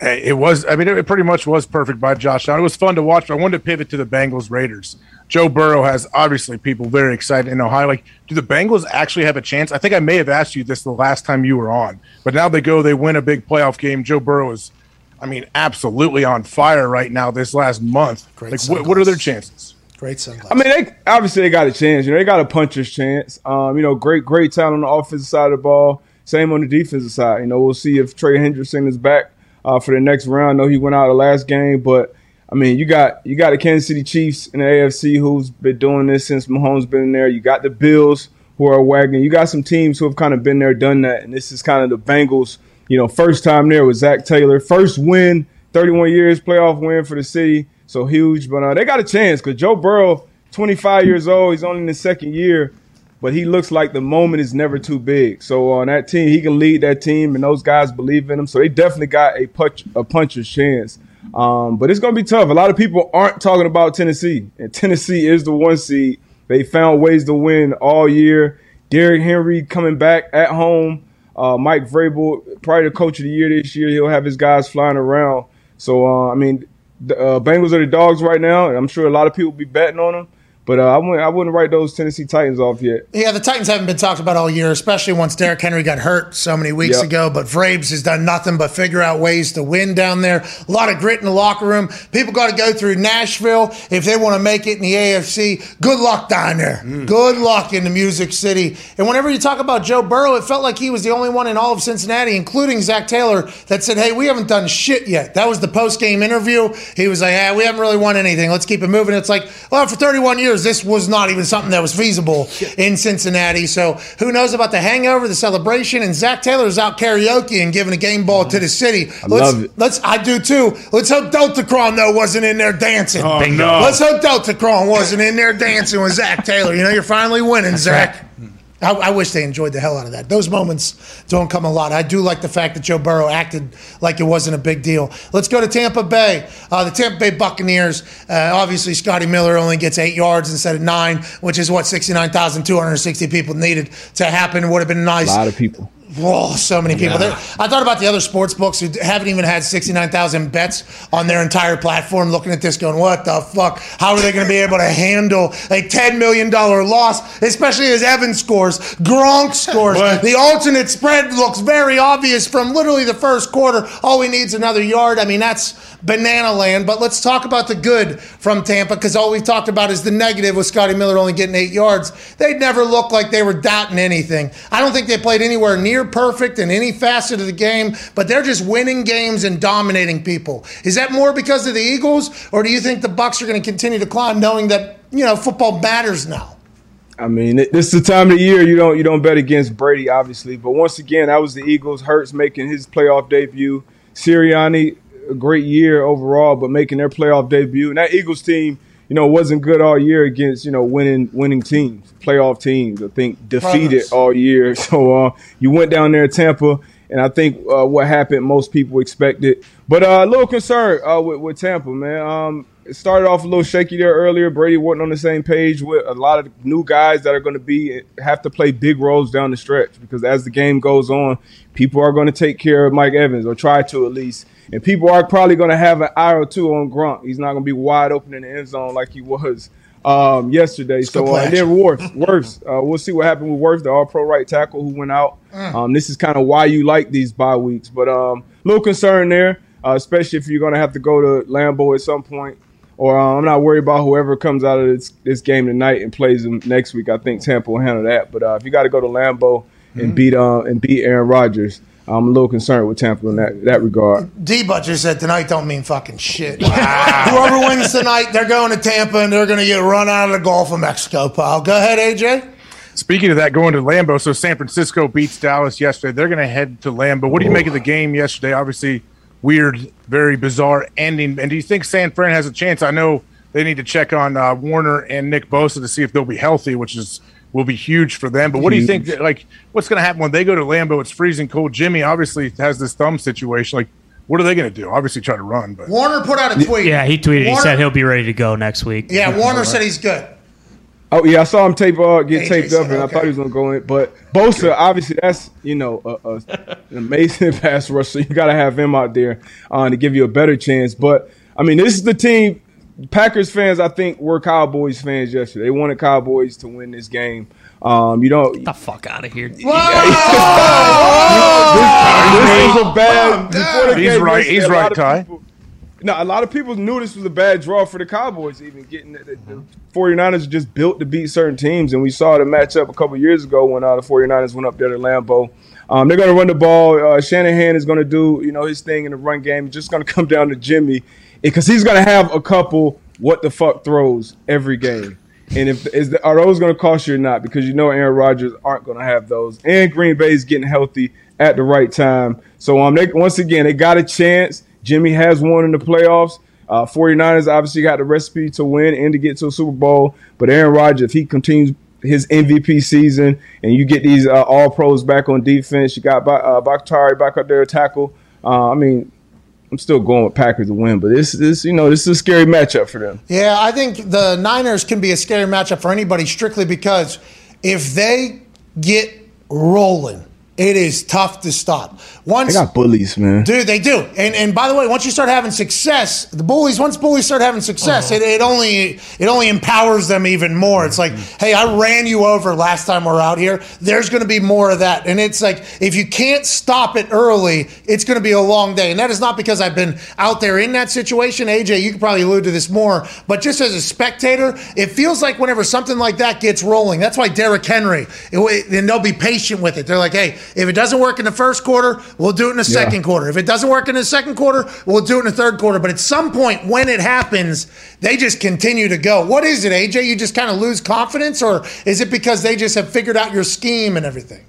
Hey, It was. I mean, it pretty much was perfect by Josh Allen. It was fun to watch. But I wanted to pivot to the Bengals Raiders. Joe Burrow has obviously people very excited in Ohio. Like, do the Bengals actually have a chance? I think I may have asked you this the last time you were on, but now they go, they win a big playoff game. Joe Burrow is, I mean, absolutely on fire right now. This last month, Great like, what, what are their chances? Great sunglasses. I mean, they obviously they got a chance. You know, they got a puncher's chance. Um, you know, great, great talent on the offensive side of the ball. Same on the defensive side. You know, we'll see if Trey Hendrickson is back uh, for the next round. I know he went out the last game, but I mean, you got you got the Kansas City Chiefs in the AFC who's been doing this since Mahomes been in there. You got the Bills who are wagging. You got some teams who have kind of been there, done that, and this is kind of the Bengals. You know, first time there with Zac Taylor, first win, 31 years playoff win for the city, so huge. But uh, they got a chance because Joe Burrow, 25 years old, he's only in his second year, but he looks like the moment is never too big. So on that team, he can lead that team, and those guys believe in him. So they definitely got a punch, a puncher's chance. Um, but it's going to be tough. A lot of people aren't talking about Tennessee, and Tennessee is the one seed. They found ways to win all year. Derrick Henry coming back at home. Uh, Mike Vrabel, probably the coach of the year this year. He'll have his guys flying around. So uh, I mean, the uh, Bengals are the dogs right now, and I'm sure a lot of people will be betting on them. But uh, I wouldn't, I wouldn't write those Tennessee Titans off yet. Yeah, the Titans haven't been talked about all year, especially once Derrick Henry got hurt so many weeks Yep. ago. But Vrabes has done nothing but figure out ways to win down there. A lot of grit in the locker room. People got to go through Nashville if they want to make it in the AFC. Good luck down there. Good luck in the Music City. And whenever you talk about Joe Burrow, it felt like he was the only one in all of Cincinnati, including Zac Taylor, that said, "Hey, we haven't done shit yet." That was the post game interview. He was like, "Yeah, we haven't really won anything. Let's keep it moving." It's like, well, for 31 years, this was not even something that was feasible in Cincinnati. So who knows about the hangover, the celebration, and Zac Taylor's out karaoke and giving a game ball to the city. I let's, love it. Let's. I do too. Let's hope Delta Deltacron though wasn't in there dancing. Oh, no. Let's hope Delta Deltacron wasn't in there dancing with Zac Taylor. You know, you're finally winning, Zac. I, I wish they enjoyed the hell out of that. Those moments don't come a lot. I do like the fact that Joe Burrow acted like it wasn't a big deal. Let's go to Tampa Bay. Uh, the Tampa Bay Buccaneers. Uh, obviously, Scotty Miller only gets eight yards instead of nine, which is what 69,260 people needed to happen. Would have been nice. A lot of people. Whoa, so many people. There- I thought about the other sports books who haven't even had 69,000 bets on their entire platform looking at this going, what the fuck? How are they going to be able to handle a $10 million loss, especially as Evan scores, Gronk scores. The alternate spread looks very obvious from literally the first quarter. All we need is another yard. I mean, that's banana land. But let's talk about the good from Tampa because all we've talked about is the negative with Scotty Miller only getting eight yards. They never looked like they were doubting anything. I don't think they played anywhere near perfect in any facet of the game, but they're just winning games and dominating people. Is that more because of the Eagles, or do you think the Bucs are going to continue to climb, knowing that you know football matters now? I mean, this is the time of the year you don't you don't bet against Brady, obviously. But once again, that was the Eagles. Hurts making his playoff debut. Sirianni, a great year overall, but making their playoff debut. And that Eagles team, you know, wasn't good all year against you know winning winning teams, playoff teams. I think defeated Brothers. all year. So uh, you went down there, Tampa, and I think uh, what happened, most people expected. But uh, a little concerned uh, with, with Tampa, man. Um, it started off a little shaky there earlier. Brady wasn't on the same page with a lot of new guys that are going to be have to play big roles down the stretch because as the game goes on, people are going to take care of Mike Evans or try to at least, and people are probably going to have an eye or two on Gronk. He's not going to be wide open in the end zone like he was um, yesterday. good So uh, and then Wirfs, Wirfs, uh, we'll see what happened with Wirfs, the All-Pro right tackle who went out. Um, this is kind of why you like these bye weeks, but um, little concern there, uh, especially if you're going to have to go to Lambeau at some point. Or uh, I'm not worried about whoever comes out of this, this game tonight and plays them next week. I think Tampa will handle that. But uh, if you got to go to Lambeau and beat uh, and beat Aaron Rodgers, I'm a little concerned with Tampa in that that regard. D Butcher said tonight don't mean fucking shit. Whoever wins tonight, they're going to Tampa and they're going to get run out of the Gulf of Mexico, pal. Go ahead, AJ. Speaking of that, going to Lambeau, so San Francisco beats Dallas yesterday. They're going to head to Lambeau. What do you make of the game yesterday? Obviously, weird, very bizarre ending. And do you think San Fran has a chance? I know they need to check on uh, Warner and Nick Bosa to see if they'll be healthy, which is will be huge for them. But what do you think? Like, what's going to happen when they go to Lambeau? It's freezing cold. Jimmy obviously has this thumb situation. Like, what are they going to do? Obviously, try to run, but Warner put out a tweet. Yeah, he tweeted. He said he'll be ready to go next week. Yeah, Warner said he's good. Oh yeah, I saw him tape uh, get AJ taped said up, and I thought he was gonna go in. But Bosa, obviously, that's you know a, a, an amazing pass rusher. So you got to have him out there uh, to give you a better chance. But I mean, this is the team. Packers fans, I think, were Cowboys fans yesterday. They wanted Cowboys to win this game. Um, you don't. Get the fuck out of here. This, this was a bad. Before the He's game right. He's right, of Ty. people- no, a lot of people knew this was a bad draw for the Cowboys, even getting the, the, the 49ers just built to beat certain teams. And we saw the matchup a couple years ago when uh, the 49ers went up there to Lambeau. Um, they're going to run the ball. Uh, Shanahan is going to do, you know, his thing in the run game. Just going to come down to Jimmy because he's to have a couple what the fuck throws every game. And if is the, are those going to cost you or not? Because you know Aaron Rodgers aren't going to have those. And Green Bay's getting healthy at the right time. So um, they, once again, they got a chance. Jimmy has won in the playoffs. Uh, 49ers obviously got the recipe to win and to get to a Super Bowl. But Aaron Rodgers, if he continues his MVP season and you get these uh, all pros back on defense, you got uh, Bakhtiari back up there tackle. Uh, I mean, I'm still going with Packers to win, but this, this, you know, this is a scary matchup for them. Yeah, I think the Niners can be a scary matchup for anybody strictly because if they get rolling, it is tough to stop. They Once got bullies, man. Dude, they do. And and by the way, once you start having success, the bullies, once bullies start having success, oh. it, it only it only empowers them even more. It's like, mm-hmm. hey, I ran you over last time we're out here. There's gonna be more of that. And it's like if you can't stop it early, it's gonna be a long day. And that is not because I've been out there in that situation. AJ, you could probably allude to this more, but just as a spectator, it feels like whenever something like that gets rolling, that's why Derrick Henry, it, and they'll be patient with it. They're like, hey, if it doesn't work in the first quarter, we'll do it in the Yeah. second quarter. If it doesn't work in the second quarter, we'll do it in the third quarter. But at some point, when it happens, they just continue to go. What is it, AJ? You just kind of lose confidence, or is it because they just have figured out your scheme and everything?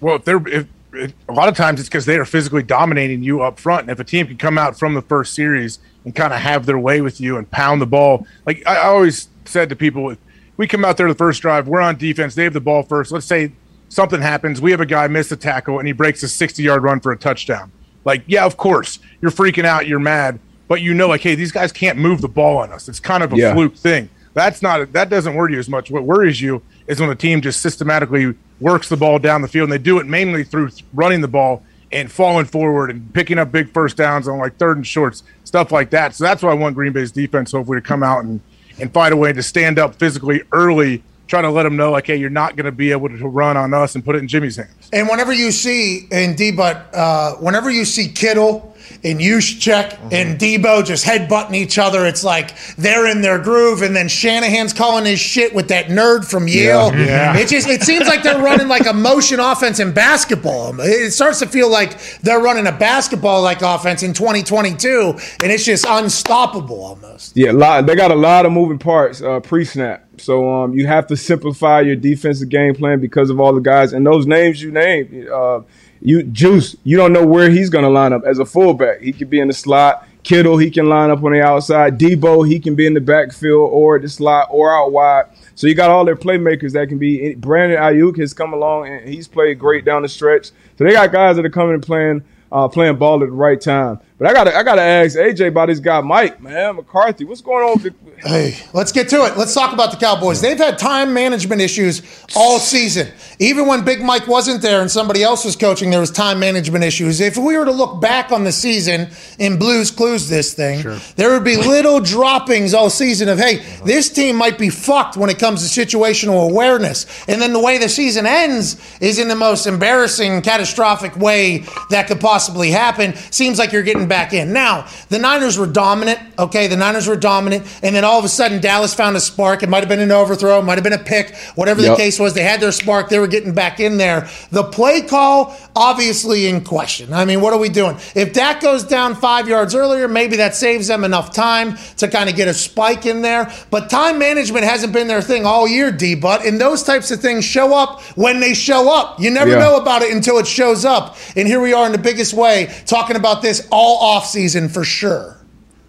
Well, if they're if, if, a lot of times it's because they are physically dominating you up front, and if a team can come out from the first series and kind of have their way with you and pound the ball, like I, I always said to people, we come out there the first drive, we're on defense, they have the ball first. Let's say something happens, we have a guy miss a tackle and he breaks a sixty-yard run for a touchdown. Like, yeah, of course, you're freaking out, you're mad, but you know, like, hey, these guys can't move the ball on us. It's kind of a Yeah. fluke thing. That's not that doesn't worry you as much. What worries you is when the team just systematically works the ball down the field, and they do it mainly through running the ball and falling forward and picking up big first downs on like third and shorts, stuff like that. So that's why I want Green Bay's defense hopefully to come out and, and find a way to stand up physically early, trying to let them know, like, hey, you're not going to be able to run on us and put it in Jimmy's hands. And whenever you see in D, but uh, whenever you see Kittle and Juszczyk Mm-hmm. and Deebo just headbutting each other, it's like they're in their groove. And then Shanahan's calling his shit with that nerd from Yale. Yeah. It just it seems like they're running like a motion offense in basketball. It starts to feel like they're running a basketball like offense in 2022, and it's just unstoppable almost. Yeah, a lot, they got a lot of moving parts uh, pre-snap. So um, you have to simplify your defensive game plan because of all the guys and those names you named. Uh, you Juice, you don't know where he's going to line up as a fullback. He could be in the slot. Kittle, he can line up on the outside. Deebo, he can be in the backfield or the slot or out wide. So you got all their playmakers that can be. Brandon Aiyuk has come along and he's played great down the stretch. So they got guys that are coming and playing uh, playing ball at the right time. But I gotta I gotta ask AJ about this guy Mike, man, McCarthy. What's going on with the, Hey, let's get to it. Let's talk about the Cowboys. They've had time management issues all season. Even when Big Mike wasn't there and somebody else was coaching, there was time management issues. If we were to look back on the season in Blues Clues this thing, there would be little droppings all season of, hey, this team might be fucked when it comes to situational awareness. And then the way the season ends is in the most embarrassing, catastrophic way that could possibly happen. Seems like you're getting back in. Now, the Niners were dominant, okay? The Niners were dominant, and then all of a sudden Dallas found a spark. It might have been an overthrow, it might have been a pick, whatever the Yep. case was. They had their spark, they were getting back in there. The play call, obviously in question. I mean, what are we doing? If Dak goes down five yards earlier, maybe that saves them enough time to kind of get a spike in there. But time management hasn't been their thing all year, D. But and those types of things show up when they show up. You never Yeah. know about it until it shows up. And here we are in the biggest way talking about this all off season for sure.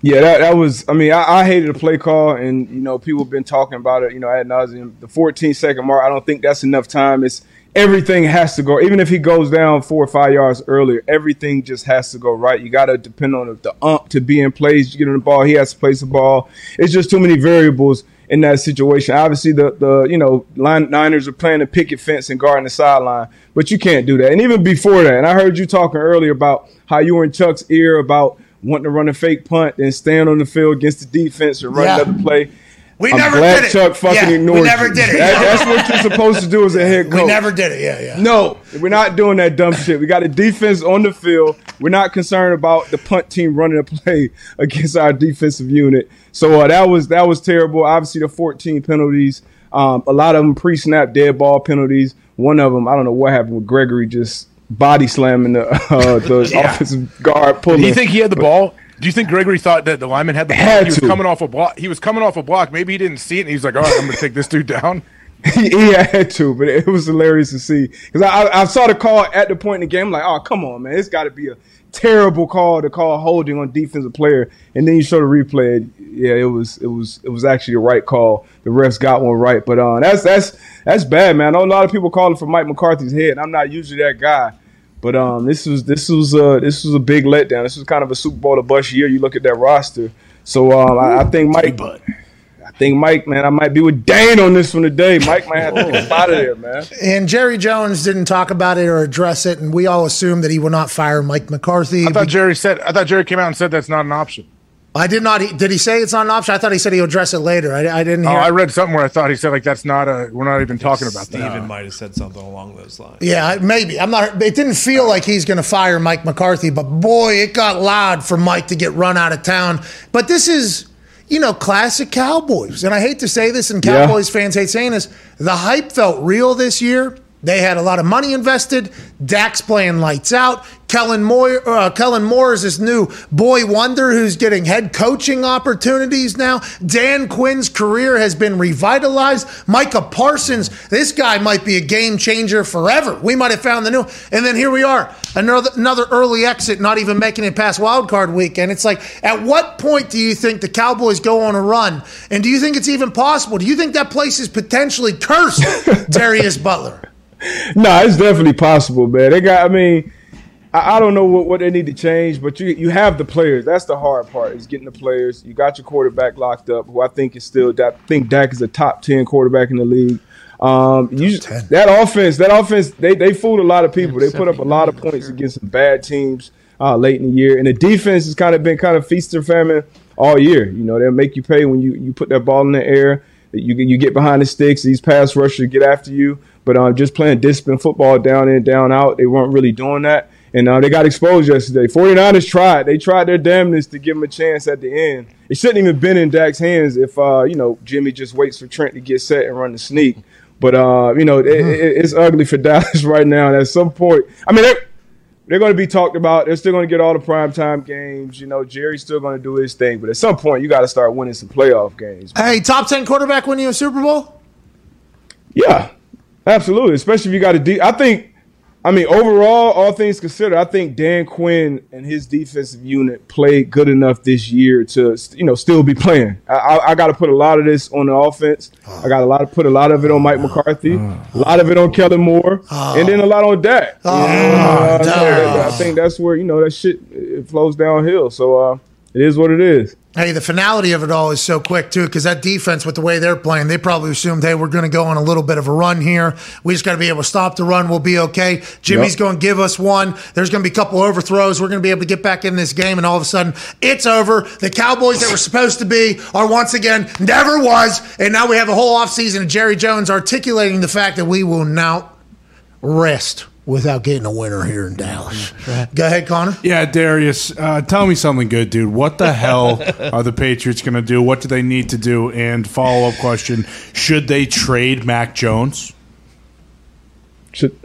Yeah, that, that was. I mean, I, I hated the play call, and you know, people have been talking about it. You know, ad nauseum. The 14 second mark. I don't think that's enough time. It's everything has to go. Even if he goes down four or five yards earlier, everything just has to go right. You got to depend on the, ump to be in place. You get on the ball, he has to place the ball. It's just too many variables in that situation. Obviously, the the you know line, Niners are playing a picket fence and guarding the sideline, but you can't do that. And even before that, and I heard you talking earlier about how you were in Chuck's ear about wanting to run a fake punt and stand on the field against the defense and run Yeah. another play. We I'm never glad did it. Chuck fucking Yeah, we never you. did it. That- that's what you're supposed to do as a head coach. We never did it. Yeah, yeah. No, we're not doing that dumb shit. We got a defense on the field. We're not concerned about the punt team running a play against our defensive unit. So uh, that was that was terrible. Obviously, the 14 penalties, um, a lot of them pre-snap dead ball penalties. One of them, I don't know what happened with Gregory just body slamming the uh, the offensive guard. Pulling. Do you think he had the ball? Do you think Gregory thought that the lineman had the ball? Had he was to. coming off a block. He was coming off a block. Maybe he didn't see it, and he's like, "All right, I'm going to take this dude down." he had to, but it was hilarious to see because I, I, I saw the call at the point in the game. I'm like, oh come on, man, it's got to be a terrible call to call holding on defensive player, and then you show the replay. Yeah, it was it was it was actually the right call. The refs got one right, but uh, that's that's that's bad, man. I know a lot of people calling for Mike McCarthy's head. I'm not usually that guy. But um, this was this was uh, this was a big letdown. This was kind of a Super Bowl to bust year. You look at that roster. So um, I, I think Mike, I think Mike, man, I might be with Dane on this one today. Mike might have to get out of there, man. And Jerry Jones didn't talk about it or address it, and we all assumed that he would not fire Mike McCarthy. I thought Jerry said. I thought Jerry came out and said that's not an option. I did not. Did he say it's not an option? I thought he said he'll address it later. I, I didn't Oh. I read something where I thought he said like that's not a. We're not even talking about that. Steven might have said something along those lines. yeah, maybe. I'm not. It didn't feel like he's going to fire Mike McCarthy, but boy, it got loud for Mike to get run out of town. But this is, you know, classic Cowboys, and I hate to say this, and Yeah. Cowboys fans hate saying this. The hype felt real this year. They had a lot of money invested. Dak's playing lights out. Kellen Moore, uh, Kellen Moore is this new boy wonder who's getting head coaching opportunities now. Dan Quinn's career has been revitalized. Micah Parsons, this guy might be a game changer forever. We might have found the new. And then here we are, another another early exit, not even making it past wild card weekend. It's like, at what point do you think the Cowboys go on a run? And do you think it's even possible? Do you think that place is potentially cursed, Darius Butler? No, it's definitely possible, man. They got. I mean, I, I don't know what, what they need to change, but you you have the players. That's the hard part is getting the players. You got your quarterback locked up, who I think is still. I think Dak is a top ten quarterback in the league. Um, you that offense, that offense, they they fooled a lot of people. They put up a lot of points against some bad teams uh, late in the year, and the defense has kind of been kind of feast or famine all year. You know, they'll make you pay when you you put that ball in the air. You you get behind the sticks. These pass rushers get after you, but uh, just playing discipline football down in down out, they weren't really doing that. And uh, they got exposed yesterday. 49ers tried. They tried their damnness to give them a chance at the end. It shouldn't even been in Dak's hands if, uh, you know, Jimmy just waits for Trent to get set and run the sneak. But, uh, you know, it, it, it's ugly for Dallas right now. And at some point, I mean, they're, they're going to be talked about. They're still going to get all the primetime games. You know, Jerry's still going to do his thing. But at some point, you got to start winning some playoff games. Hey, top 10 quarterback winning a Super Bowl? Yeah, absolutely. Especially if you got a D. I think I mean, overall, all things considered, I think Dan Quinn and his defensive unit played good enough this year to, you know, still be playing. I, I, I got to put a lot of this on the offense. I got a lot to put a lot of it on Mike McCarthy, a lot of it on Kellen Moore, and then a lot on Dak. You know, uh, I think that's where you know that shit it flows downhill. So uh, it is what it is. Hey, the finality of it all is so quick too, because that defense, with the way they're playing, they probably assumed, hey, we're going to go on a little bit of a run here. We just got to be able to stop the run. We'll be okay. Jimmy's Yep. going to give us one. There's going to be a couple overthrows. We're going to be able to get back in this game, and all of a sudden, it's over. The Cowboys that were supposed to be are once again never was, and now we have a whole offseason of Jerry Jones articulating the fact that we will now rest without getting a winner here in Dallas. Go ahead, Connor. Yeah, Darius, uh, tell me something good, dude. What the hell are the Patriots going to do? What do they need to do? And follow up question: Should they trade Mac Jones? Should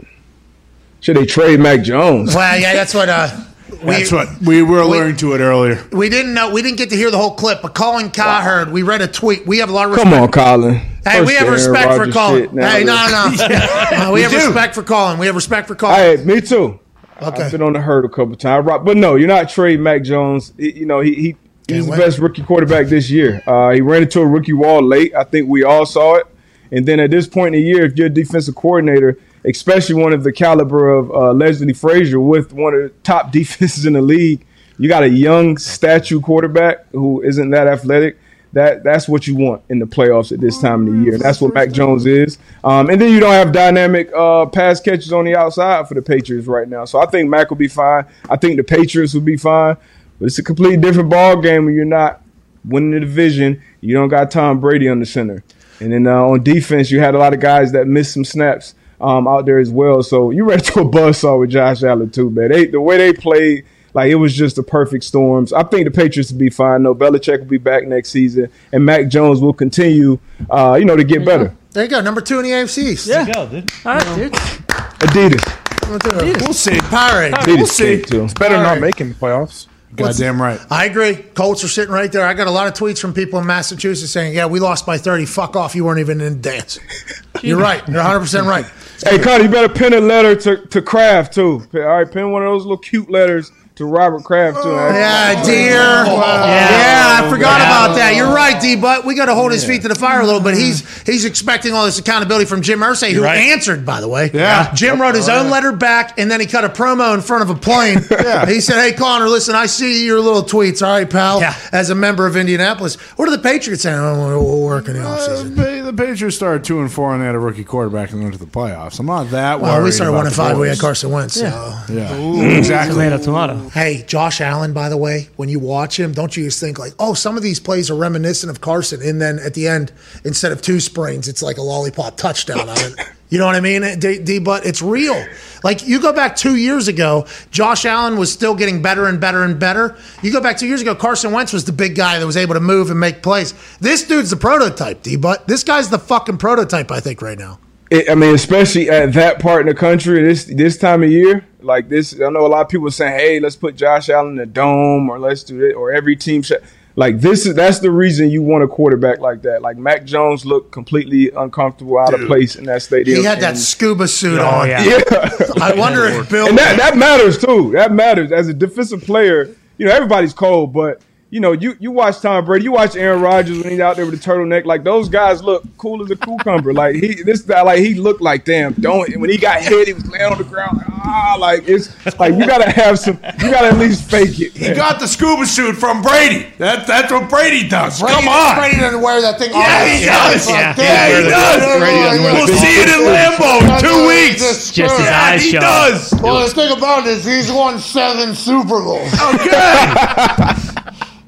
should they trade Mac Jones? Well, yeah, that's what. Uh, we, That's what we were alerting to it earlier. We didn't know. We didn't get to hear the whole clip, but Colin Cowherd, we read a tweet. We have a lot of respect. Come on, Colin. Hey, we have respect for Rodgers Colin. shit, now Hey, no, no. Uh, we have do. respect for Colin. We have respect for Colin. Hey, me too. Okay. I've been on the herd a couple times, but no, you're not trading Mac Jones. You know, he he he's the best rookie quarterback this year. Uh, he ran into a rookie wall late. I think we all saw it. And then at this point in the year, if you're a defensive coordinator, especially one of the caliber of uh, Leslie Frazier with one of the top defenses in the league, you got a young statue quarterback who isn't that athletic. That that's what you want in the playoffs at this time of the year. And that's what Mac Jones is. Um, and then you don't have dynamic uh, pass catches on the outside for the Patriots right now. So I think Mac will be fine. I think the Patriots will be fine. But it's a completely different ball game when you're not winning the division. You don't got Tom Brady on the center. And then uh, on defense, you had a lot of guys that missed some snaps um, out there as well. So you ran into a buzzsaw with Josh Allen too, man. They, the way they played, like it was just the perfect storms. I think the Patriots will be fine. No, Belichick will be back next season, and Mac Jones will continue, uh, you know, to get better. There you go. Number two in the AFC. East. Yeah. Go, dude. All right, dude. Adidas, We'll see. Pirate. Adidas We'll see. too. It's better All not making the playoffs. Goddamn right. I agree. Colts are sitting right there. I got a lot of tweets from people in Massachusetts saying, "Yeah, we lost by 30. Fuck off. You weren't even in the dance." You're right. You're 100 percent right. Hey, Connie, you better pen a letter to, to Kraft too. All right, pen one of those little cute letters to Robert Kraft too. Yeah, dear. Yeah, I forgot about that. You're right, D. But we got to hold his feet to the fire a little bit. He's he's expecting all this accountability from Jim Irsay, who right. answered, by the way. Yeah. Jim wrote his own letter back, and then he cut a promo in front of a plane. yeah. He said, "Hey, Connor, listen, I see your little tweets. All right, pal. Yeah. As a member of Indianapolis, what are the Patriots saying? Oh, we'll work in the Uh, offseason. the the Patriots started two and four, and they had a rookie quarterback and went to the playoffs. I'm not that worried. Well, we started about one and the five. We had Carson Wentz. So. Yeah, exactly. Tomato, tomato. Hey, Josh Allen, by the way, when you watch him, don't you just think like, oh, some of these plays are reminiscent of Carson, and then at the end, instead of two springs, it's like a lollipop touchdown on it. You know what I mean, D, D? But it's real. Like you go back two years ago, Josh Allen was still getting better and better and better. You go back two years ago, Carson Wentz was the big guy that was able to move and make plays. This dude's the prototype, D. But this guy's the fucking prototype, I think, right now. It, I mean, especially at that part in the country, this this time of year, like this. I know a lot of people saying, "Hey, let's put Josh Allen in the dome, or let's do it, or every team." Sh-. Like this is that's the reason you want a quarterback like that. Like Mac Jones looked completely uncomfortable, out of place in that stadium. He had that And- scuba suit Oh, on. yeah. yeah. I wonder if Bill. and that that matters too. That matters as a defensive player. You know, everybody's cold, but you know, you you watch Tom Brady, you watch Aaron Rodgers when he's out there with the turtleneck. Like those guys look cool as a cucumber. like he, this guy, like he looked like damn. Don't. And when he got hit, he was laying on the ground. Like, ah, like it's like you gotta have some. You gotta at least fake it. He got the scuba suit from Brady. That, that's what Brady does. Brady, Come on. Brady doesn't wear that thing. Yeah, he does. Yeah. Yeah, he does. Brady doesn't wear We'll see it in Lambeau in two weeks. Just his Yeah, eyes he shut. does. Well, the thing about it is he's won seven Super Bowls. Okay.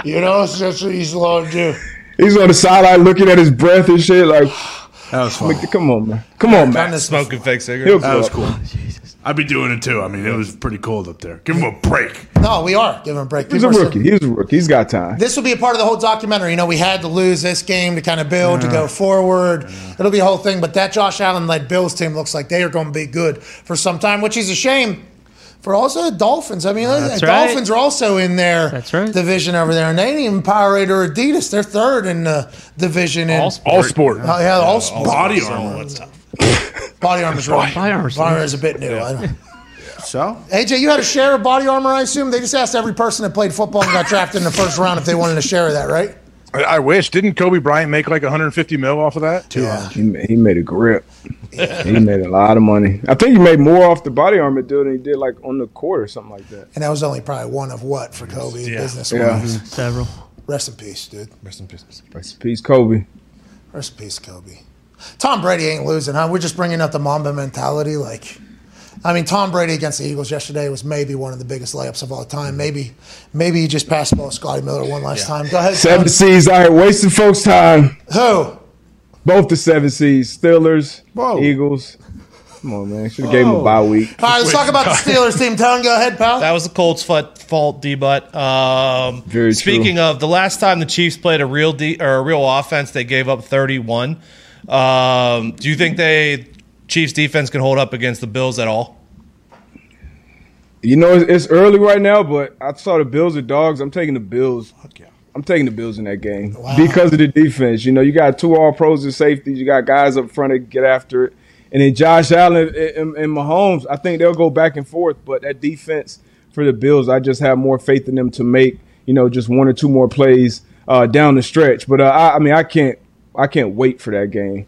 You know, so that's what he's allowed to do. He's on the sideline looking at his breath and shit. Like, That was fun. come on, man. Come on, man. Smoking fake He'll cigarettes. That was grow up. cool. I'd be doing it too. I mean, it was pretty cold up there. Give him a break. No, we are giving him a break. He's a People are rookie. still- He's a rookie. He's got time. this will be a part of the whole documentary. You know, we had to lose this game to kind of build, to go forward. It'll be a whole thing. But that Josh Allen led Bills team looks like they are going to be good for some time, which is a shame for also the Dolphins. I mean, That's the right. Dolphins are also in their That's right. division over there, and they ain't even Powerade or Adidas. They're third in the division. In, All sport. Oh, yeah, all sport. Body armor. Body armor's right. Body armor's Body armor is a bit new. I don't. So AJ, you had a share of body armor, I assume. They just asked every person that played football and got drafted in the first round if they wanted to share of that, right? I, I wish. Didn't Kobe Bryant make like 150 mil off of that? Yeah. He, he made a grip. He made a lot of money. I think he made more off the body armor deal than he did like on the court or something like that. And that was only probably one of what for Kobe business Yeah. wise. Mm-hmm. Several. Rest in peace, dude. Rest in peace. Rest in peace, Kobe. Rest in peace, Kobe. Tom Brady ain't losing, huh? We're just bringing up the Mamba mentality. Like, I mean, Tom Brady against the Eagles yesterday was maybe one of the biggest layups of all time. Maybe, maybe he just passed the ball to Scotty Miller one last time. Go ahead. Seven Tony. seeds out here wasting folks' time. Who? Both the seven seeds, Steelers, Whoa. Eagles. Come on, man. Should have gave him a bye week. All right, let's talk about the Steelers team. Tone, go ahead, pal. That was the Colts' fault, fault D. But um, Very speaking true. of the last time the Chiefs played a real D or a real offense, they gave up 31. Um, do you think they Chiefs defense can hold up against the Bills at all? You know, it's, it's early right now, but I saw the Bills are dogs. I'm taking the Bills. I'm taking the Bills in that game because of the defense. You know, you got two all pros and safeties. You got guys up front that get after it. And then Josh Allen and, and Mahomes, I think they'll go back and forth. But that defense for the Bills, I just have more faith in them to make, you know, just one or two more plays uh, down the stretch. But uh, I, I mean, I can't, I can't wait for that game.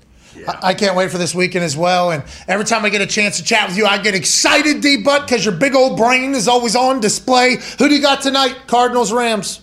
I I can't wait for this weekend as well. And every time I get a chance to chat with you, I get excited, D Butt, because your big old brain is always on display. Who do you got tonight? Cardinals, Rams.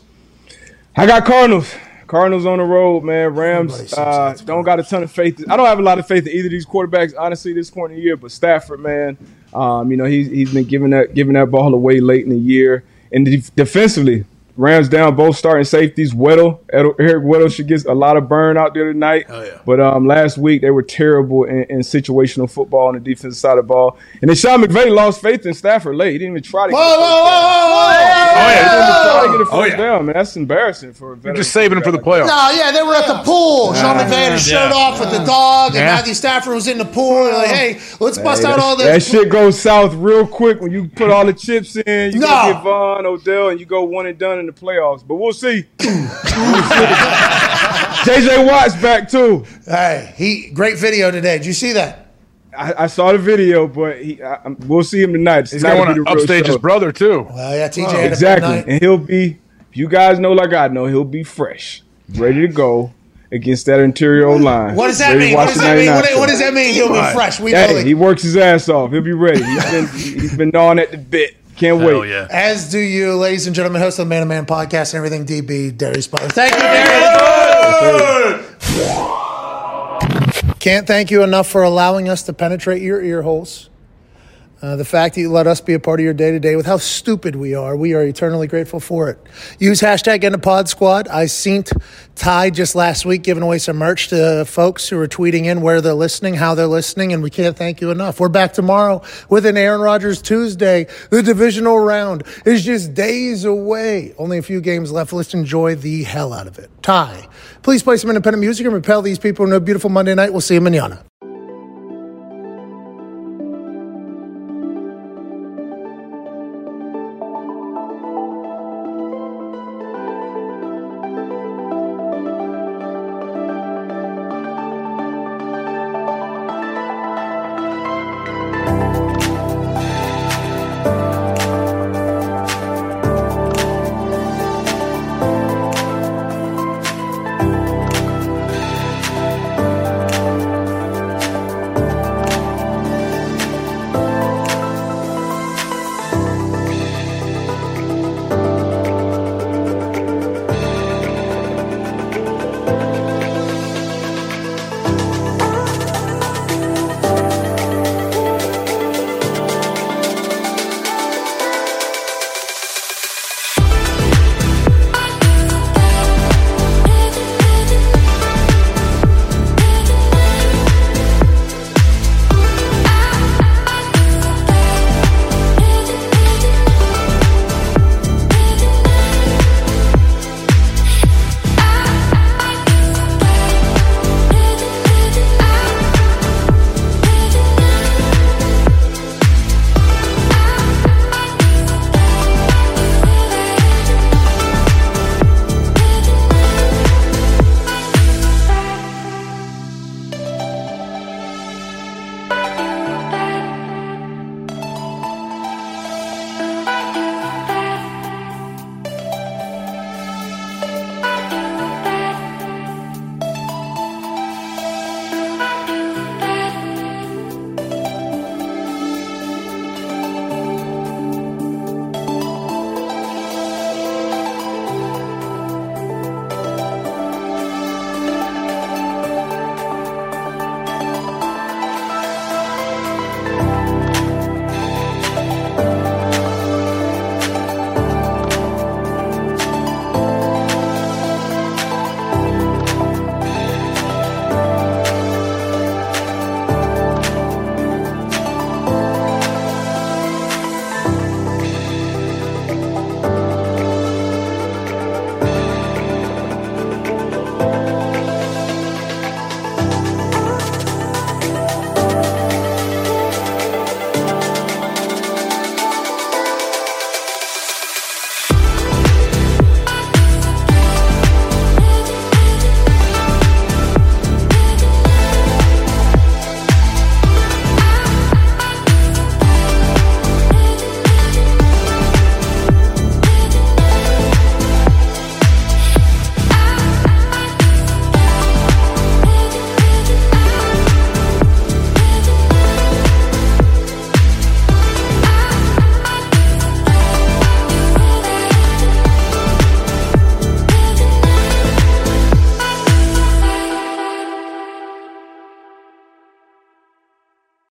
I got Cardinals. Cardinals on the road, man. Rams uh, don't got a ton of faith. I don't have a lot of faith in either of these quarterbacks, honestly, this point in the year. But Stafford, man, um, you know he's he's been giving that giving that ball away late in the year. And def- defensively, Rams down both starting safeties. Weddle, Ed- Eric Weddle should get a lot of burn out there tonight. Oh, yeah. But um, last week they were terrible in, in situational football on the defensive side of the ball. And then Sean McVay lost faith in Stafford late. He didn't even try to. Whoa, get a whoa, first whoa, down. whoa, whoa, He didn't even try to get a Oh, first yeah. down, man. That's embarrassing for a veteran. Just saving him for the quarterback like that. playoffs. No, yeah, they were at the pool. Sean McVay had his shirt Yeah. off with the dog, and Yeah. Matthew Stafford was in the pool. They're like, hey, let's bust Hey, out that, all that this. shit goes south real quick when you put all the chips in. You No. go get Von, Odell, and you go one and done in the playoffs. But we'll see. JJ Watt's back too. Hey, he great video today. Did you see that? I, I saw the video, but he, I, we'll see him tonight. It's He's not going gonna the upstage his brother too. Well, yeah, TJ had a Exactly, night. and he'll be. If you guys know, like I know, he'll be fresh, ready to go against that interior line. What does that Ready mean? What does that mean? What, what does that mean? He'll be fresh. We know Hey, he works his ass off. He'll be ready. He's been he's been gnawing at the bit. Can't Hell wait. yeah. As do you, ladies and gentlemen, host of the Man to Man podcast and everything, DB Darius Butler. Thank you, Darius. Can't thank you enough for allowing us to penetrate your ear holes. Uh, the fact that you let us be a part of your day to day with how stupid we are, we are eternally grateful for it. Use hashtag Pod Squad. I seen Ty just last week giving away some merch to folks who are tweeting in where they're listening, how they're listening, and we can't thank you enough. We're back tomorrow with an Aaron Rodgers Tuesday. The divisional round is just days away. Only a few games left. Let's enjoy the hell out of it. Ty, please play some independent music and repel these people in a beautiful Monday night. We'll see you manana.